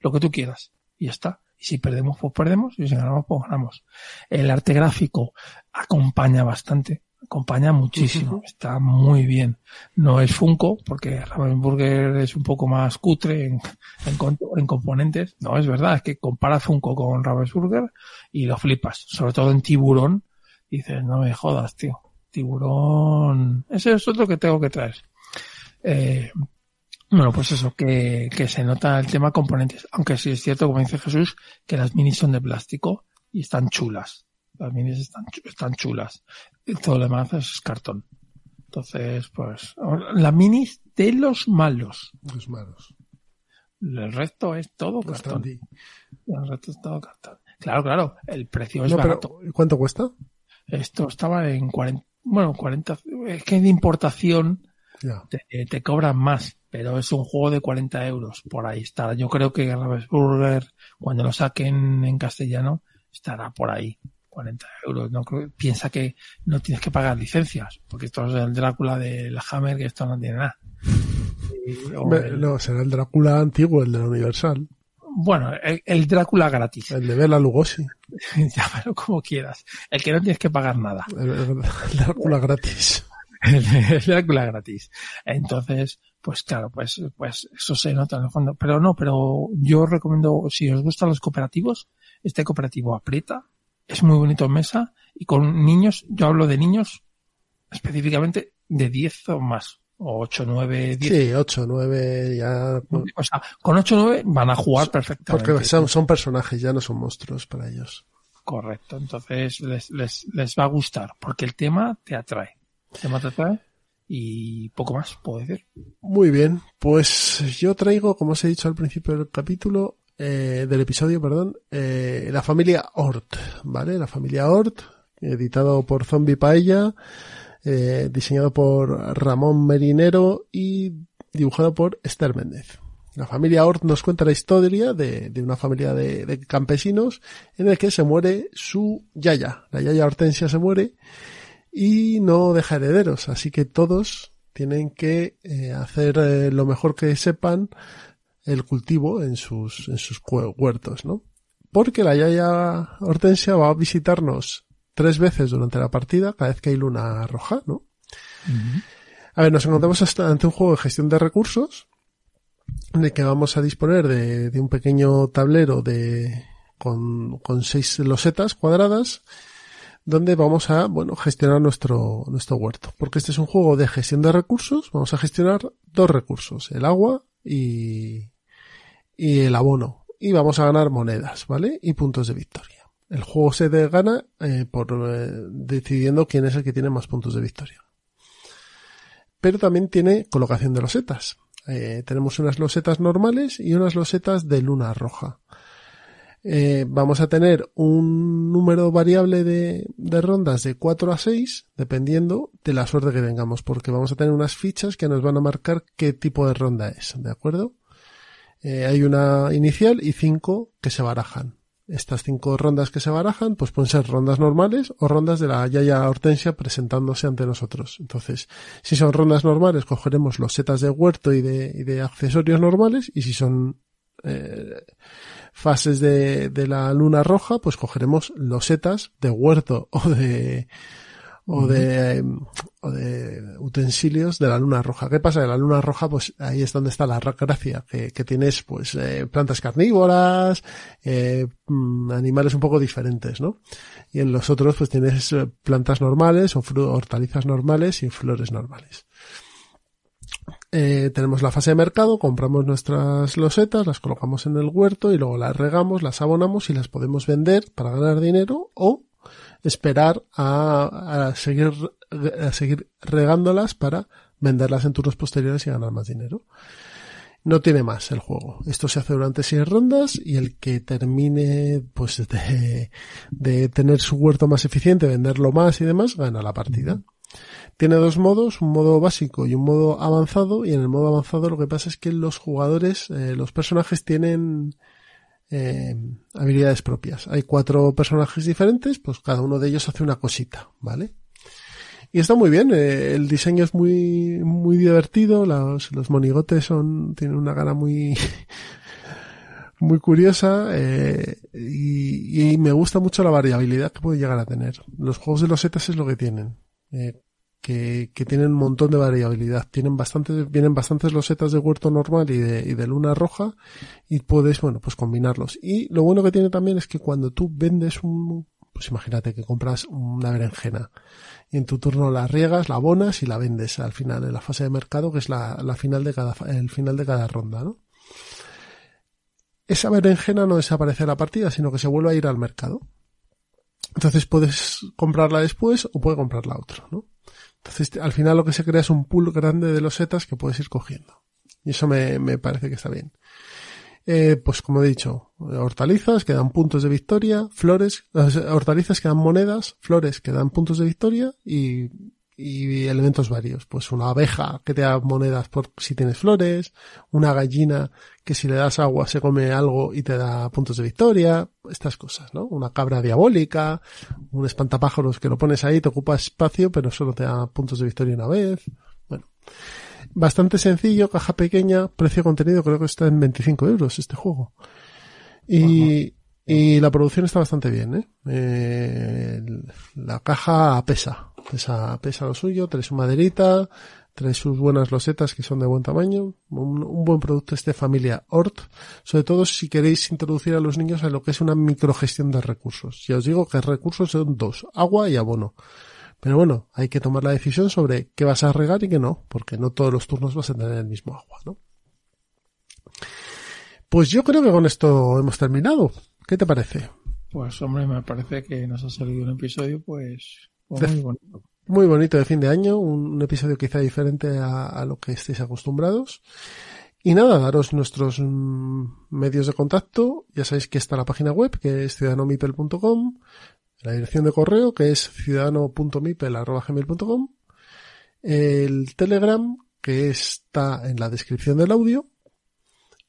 Lo que tú quieras. Y ya está. Y si perdemos, pues perdemos. Y si ganamos, pues ganamos. El arte gráfico acompaña bastante. Acompaña muchísimo. Está muy bien. No es Funko, porque Ravensburger es un poco más cutre en, en, en componentes. No, es verdad. Es que comparas Funko con Ravensburger y lo flipas. Sobre todo en Tiburón. Dices, no me jodas, tío. Tiburón. Ese es otro que tengo que traer. Eh, bueno, pues eso, que, que se nota el tema componentes. Aunque sí es cierto, como dice Jesús, que las minis son de plástico y están chulas. Las minis están, chu- están chulas. Y todo lo demás es cartón. Entonces, pues, la minis de los malos. Los malos. El resto es todo cartón. El resto es todo cartón. Claro, claro, el precio es No, pero, barato. ¿cuánto cuesta? Esto estaba en 40, bueno, 40, es que de importación te, te cobran más, pero es un juego de 40 euros, por ahí está. Yo creo que Ravensburger, cuando lo saquen en castellano, estará por ahí. 40 euros. No creo- piensa que no tienes que pagar licencias, porque esto es el Drácula del Hammer, que esto no tiene nada. Y- o Hombre, el- No, será el Drácula antiguo, el de la Universal. bueno, el, el Drácula gratis. El de Bela Lugosi. <laughs> Llámalo como quieras. El que no tienes que pagar nada. El Drácula gratis. <laughs> el Drácula gratis. Entonces, pues claro, pues, pues eso se nota en el fondo. Pero no, pero yo recomiendo, si os gustan los cooperativos, este cooperativo aprieta, es muy bonito en mesa y con niños, yo hablo de niños específicamente de 10 o más, o 8, 9, 10. Sí, 8, 9, ya. O sea, con 8 o 9 van a jugar perfectamente. Porque son, son personajes, ya no son monstruos para ellos. Correcto, entonces les, les, les va a gustar, porque el tema te atrae. El tema te atrae y poco más puedo decir. Muy bien, pues yo traigo, como os he dicho al principio del capítulo, eh, del episodio, perdón, eh, la familia Ort, ¿vale? La familia Ort, editado por Zombie Paella, eh, diseñado por Ramón Merinero y dibujado por Esther Méndez. La familia Ort nos cuenta la historia de, de una familia de, de, campesinos en el que se muere su yaya. La yaya Hortensia se muere y no deja herederos, así que todos tienen que eh, hacer eh, lo mejor que sepan el cultivo en sus, en sus huertos, ¿no? Porque la yaya Hortensia va a visitarnos tres veces durante la partida, cada vez que hay luna roja, ¿no? Uh -huh. A ver, nos encontramos ante un juego de gestión de recursos, en el que vamos a disponer de, de un pequeño tablero de, con, con seis losetas cuadradas, donde vamos a, bueno, gestionar nuestro, nuestro huerto. Porque este es un juego de gestión de recursos, vamos a gestionar dos recursos, el agua y, y el abono. Y vamos a ganar monedas, ¿vale? Y puntos de victoria. El juego se gana eh, por eh, decidiendo quién es el que tiene más puntos de victoria. Pero también tiene colocación de losetas. Eh, tenemos unas losetas normales y unas losetas de luna roja. Eh, vamos a tener un número variable de, de, rondas de 4 a 6, dependiendo de la suerte que tengamos, porque vamos a tener unas fichas que nos van a marcar qué tipo de ronda es, ¿de acuerdo? Eh, hay una inicial y cinco que se barajan. Estas cinco rondas que se barajan, pues pueden ser rondas normales o rondas de la Yaya Hortensia presentándose ante nosotros. Entonces, si son rondas normales, cogeremos los setas de huerto y de, y de accesorios normales, y si son eh, fases de, de, la luna roja, pues cogeremos los setas de huerto o de o de, o de utensilios de la luna roja. ¿Qué pasa? De la luna roja, pues ahí es donde está la gracia, que, que tienes pues eh, plantas carnívoras, eh, animales un poco diferentes, ¿no? Y en los otros pues tienes plantas normales o hortalizas normales y flores normales. Eh, tenemos la fase de mercado, compramos nuestras losetas, las colocamos en el huerto y luego las regamos, las abonamos y las podemos vender para ganar dinero o esperar a, seguir, a seguir regándolas para venderlas en turnos posteriores y ganar más dinero. No tiene más el juego. Esto se hace durante seis rondas y el que termine pues de, de tener su huerto más eficiente, venderlo más y demás, gana la partida. Tiene dos modos, un modo básico y un modo avanzado, y en el modo avanzado lo que pasa es que los jugadores, eh, los personajes tienen eh, habilidades propias. Hay cuatro personajes diferentes, pues cada uno de ellos hace una cosita, ¿vale? Y está muy bien, eh, el diseño es muy, muy divertido, los, monigotes son, tienen una gana muy, <laughs> muy curiosa, eh, y, y, me gusta mucho la variabilidad que puede llegar a tener. Los juegos de los setas es lo que tienen. Eh, que, que, tienen un montón de variabilidad. Tienen bastantes, vienen bastantes losetas de huerto normal y de, y de luna roja y puedes, bueno, pues combinarlos. Y lo bueno que tiene también es que cuando tú vendes un, pues imagínate que compras una berenjena y en tu turno la riegas, la abonas y la vendes al final en la fase de mercado que es la, la final de cada, el final de cada ronda, ¿no? Esa berenjena no desaparece de la partida, sino que se vuelve a ir al mercado. Entonces puedes comprarla después o puedes comprarla otro, ¿no? Entonces, al final lo que se crea es un pool grande de losetas que puedes ir cogiendo. Y eso me, me parece que está bien. Eh, pues como he dicho, hortalizas que dan puntos de victoria, flores, hortalizas que dan monedas, flores que dan puntos de victoria y, y elementos varios. Pues una abeja que te da monedas por si tienes flores, una gallina que si le das agua se come algo y te da puntos de victoria, estas cosas, ¿no? Una cabra diabólica, un espantapájaros que lo pones ahí, te ocupa espacio, pero solo te da puntos de victoria una vez. Bueno. Bastante sencillo, caja pequeña, precio contenido creo que está en 25 euros este juego. Y, y la producción está bastante bien, ¿eh? eh la caja pesa, pesa, pesa lo suyo, trae su maderita, trae sus buenas losetas que son de buen tamaño, un, buen producto este familia Ort, sobre todo si queréis introducir a los niños a lo que es una microgestión de recursos. Ya os digo que recursos son dos, agua y abono. Pero bueno, hay que tomar la decisión sobre qué vas a regar y qué no, porque no todos los turnos vas a tener el mismo agua, ¿no? Pues yo creo que con esto hemos terminado. ¿Qué te parece? Pues hombre, me parece que nos ha salido un episodio pues, pues muy bonito. Muy bonito de fin de año, un episodio quizá diferente a, lo que estéis acostumbrados. Y nada, daros nuestros mm, medios de contacto. Ya sabéis que está la página web, que es ciudadanomipel.com, la dirección de correo, que es ciudadano.mipel.gmail.com, el Telegram, que está en la descripción del audio,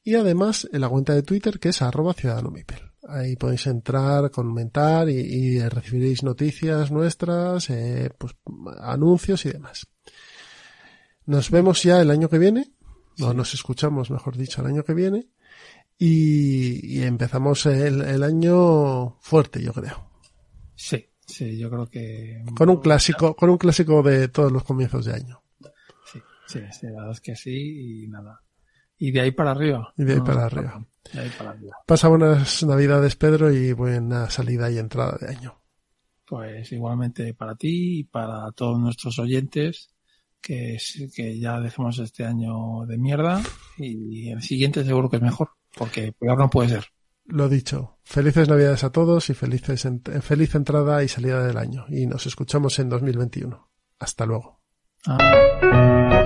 y además en la cuenta de Twitter, que es arroba ciudadanomipel. Ahí podéis entrar, comentar y, y recibiréis noticias nuestras, eh, pues, anuncios y demás. Nos vemos ya el año que viene, no, nos escuchamos, mejor dicho, el año que viene, y, y empezamos el, el año fuerte, yo creo. Sí, sí, yo creo que... Con un clásico, con un clásico de todos los comienzos de año. Sí, sí, sí, la verdad es que sí, y nada. Y de ahí para arriba. Y de ahí No, para arriba. De ahí para arriba. Pasa buenas navidades, Pedro, y buena salida y entrada de año. Pues igualmente para ti y para todos nuestros oyentes, que, que ya dejemos este año de mierda y el siguiente seguro que es mejor, porque peor no puede ser. Lo dicho, felices navidades a todos y felices ent- feliz entrada y salida del año. Y nos escuchamos en 2021. Hasta luego. Ah.